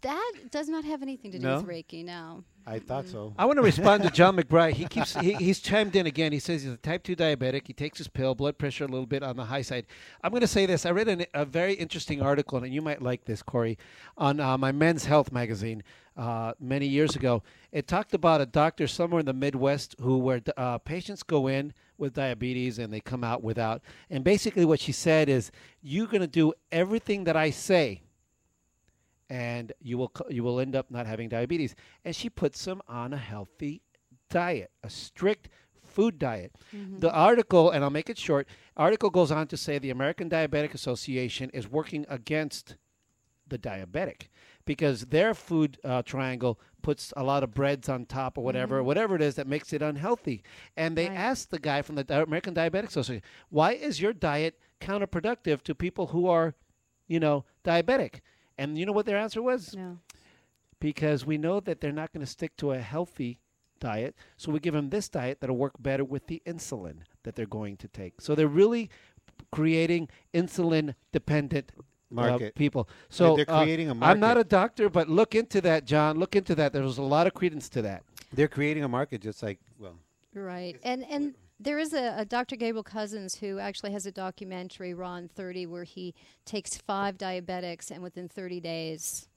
That does not have anything to do No? with Reiki. No. I thought so. I want to respond to John McBride. He keeps he, he's chimed in again. He says he's a type two diabetic. He takes his pill, blood pressure a little bit on the high side. I'm going to say this. I read an, a very interesting article, and you might like this, Corey, on uh, my Men's Health magazine uh, many years ago. It talked about a doctor somewhere in the Midwest who where uh, patients go in with diabetes and they come out without. And basically, what she said is, "You're going to do everything that I say." And you will you will end up not having diabetes. And she puts them on a healthy diet, a strict food diet. The article, and I'll make it short. Article goes on to say the American Diabetic Association is working against the diabetic because their food uh, triangle puts a lot of breads on top or whatever, whatever it is that makes it unhealthy. And they Right. asked the guy from the Di- American Diabetic Association, "Why is your diet counterproductive to people who are, you know, diabetic?" And you know what their answer was? No. because we know that they're not going to stick to a healthy diet. So we give them this diet that'll work better with the insulin that they're going to take. So they're really creating insulin dependent Market. people. So they're creating uh, market. I'm not a doctor, but look into that, John. Look into that. There's a lot of credence to that. They're creating a market just like well. Right. And and there is a, a Dr. Gabriel Cousens who actually has a documentary, Ron 30, where he takes five diabetics and within 30 days.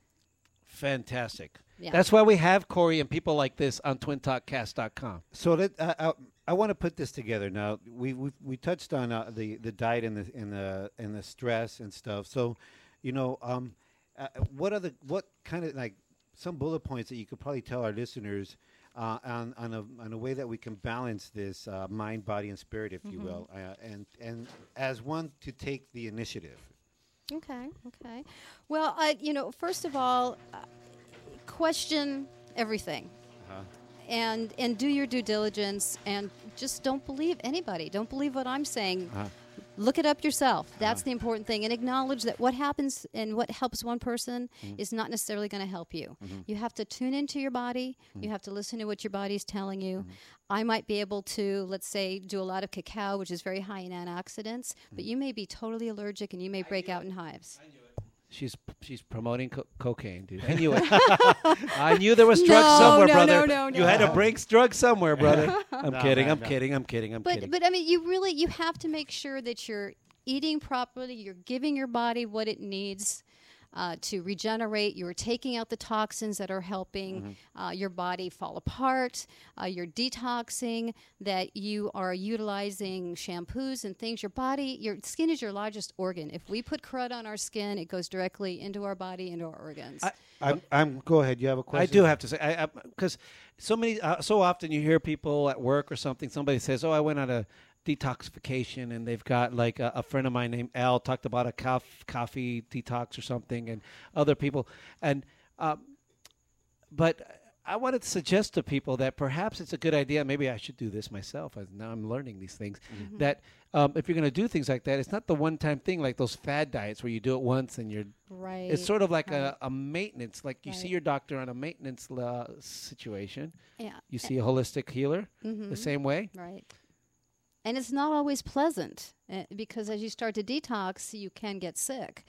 Fantastic. Yeah. That's why we have Corey and people like this on twintalkcast.com. So that uh, I, I want to put this together now. We we, we touched on uh, the the diet and the and the and the stress and stuff. So, you know, um, uh, what are the what kind of like some bullet points that you could probably tell our listeners uh, a on a way that we can balance this uh, mind, body, and spirit, if you will, uh, and and as one to take the initiative. Okay, okay. Well, uh, you know, first of all, uh, question everything. Uh-huh. And, and do your due diligence and just don't believe anybody. Don't believe what I'm saying. Uh-huh. Look it up yourself. That's the important thing. And acknowledge that what happens and what helps one person Mm-hmm. is not necessarily going to help you. You have to tune into your body. Mm-hmm. You have to listen to what your body's telling you. I might be able to, let's say, do a lot of cacao, which is very high in antioxidants, but Mm-hmm. you may be totally allergic and you may break out in hives. She's she's promoting co- cocaine, dude. I knew it. I knew there was drugs No, somewhere, no, brother. no, no, You no. had to bring drugs somewhere, brother. I'm No, kidding. no, I'm no. kidding. I'm kidding. I'm kidding. But kidding. but I mean, you really you have to make sure that you're eating properly. You're giving your body what it needs. Uh, to regenerate, you're taking out the toxins that are helping Mm-hmm. uh, your body fall apart. Uh, you're detoxing. That you are utilizing shampoos and things. Your body, your skin is your largest organ. If we put crud on our skin, it goes directly into our body, into our organs. I- I'm, I'm go ahead. You have a question. I do have to say, I because so many, uh, so often you hear people at work or something. Somebody says, "Oh, I went on a detoxification," and they've got like a, a friend of mine named Al talked about a cof- coffee detox or something, and other people, and um, but I wanted to suggest to people that perhaps it's a good idea. Maybe I should do this myself. As now I'm learning these things. Mm-hmm. That um, if you're going to do things like that, it's not the one-time thing like those fad diets where you do it once and you're. Right. It's sort of like right. a, a maintenance. Like you see your doctor on a maintenance uh, situation. Yeah. You see a holistic healer Mhm. the same way. Right. And it's not always pleasant uh, because as you start to detox, you can get sick.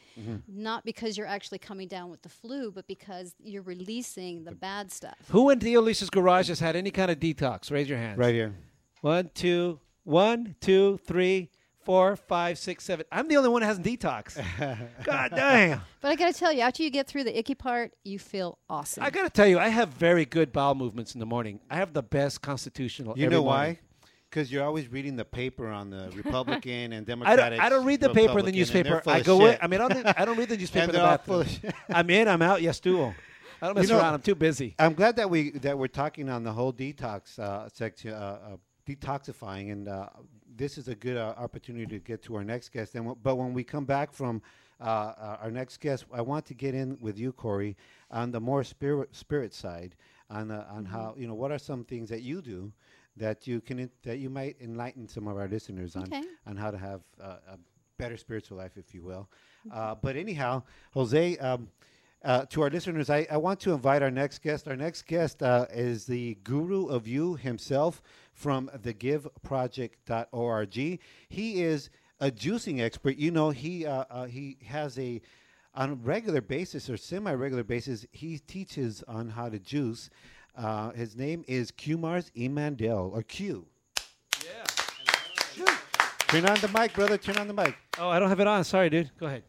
Not because you're actually coming down with the flu, but because you're releasing the bad stuff. Who in Theo Lisa's garage has had any kind of detox? Raise your hands. Right here. One, two, one, two, three, four, five, six, seven. I'm the only one that hasn't detox. God damn. But I got to tell you, after you get through the icky part, you feel awesome. I got to tell you, I have very good bowel movements in the morning. I have the best constitutional. You every know morning. why? Because you're always reading the paper on the Republican and I Democratic. don't, I don't read the paper in the newspaper. I go in. I mean, I don't, I don't read the newspaper in the bathroom. I'm in. I'm out. Yes, duo. I don't mess You know- around. I'm too busy. I'm glad that we that we're talking on the whole detox uh, section, uh, uh, detoxifying, and uh, this is a good uh, opportunity to get to our next guest. And w- but when we come back from uh, our next guest, I want to get in with you, Corey, on the more spirit spirit side, on on how you know what are some things that you do that you can that you might enlighten some of our listeners on Okay. on how to have uh, a better spiritual life, if you will. Uh, but anyhow, Jose. Um, uh, to our listeners, I, I want to invite our next guest. Our next guest uh, is the guru of you himself from thegiveproject.org. He is a juicing expert. You know, he uh, uh, he has a on a regular basis or semi-regular basis. He teaches on how to juice. Uh, his name is Qmars Imandel or Q. Yeah. Turn on the mic, brother. Turn on the mic. Oh, I don't have it on. Sorry, dude. Go ahead.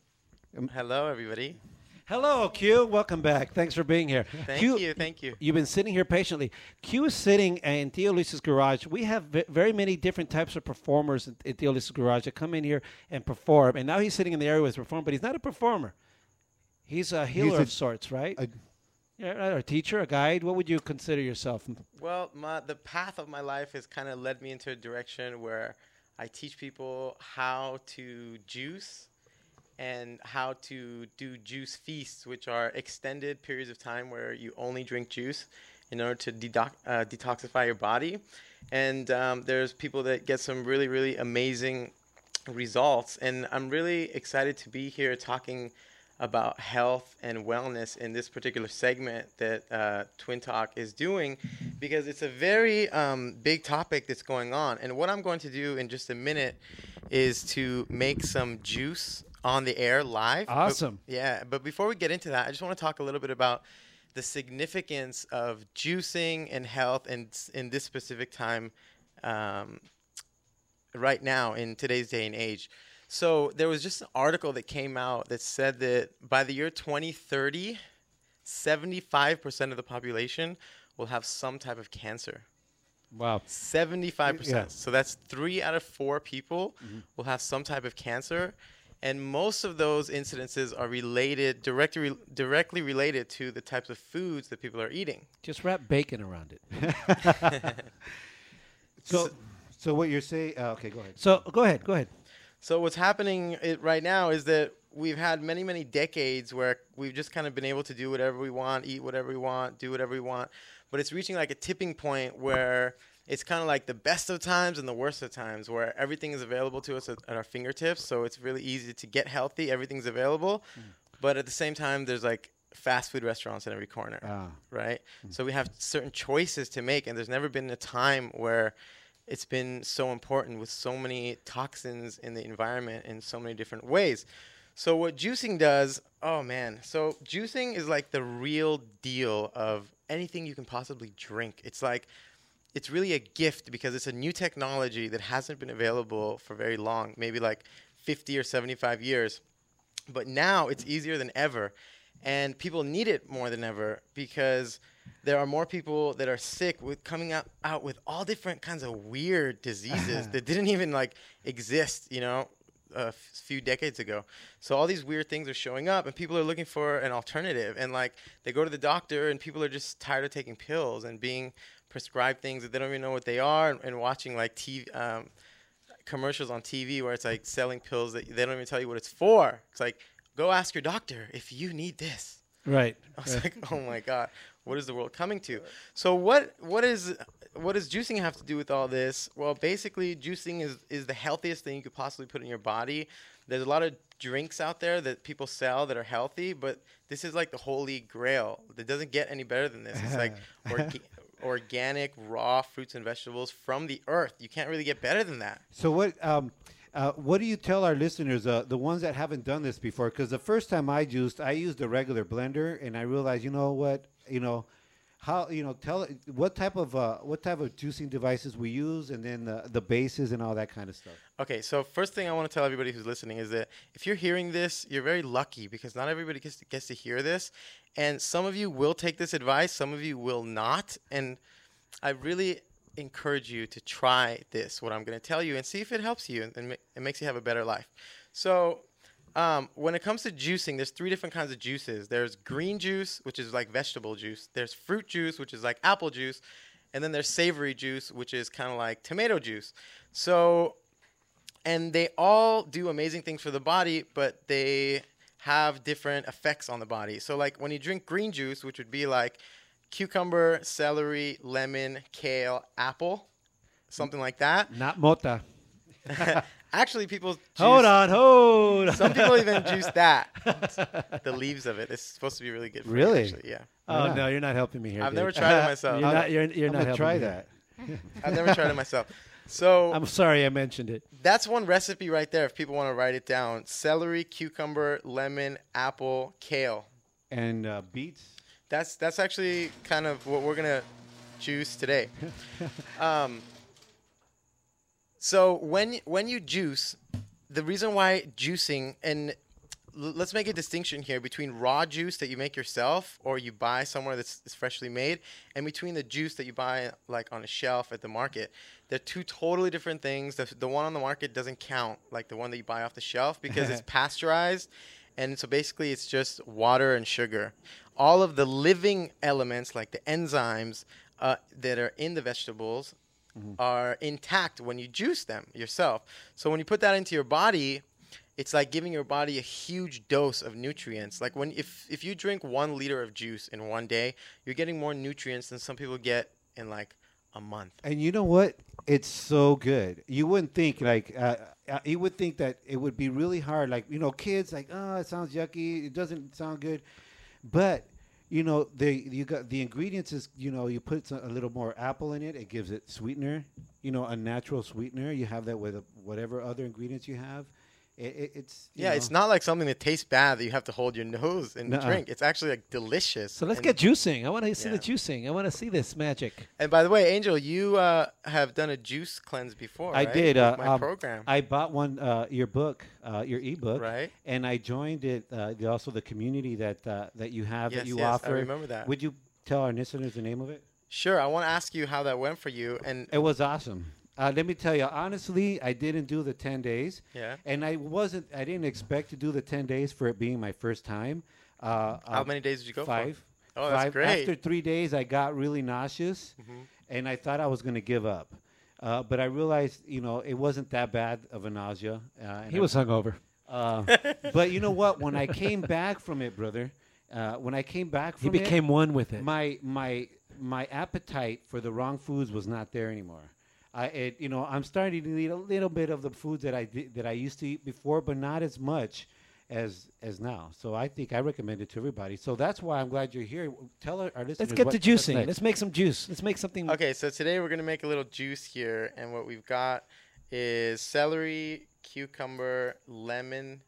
Hello, everybody. Hello, Q. Welcome back. Thanks for being here. Thank Q, you, thank you. You've been sitting here patiently. Q is sitting in Theo Lisa's garage. We have v- very many different types of performers in, in Theo Lisa's garage that come in here and perform. And now he's sitting in the area where he's performing, but he's not a performer. He's a healer a- of sorts, right? a- right, a teacher, a guide. What would you consider yourself? Well, my, the path of my life has kind of led me into a direction where I teach people how to juice and how to do juice feasts, which are extended periods of time where you only drink juice in order to uh, detoxify your body. And um, there's people that get some really, really amazing results. And I'm really excited to be here talking about health and wellness in this particular segment that uh, Twin Talk is doing because it's a very um, big topic that's going on. And what I'm going to do in just a minute is to make some juice on the air live. But- Awesome. yeah, but before we get into that, I just want to talk a little bit about the significance of juicing and health and in this specific time um, right now in today's day and age. So there was just an article that came out that said that by the year 2030, 75% of the population will have some type of cancer. Wow. 75%. Yeah. So that's three out of four people will have some type of cancer. And most of those incidences are related, directly, directly related to the types of foods that people are eating. Just wrap bacon around it. So, so what you're saying? Uh, okay, go ahead. So go ahead. Go ahead. So what's happening right now is that we've had many, many decades where we've just kind of been able to do whatever we want, eat whatever we want, do whatever we want. But it's reaching like a tipping point where it's kind of like the best of times and the worst of times where everything is available to us at, at our fingertips. So it's really easy to get healthy. Everything's available. But at the same time, there's like fast food restaurants in every corner Ah. right? So we have certain choices to make, and there's never been a time where it's been so important with so many toxins in the environment in so many different ways. So what juicing does, oh man, so juicing is like the real deal of anything you can possibly drink. It's like it's really a gift because it's a new technology that hasn't been available for very long, maybe like 50 or 75 years. But now it's easier than ever. And people need it more than ever because there are more people that are sick with coming out, out with all different kinds of weird diseases that didn't even like exist, you know, a f- few decades ago. So all these weird things are showing up and people are looking for an alternative and like they go to the doctor and people are just tired of taking pills and being prescribed things that they don't even know what they are and, and watching like TV um, commercials on TV where it's like selling pills that they don't even tell you what it's for. It's like go ask your doctor if you need this. Right. I was like, oh my god, what is the world coming to? So what what is what does juicing have to do with all this? Well, basically, juicing is is the healthiest thing you could possibly put in your body. There's a lot of drinks out there that people sell that are healthy, but this is like the holy grail. It doesn't get any better than this. It's like orga- organic, raw fruits and vegetables from the earth. You can't really get better than that. So what? Um, uh, what do you tell our listeners, uh, the ones that haven't done this before? Because the first time I juiced, I used a regular blender, and I realized, you know what, you know, how you know, tell what type of uh, what type of juicing devices we use, and then the the bases and all that kind of stuff. Okay, so first thing I want to tell everybody who's listening is that if you're hearing this, you're very lucky because not everybody gets to, gets to hear this, and some of you will take this advice, some of you will not, and I really encourage you to try this, what I'm going to tell you, and see if it helps you and, and it makes you have a better life. So, um, when it comes to juicing, there's three different kinds of juices. There's green juice, which is like vegetable juice. There's fruit juice, which is like apple juice, and then there's savory juice, which is kind of like tomato juice. So, and they all do amazing things for the body, but they have different effects on the body. So, like when you drink green juice, which would be like cucumber, celery, lemon, kale, apple, something like that. Not mota. Actually, people juice, Hold on, hold on. Some people even juice that, the leaves of it. It's supposed to be really good. For you, Really? actually, yeah. Oh no, you're not helping me here. I've Dave. never tried it myself. You're not. You're, you're I'm not gonna helping try me that. I've never tried it myself. So I'm sorry I mentioned it. that's one recipe right there. If people want to write it down: celery, cucumber, lemon, apple, kale. And uh, beets. That's that's actually kind of what we're gonna juice today. um, so when when you juice, the reason why juicing and l- let's make a distinction here between raw juice that you make yourself or you buy somewhere that's, that's freshly made and between the juice that you buy like on a shelf at the market. They're two totally different things. The, the one on the market doesn't count like the one that you buy off the shelf because it's pasteurized and so basically it's just water and sugar all of the living elements like the enzymes uh, that are in the vegetables are intact when you juice them yourself. So when you put that into your body, it's like giving your body a huge dose of nutrients. Like when if if you drink 1 liter of juice in one day, you're getting more nutrients than some people get in like a month. And you know what? It's so good. You wouldn't think like uh, uh, you would think that it would be really hard. Like you know, kids like, oh, it sounds yucky. It doesn't sound good. But you know, the you got the ingredients is you know you put a little more apple in it. It gives it sweetener. You know, a natural sweetener. You have that with whatever other ingredients you have. It, it, it's Yeah, know. it's not like something that tastes bad that you have to hold your nose and Nuh-uh. drink. It's actually like delicious. So let's get juicing. I want to see Yeah. the juicing. I want to see this magic. And by the way, Angel, you uh, have done a juice cleanse before. I right? did. Uh, my um, program. I bought one, uh, your book, uh, your ebook, Right. And I joined it. Uh, also, the community that uh, that you have Yes, that you yes, I offer. remember that. Would you tell our listeners the name of it? Sure. I want to ask you how that went for you. And It was awesome. Uh, let me tell you, honestly, I didn't do the ten days. Yeah. And I wasn't. I didn't expect to do the ten days for it being my first time. Uh, How uh, many days did you go for? Five. Oh, that's Five. great. After three days, I got really nauseous, Mhm. and I thought I was going to give up. Uh, but I realized, you know, it wasn't that bad of a nausea. Uh, and He I- was hungover. Uh, but you know what? When I came back from it, brother, uh, when I came back He from it, became one with it. My my my appetite for the wrong foods was not there anymore. I it, you know I'm starting to eat a little bit of the food that I did, that I used to eat before, but not as much as as now. So I think I recommend it to everybody. So that's why I'm glad you're here. Tell our, our listeners. Let's get what- to juicing. Let's make some juice. Let's make something. Okay, so today we're gonna make a little juice here, and what we've got is celery, cucumber, lemon,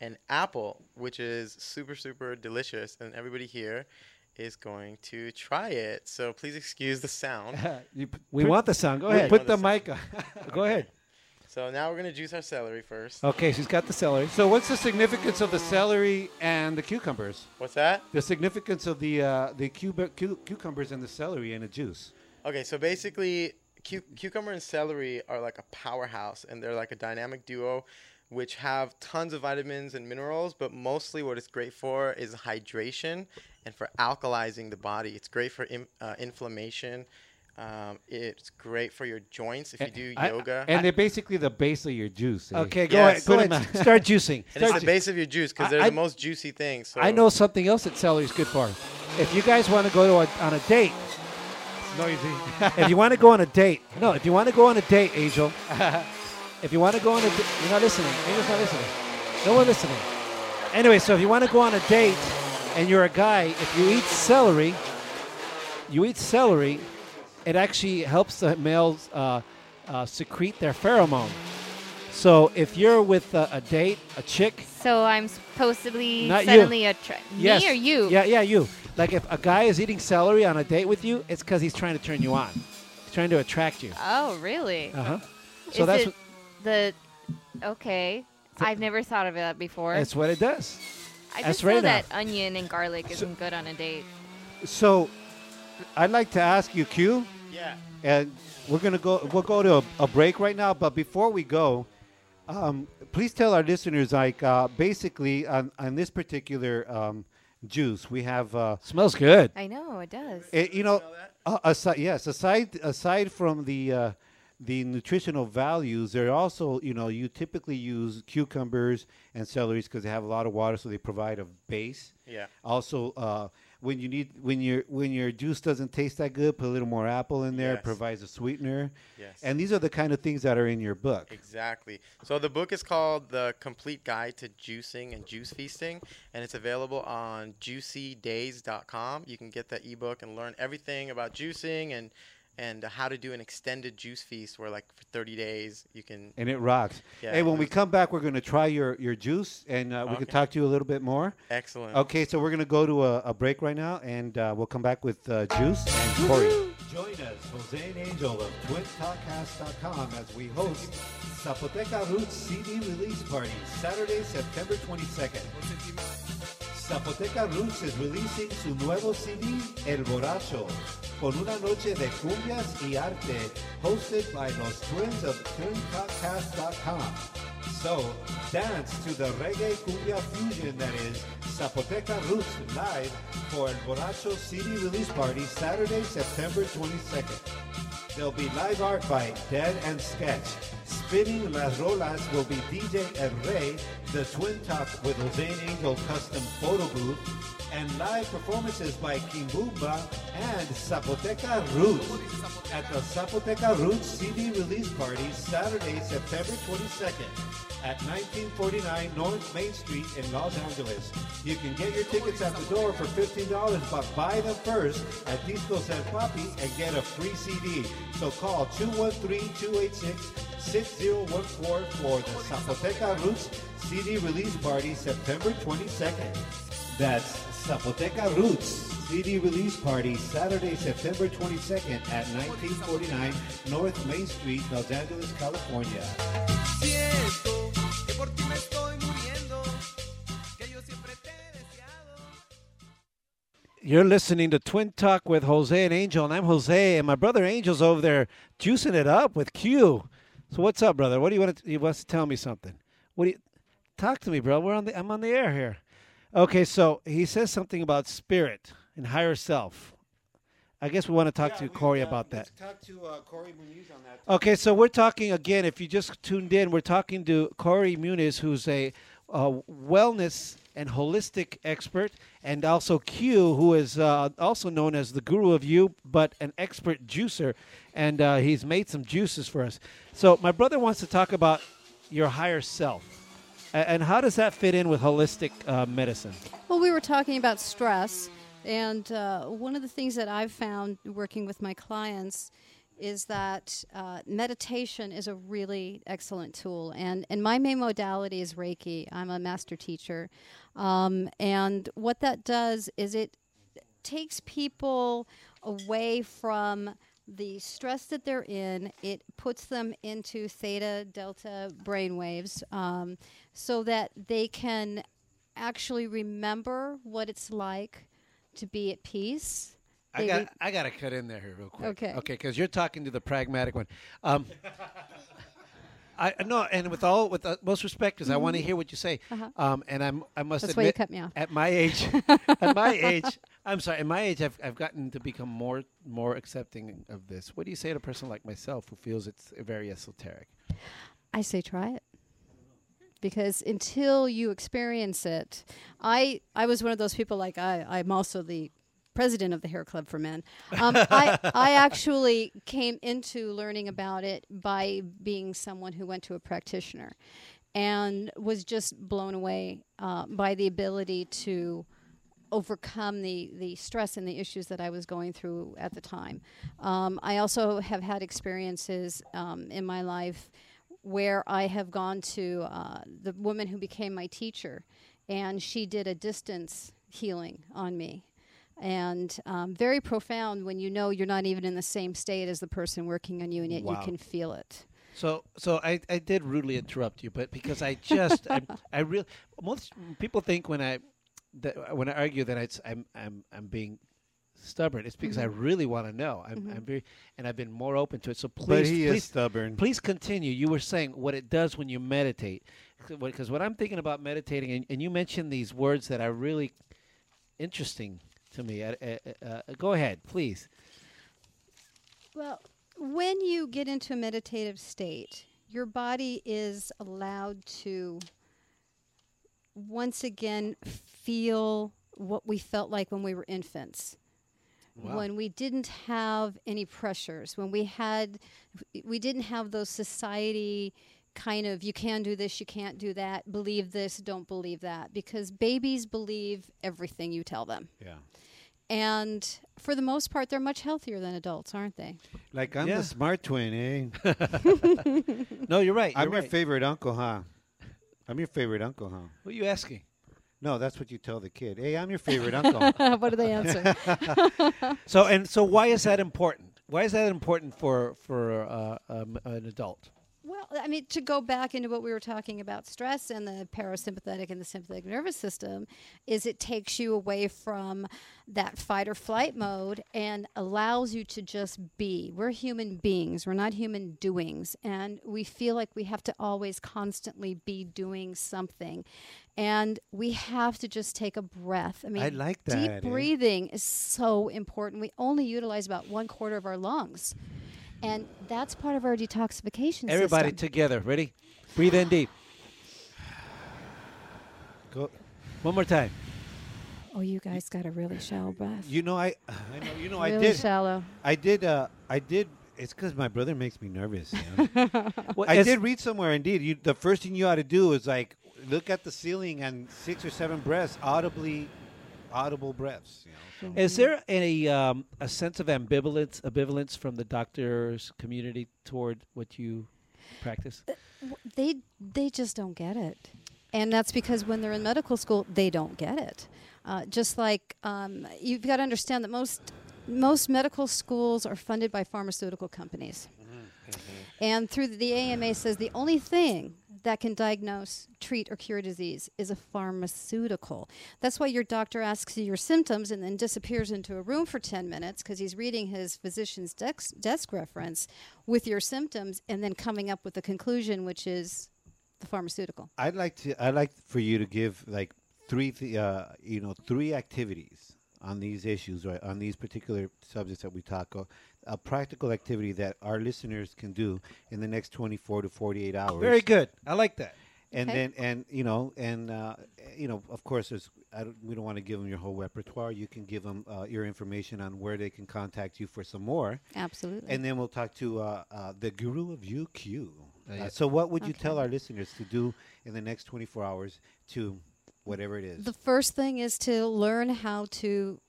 and apple, which is super super delicious, and everybody here is going to try it. So please excuse the sound. You p- We put- want the sound. Go ahead. Put the mic on. Go ahead. So now we're gonna juice our celery first. Okay, she's got the celery. So what's the significance of the celery and the cucumbers? What's that? The significance of the uh, the cuba- cu- cucumbers and the celery in a juice. Okay, so basically, cu- cucumber and celery are like a powerhouse, and they're like a dynamic duo, which have tons of vitamins and minerals. But mostly, what it's great for is hydration and for alkalizing the body. It's great for in, uh, inflammation. Um, it's great for your joints if you do I- yoga. and they're basically the base of your juice. eh? Okay, go Yes. ahead. Go ahead. Start juicing. and it's Start the base of your juice because they're I- the most juicy things. So I know something else that celery is good for. If you guys want to go to a, on a date, Noisy. if you want to go on a date, no, if you want to go on a date, Angel, if you want to go on a date, you're not listening. Angel's not listening. No one listening. Anyway, so if you want to go on a date and you're a guy, if you eat celery, you eat celery, it actually helps the males uh, uh, secrete their pheromone. So if you're with a, a date, a chick, So I'm supposed to be you. suddenly attra- Yes. me or you? Yeah, yeah, you. Like if a guy is eating celery on a date with you, it's because he's trying to turn you on. He's trying to attract you. Oh, really? Uh huh. So Is that's the okay. I've never thought of that before. that's what it does. I just right know now. that onion and garlic isn't good on a date. So, I'd like to ask you, Q. Yeah. And we're gonna go. We'll go to a, a break right now. But before we go, um, please tell our listeners, like, uh, basically on, on this particular um, juice, we have. Uh, Smells good. I know it does. it- you know, uh, aside, yes, aside aside from the uh, the nutritional values, they're also, you know, you typically use cucumbers and celeries because they have a lot of water, so they provide a base. Yeah. Also, uh, when you need when your when your juice doesn't taste that good, put a little more apple in there. It Yes. provides a sweetener. Yes. And these are the kind of things that are in your book. Exactly. So the book is called The Complete Guide to Juicing and Juice Feasting, and it's available on juicydays.com. You can get that ebook and learn everything about juicing and and how to do an extended juice feast where like for 30 days you can And it rocks. Yeah, hey, when it we come back, we're going to try your, your juice, and uh, we can talk to you a little bit more. Excellent. Okay, so we're going to go to a, a break right now, and uh, we'll come back with uh, Juice and Corey. Join us, Jose and Angel of TwinTalkcast.com, as we host Zapoteca Roots CD release party, Saturday, September 22nd. Zapoteca Roots is releasing su nuevo CD, El Borracho, con una noche de cumbias y arte, hosted by los twins of TwinTalkcast.com. So, dance to the reggae cumbia fusion that is Zapoteca Roots live for El Borracho CD release party Saturday, September 22nd. There'll be live art by Dead and Sketch. Spinning Las Rolas will be DJ El Rey, the Twin Talk with Jose Angel custom photo booth, and live performances by Kimbumba and Zapoteca Roots at the Zapoteca Roots CD release party Saturday, September 22nd at 1949 North Main Street in Los Angeles. You can get your tickets at the door for $15, but buy them first at Disco San Papi and get a free CD. So call 213-286-6014 for the Zapoteca Roots CD release party September 22nd. That's Zapoteca Roots CD release party Saturday, September 22nd at 1949 North Main Street, Los Angeles, California. Siento que por ti me estoy muriendo, que yo siempre te he deseado. You're listening to Twin Talk with Jose and Angel, and I'm Jose, and my brother Angel's over there juicing it up with Q. So what's up, brother? What do you want to? You wants to tell me something? What do you? Talk to me, bro. We're on the. I'm on the air here. Okay, so he says something about spirit and higher self. I guess we want to talk to Corey about that. Talk to uh, Corey Muniz on that. Okay, so we're talking again. If you just tuned in, we're talking to Corey Muniz, who's a uh, wellness and holistic expert, and also Q, who is uh, also known as the guru of you, but an expert juicer, and uh, he's made some juices for us. So my brother wants to talk about your higher self, and how does that fit in with holistic uh, medicine? Well, we were talking about stress, and uh, one of the things that I've found working with my clients is that uh, meditation is a really excellent tool. And, and my main modality is Reiki. I'm a master teacher. Um, and what that does is it takes people away from the stress that they're in. It puts them into theta, delta brainwaves um, so that they can actually remember what it's like to be at peace. I got re- I got to cut in there here real quick. Okay. Okay, because you're talking to the pragmatic one. Um, I no, and with all with uh, most respect, because I want to hear what you say. Uh-huh. Um, and I'm I must That's why you cut me off. at my age, at my age, I'm sorry, at my age, I've I've gotten to become more more accepting of this. What do you say to a person like myself who feels it's very esoteric? I say try it. Because until you experience it, I I was one of those people like I I'm also the president of the Hair Club for Men. Um, I I actually came into learning about it by being someone who went to a practitioner, and was just blown away uh, by the ability to overcome the, the stress and the issues that I was going through at the time. Um, I also have had experiences um, in my life where I have gone to uh, the woman who became my teacher, and she did a distance healing on me. And um, very profound when you know you're not even in the same state as the person working on you, and yet Wow. you can feel it. So, so I, I did rudely interrupt you, but because I just, I, I really, most people think when I, that when I argue that I'm, I'm, I'm being stubborn. It's because I Mhm. really want to know. I'm, Mhm. I'm very, and I've been more open to it. So please, But he is please, stubborn. Please continue. You were saying what it does when you meditate, because what I'm thinking about meditating, and, and you mentioned these words that are really interesting to me. Uh, uh, uh, go ahead, please. Well, when you get into a meditative state, your body is allowed to once again feel what we felt like when we were infants. Wow. When we didn't have any pressures, when we had, we didn't have those society kind of you can do this, you can't do that, believe this, don't believe that, because babies believe everything you tell them. Yeah. And for the most part, they're much healthier than adults, aren't they? Like I'm Yeah. the smart twin, eh? No, you're right. I'm you're your favorite uncle, huh? I'm your favorite uncle, huh? What are you asking? No, that's what you tell the kid. Hey, I'm your favorite uncle. What do they answer? so and so, why is that important? Why is that important for for uh, um, an adult? Well, I mean, to go back into what we were talking about stress and the parasympathetic and the sympathetic nervous system, is it takes you away from that fight or flight mode and allows you to just be. We're human beings, we're not human doings. And we feel like we have to always constantly be doing something. And we have to just take a breath. I mean, I like that, deep eh? breathing is so important. We only utilize about one quarter of our lungs. And that's part of our detoxification Everybody system. together, ready? Breathe in deep. Go. One more time. Oh, you guys got a really shallow breath. You know, I, I know, you know, I did. shallow. I did. Uh, I did. It's because my brother makes me nervous. You know? Well, I did read somewhere. Indeed, you, the first thing you ought to do is like look at the ceiling and six or seven breaths, audibly, audible breaths. You know, so. Is there any um, a sense of ambivalence ambivalence from the doctors community toward what you practice? W- They they just don't get it, and that's because when they're in medical school, they don't get it. Uh, just like um, you've got to understand that most most medical schools are funded by pharmaceutical companies, and through the, the AMA says the only thing that can diagnose, treat, or cure disease is a pharmaceutical. That's why your doctor asks you your symptoms and then disappears into a room for 10 minutes because he's reading his physician's dex- desk reference with your symptoms and then coming up with a conclusion, which is the pharmaceutical. I'd like to. I'd like for you to give like three, th- uh, you know, three activities on these issues, right? On these particular subjects that we talk. of, A practical activity that our listeners can do in the next 24 to 48 hours. Very good. I like that. And Okay. then, and you know, and uh, you know, of course, there's. I don't, we don't want to give them your whole repertoire. You can give them uh, your information on where they can contact you for some more. Absolutely. And then we'll talk to uh, uh, the guru of UQ. Oh, yeah. Uh, so, what would you Okay. tell our listeners to do in the next 24 hours to whatever it is? The first thing is to learn how to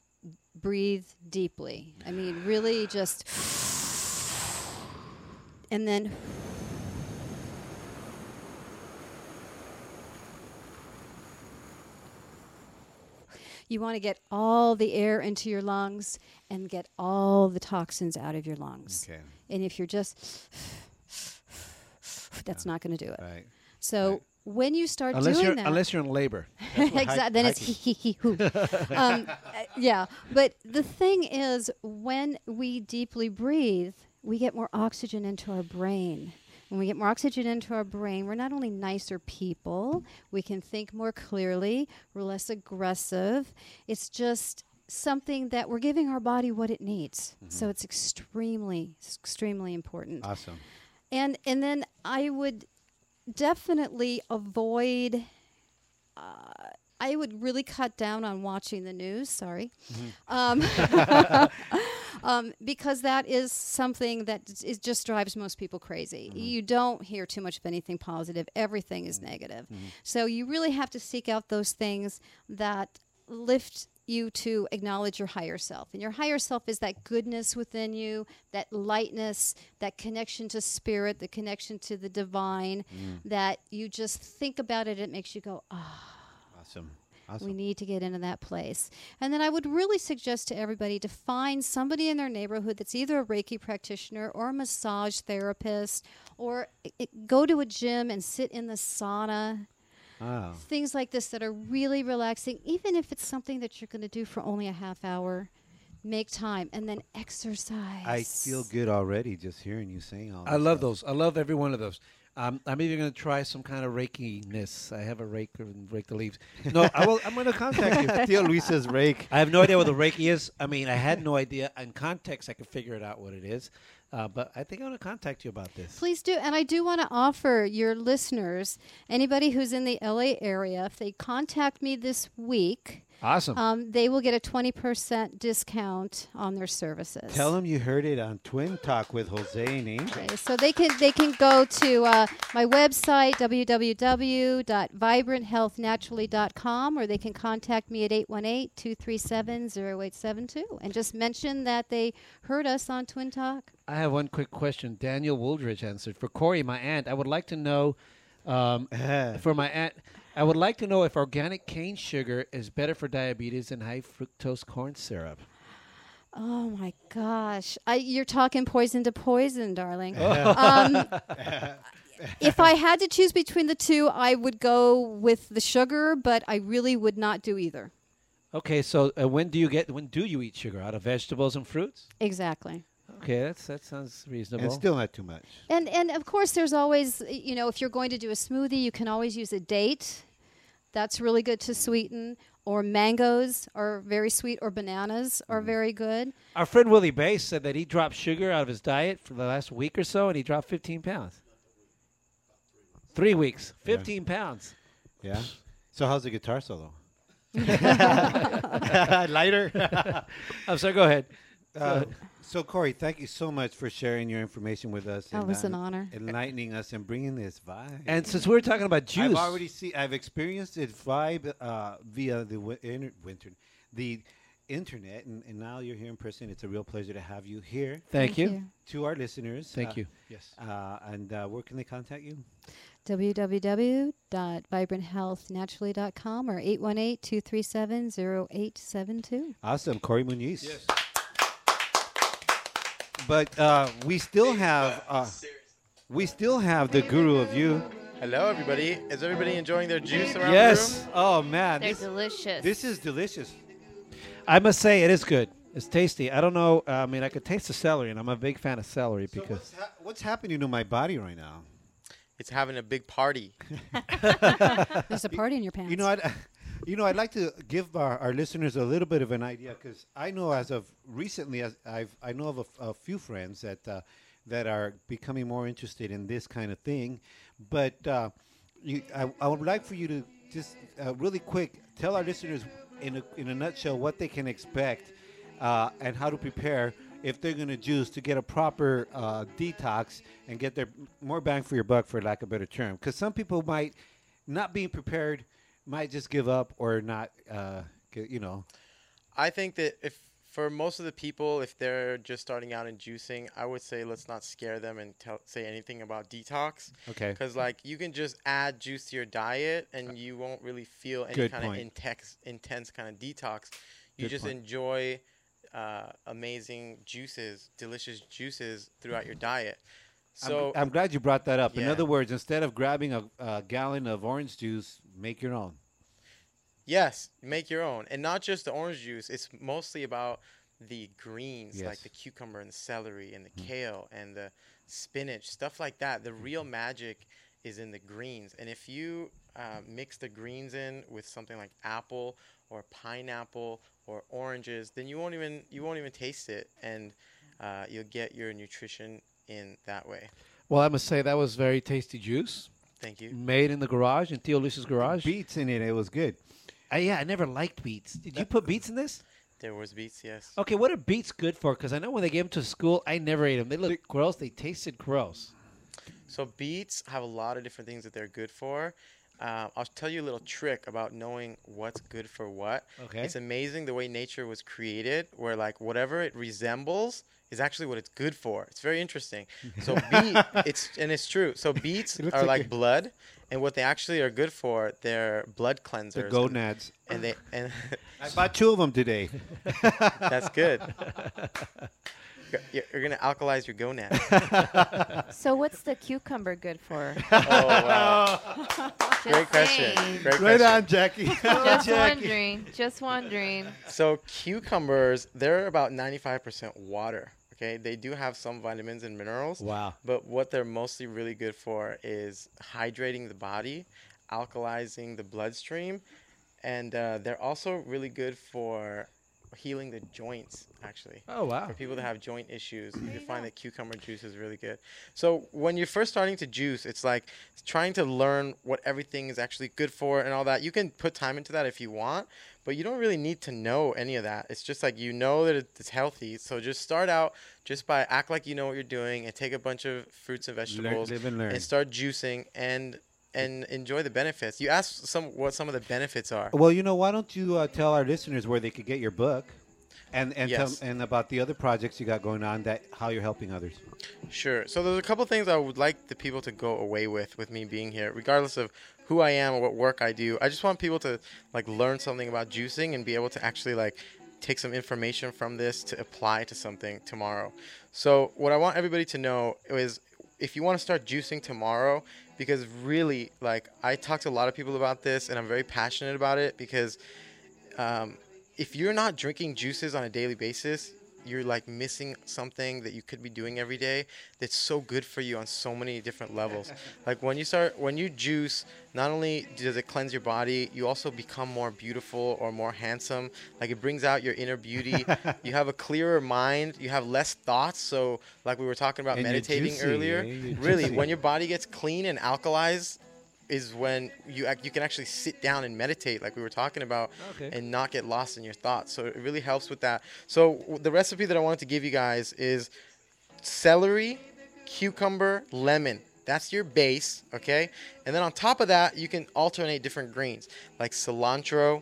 breathe deeply. I mean, really just. And then. You want to get all the air into your lungs and get all the toxins out of your lungs. Okay. And if you're just. That's not going to do it. Right. So when you start Unless doing you're that, unless you're in labor. Exactly. Then it's hiking- hee hee hee hoo. um, uh, yeah, but the thing is, when we deeply breathe, we get more oxygen into our brain. When we get more oxygen into our brain, we're not only nicer people, we can think more clearly, we're less aggressive. It's just something that we're giving our body what it needs. So it's extremely, extremely important. Awesome. And and then I would definitely avoid. Uh, I would really cut down on watching the news. Sorry, um, um, because that is something that is just drives most people crazy. You don't hear too much of anything positive. Everything is negative. So you really have to seek out those things that lift you to acknowledge your higher self. And your higher self is that goodness within you, that lightness, that connection to spirit, the connection to the divine, that you just think about it, it makes you go, ah. Awesome. We need to get into that place. And then I would really suggest to everybody to find somebody in their neighborhood that's either a Reiki practitioner or a massage therapist or i- go to a gym and sit in the sauna. Wow. Things like this that are really relaxing, even if it's something that you're going to do for only a half hour. Make time and then exercise. I feel good already just hearing you saying all. I love stuff. those. I love every one of those. Um, I'm even going to try some kind of Reiki-ness. I have a rake and rake the leaves. No, I will. I'm going to contact you. Tio Luis's rake. I have no idea what the Reiki is. I mean, I had no idea. In context, I could figure it out what it is. Uh, but I think I want to contact you about this. Please do. And I do want to offer your listeners, anybody who's in the LA area, if they contact me this week, Awesome. um, they will get a 20% discount on their services. Tell them you heard it on Twin Talk with Jose and Angel. Okay, so they can they can go to uh, my website www.vibranthealthnaturally.com or they can contact me at 818-237-0872 and just mention that they heard us on Twin Talk. I have one quick question. Daniel Wooldridge answered for Corey, my aunt. I would like to know, um, for my aunt, I would like to know if organic cane sugar is better for diabetes than high fructose corn syrup. Oh my gosh. I, you're talking poison to poison, darling. um, if I had to choose between the two, I would go with the sugar, but I really would not do either. Okay, so uh, when do you get when do you eat sugar out of vegetables and fruits? Exactly. Okay, that's that sounds reasonable. And still not too much. And and of course, there's always you know if you're going to do a smoothie, you can always use a date. That's really good to sweeten. Or mangoes are very sweet, or bananas are mm-hmm. very good. Our friend Willie Bass said that he dropped sugar out of his diet for the last week or so, and he dropped 15 pounds. Three weeks, 15 pounds. Yeah. So how's the guitar solo? Lighter. I'm sorry. Go ahead. Uh, so Corey, thank you so much for sharing your information with us. Oh, it and, was an uh, honor. Enlightening us and bringing this vibe. And since we're talking about juice, I've already seen. I've experienced it vibe uh, via the wi- inter- winter, the internet, and, and now you're here in person. It's a real pleasure to have you here. Thank Thank you. you. To our listeners, Thank uh, you. Yes. Uh, and uh, where can they contact you? www.vibranthealthnaturally.com or 818-237-0872. Awesome, Corey Muniz. Yes. But uh, we still have uh, we still have the guru of you. Hello, everybody. Is everybody enjoying their juice around Yes. the room? Oh man, They're this, delicious. this is delicious. I must say it is good. It's tasty. I don't know. uh, I mean, I could taste the celery, and I'm a big fan of celery because What's, ha- what's happening to my body right now? It's having a big party. There's a party in your pants. You know, I'd, you know, I'd like to give our, our listeners a little bit of an idea because I know as of recently, as I've I know of a, few friends that uh, that are becoming more interested in this kind of thing. But uh, you, I, I would like for you to just uh, really quick tell our listeners in a, in a nutshell what they can expect uh, and how to prepare if they're going to juice to get a proper uh, detox and get their more bang for your buck, for lack of a better term. Because some people might not being prepared might just give up or not, uh, you know. I think that if for most of the people, if they're just starting out in juicing, I would say let's not scare them and tell, say anything about detox. Okay. Because like you can just add juice to your diet and you won't really feel any Good kind of intense, intense kind of detox. You Good just point. enjoy uh, amazing juices, delicious juices throughout your diet. So I'm, I'm glad you brought that up. In other words, instead of grabbing a, a gallon of orange juice, make your own. Yes, make your own, and not just the orange juice. It's mostly about the greens, like the cucumber and the celery and the kale and the spinach, stuff like that. The real magic is in the greens. And if you uh, mix the greens in with something like apple or pineapple or oranges, then you won't even you won't even taste it, and uh, you'll get your nutrition in that way. Well, I must say that was very tasty juice. Thank you. Made in the garage in Theo Luis's garage. Beets in it. It was good. Uh, yeah, I never liked beets. Did you put beets in this? There was beets, yes. Okay, what are beets good for? Because I know when they gave them to school, I never ate them. They looked gross. They tasted gross. So beets have a lot of different things that they're good for. Uh, I'll tell you a little trick about knowing what's good for what. Okay. It's amazing the way nature was created, where like whatever it resembles is actually what it's good for. It's very interesting. So beet, it's and it's true. So beets are like like blood, and what they actually are good for, they're blood cleansers. and- gonads. And they and I bought two of them today. that's good. You're, you're gonna alkalize your gonad. So what's the cucumber good for? Oh wow! Great question. saying. Great Right question. on, Jackie. Just wondering. Just wondering. So cucumbers, they're about 95% water. Okay, they do have some vitamins and minerals. Wow. But what they're mostly really good for is hydrating the body, alkalizing the bloodstream, and uh, they're also really good for healing the joints. Actually. Oh, wow. For people that have joint issues, you find that cucumber juice is really good. So when you're first starting to juice, it's like trying to learn what everything is actually good for and all that. You can put time into that if you want, but you don't really need to know any of that. It's just like you know that it's healthy. So just start out just by act like you know what you're doing and take a bunch of fruits and vegetables live and learn. start juicing and and enjoy the benefits. You asked some what some of the benefits are. Well, you know, why don't you uh, tell our listeners where they could get your book, and and Yes. tell, and about the other projects you got going on that how you're helping others. Sure. So there's a couple things I would like the people to go away with with me being here, regardless of who I am or what work I do. I just want people to like learn something about juicing and be able to actually like take some information from this to apply to something tomorrow. So what I want everybody to know is if you want to start juicing tomorrow because really like I talk to a lot of people about this and I'm very passionate about it because um, if you're not drinking juices on a daily basis, you're like missing something that you could be doing every day that's so good for you on so many different levels. like when you start when you juice, not only does it cleanse your body, you also become more beautiful or more handsome. Like it brings out your inner beauty. you have a clearer mind, you have less thoughts, so like we were talking about And meditating juicy, earlier. eh? Really, juicy. when your body gets clean and alkalized is when you you can actually sit down and meditate like we were talking about oh, Okay. and not get lost in your thoughts so it really helps with that so w- the recipe that i wanted to give you guys is celery cucumber lemon that's your base okay and then on top of that you can alternate different greens like cilantro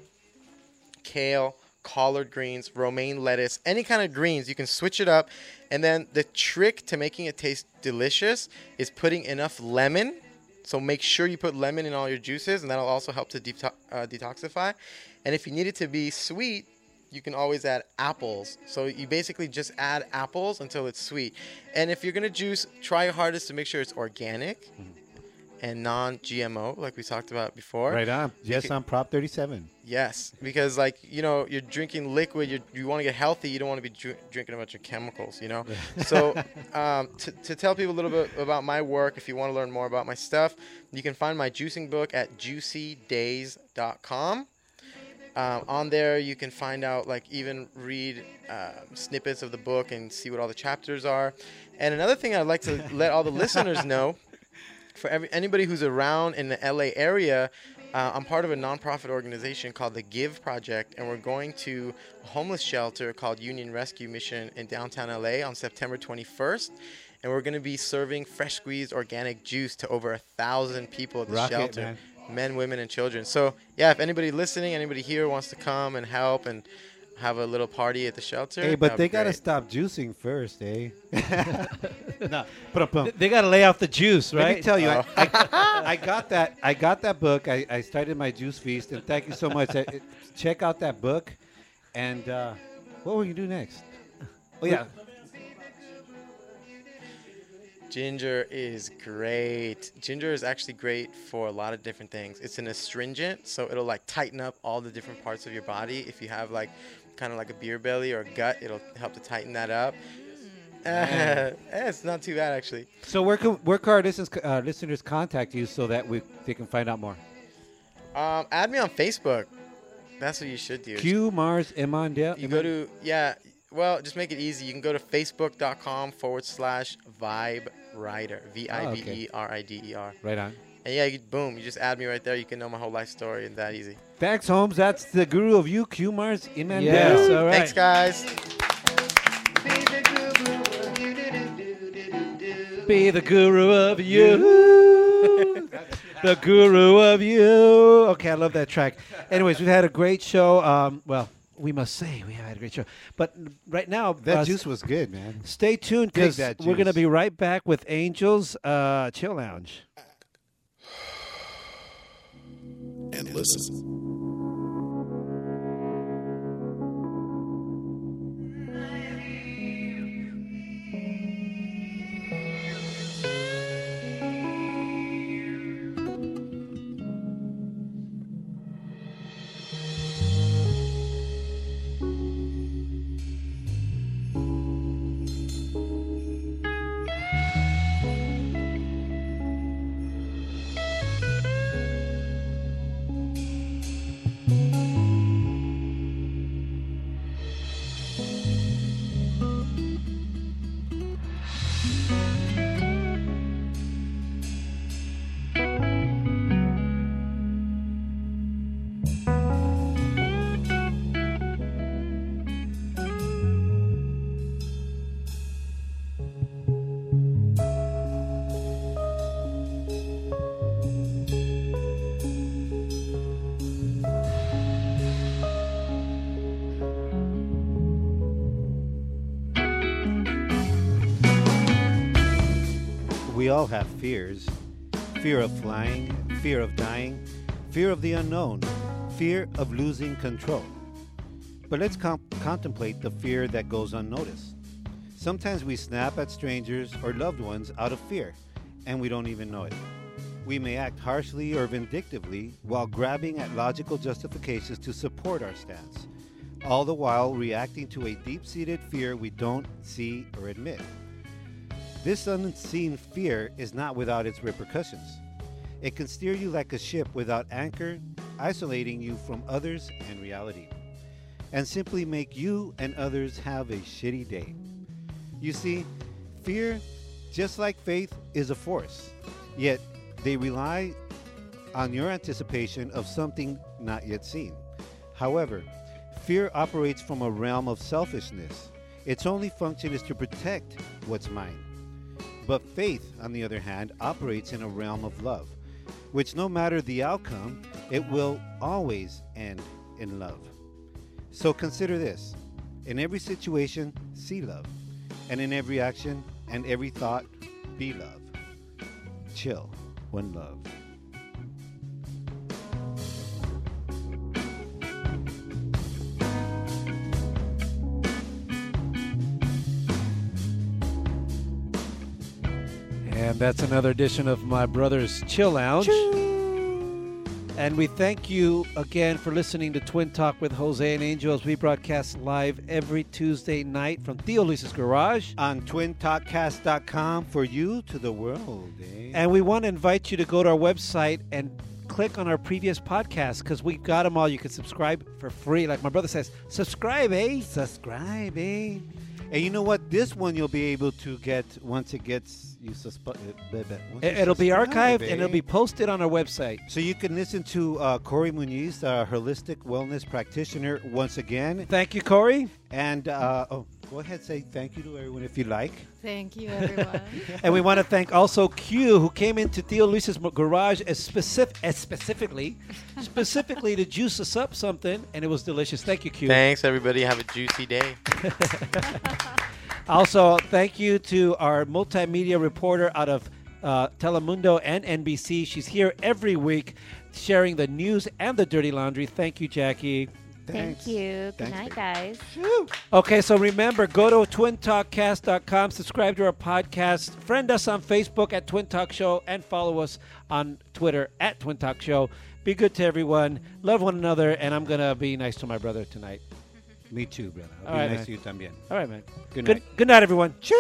kale, collard greens, romaine lettuce, any kind of greens. You can switch it up. And then the trick to making it taste delicious is putting enough lemon. So make sure you put lemon in all your juices, and that'll also help to deto- uh, detoxify. And if you need it to be sweet, you can always add apples. So you basically just add apples until it's sweet. And if you're gonna juice, try your hardest to make sure it's organic and non-GMO, like we talked about before. Right on. Yes, on Prop 37. Yes, because like you know, you're drinking liquid. You you want to get healthy. You don't want to be dr- drinking a bunch of chemicals. You know. so um, to to tell people a little bit about my work, if you want to learn more about my stuff, you can find my juicing book at juicydays.com. Um, on there, you can find out like even read uh, snippets of the book and see what all the chapters are. And another thing I'd like to let all the listeners know for every, anybody who's around in the LA area, uh, I'm part of a nonprofit organization called the Give Project, and we're going to a homeless shelter called Union Rescue Mission in downtown LA on September 21st. And we're going to be serving fresh squeezed organic juice to over a thousand people at the Rock it, shelter man. men, women, and children. So, yeah, if anybody listening, anybody here wants to come and help and have a little party at the shelter, Hey, but that'd they got to great. stop juicing first, eh? no, but They- They got to lay off the juice, right? Let right? me tell you, Oh. I, I, I got that. I got that book. I, I started my juice feast, and thank you so much. I, it- check out that book. And uh, what will you do next? Oh yeah, Ginger is great. Ginger is actually great for a lot of different things. It's an astringent, so it'll like tighten up all the different parts of your body. If you have like kind of like a beer belly or a gut, it'll help to tighten that up. Uh, it's not too bad actually. So where can where can our listeners, uh, listeners contact you so that we they can find out more? Um, add me on Facebook. That's what you should do. Q Mars Imandel. You go to yeah. Well, just make it easy. You can go to facebook.com forward slash vibe rider. V I B E R I D E R. Right on. And yeah, you, boom, you just add me right there. You can know my whole life story and that easy. Thanks, Holmes. That's the guru of you, Q Mars Imandel. Yes, all right. Thanks, guys. Be the guru of you. the guru of you. Okay, I love that track. Anyways, we've had a great show. Um, well, we must say we have had a great show. But right now, That uh, juice was good, man. Stay tuned because we're going to be right back with Angels uh, Chill Lounge. And listen. All have fears fear of flying, fear of dying, fear of the unknown, fear of losing control. But let's com- contemplate the fear that goes unnoticed. Sometimes we snap at strangers or loved ones out of fear, and we don't even know it. We may act harshly or vindictively while grabbing at logical justifications to support our stance, all the while reacting to a deep seated fear we don't see or admit. This unseen fear is not without its repercussions. It can steer you like a ship without anchor, isolating you from others and reality, and simply make you and others have a shitty day. You see, fear, just like faith, is a force, yet they rely on your anticipation of something not yet seen. However, fear operates from a realm of selfishness. Its only function is to protect what's mine. But faith, on the other hand, operates in a realm of love, which no matter the outcome, it will always end in love. So consider this in every situation, see love, and in every action and every thought, be love. Chill, when love. And that's another edition of my brother's Chill Lounge. And we thank you again for listening to Twin Talk with Jose and Angel as we broadcast live every Tuesday night from Theo Luis's garage. On twintalkcast.com for you to the world. Eh? And we want to invite you to go to our website and click on our previous podcasts because we've got them all. You can subscribe for free. Like my brother says, subscribe, eh? Subscribe, eh? And you know what? This one you'll be able to get once it gets you suspe- uh, It'll be archived and it'll be posted on our website. So you can listen to uh, Corey Muniz, a holistic wellness practitioner, once again. Thank you, Corey. And uh, oh, go ahead, say thank you to everyone if you like. Thank you, everyone. And we want to thank also Q, who came into Theo Luis's garage as, specific, as specifically, specifically to juice us up something, and it was delicious. Thank you, Q. Thanks, everybody. Have a juicy day. Also, thank you to our multimedia reporter out of uh, Telemundo and NBC. She's here every week sharing the news and the dirty laundry. Thank you, Jackie. Thank you. Good Thanks, night, baby. guys. Okay, so remember, go to twintalkcast.com, subscribe to our podcast, friend us on Facebook at Twin Talk Show, and follow us on Twitter at Twin Talk Show. Be good to everyone, love one another, and I'm going to be nice to my brother tonight. Me too, brother. I'll All be right, nice man. to you también. All right, man. Good Good, night. good night, everyone. Cheers.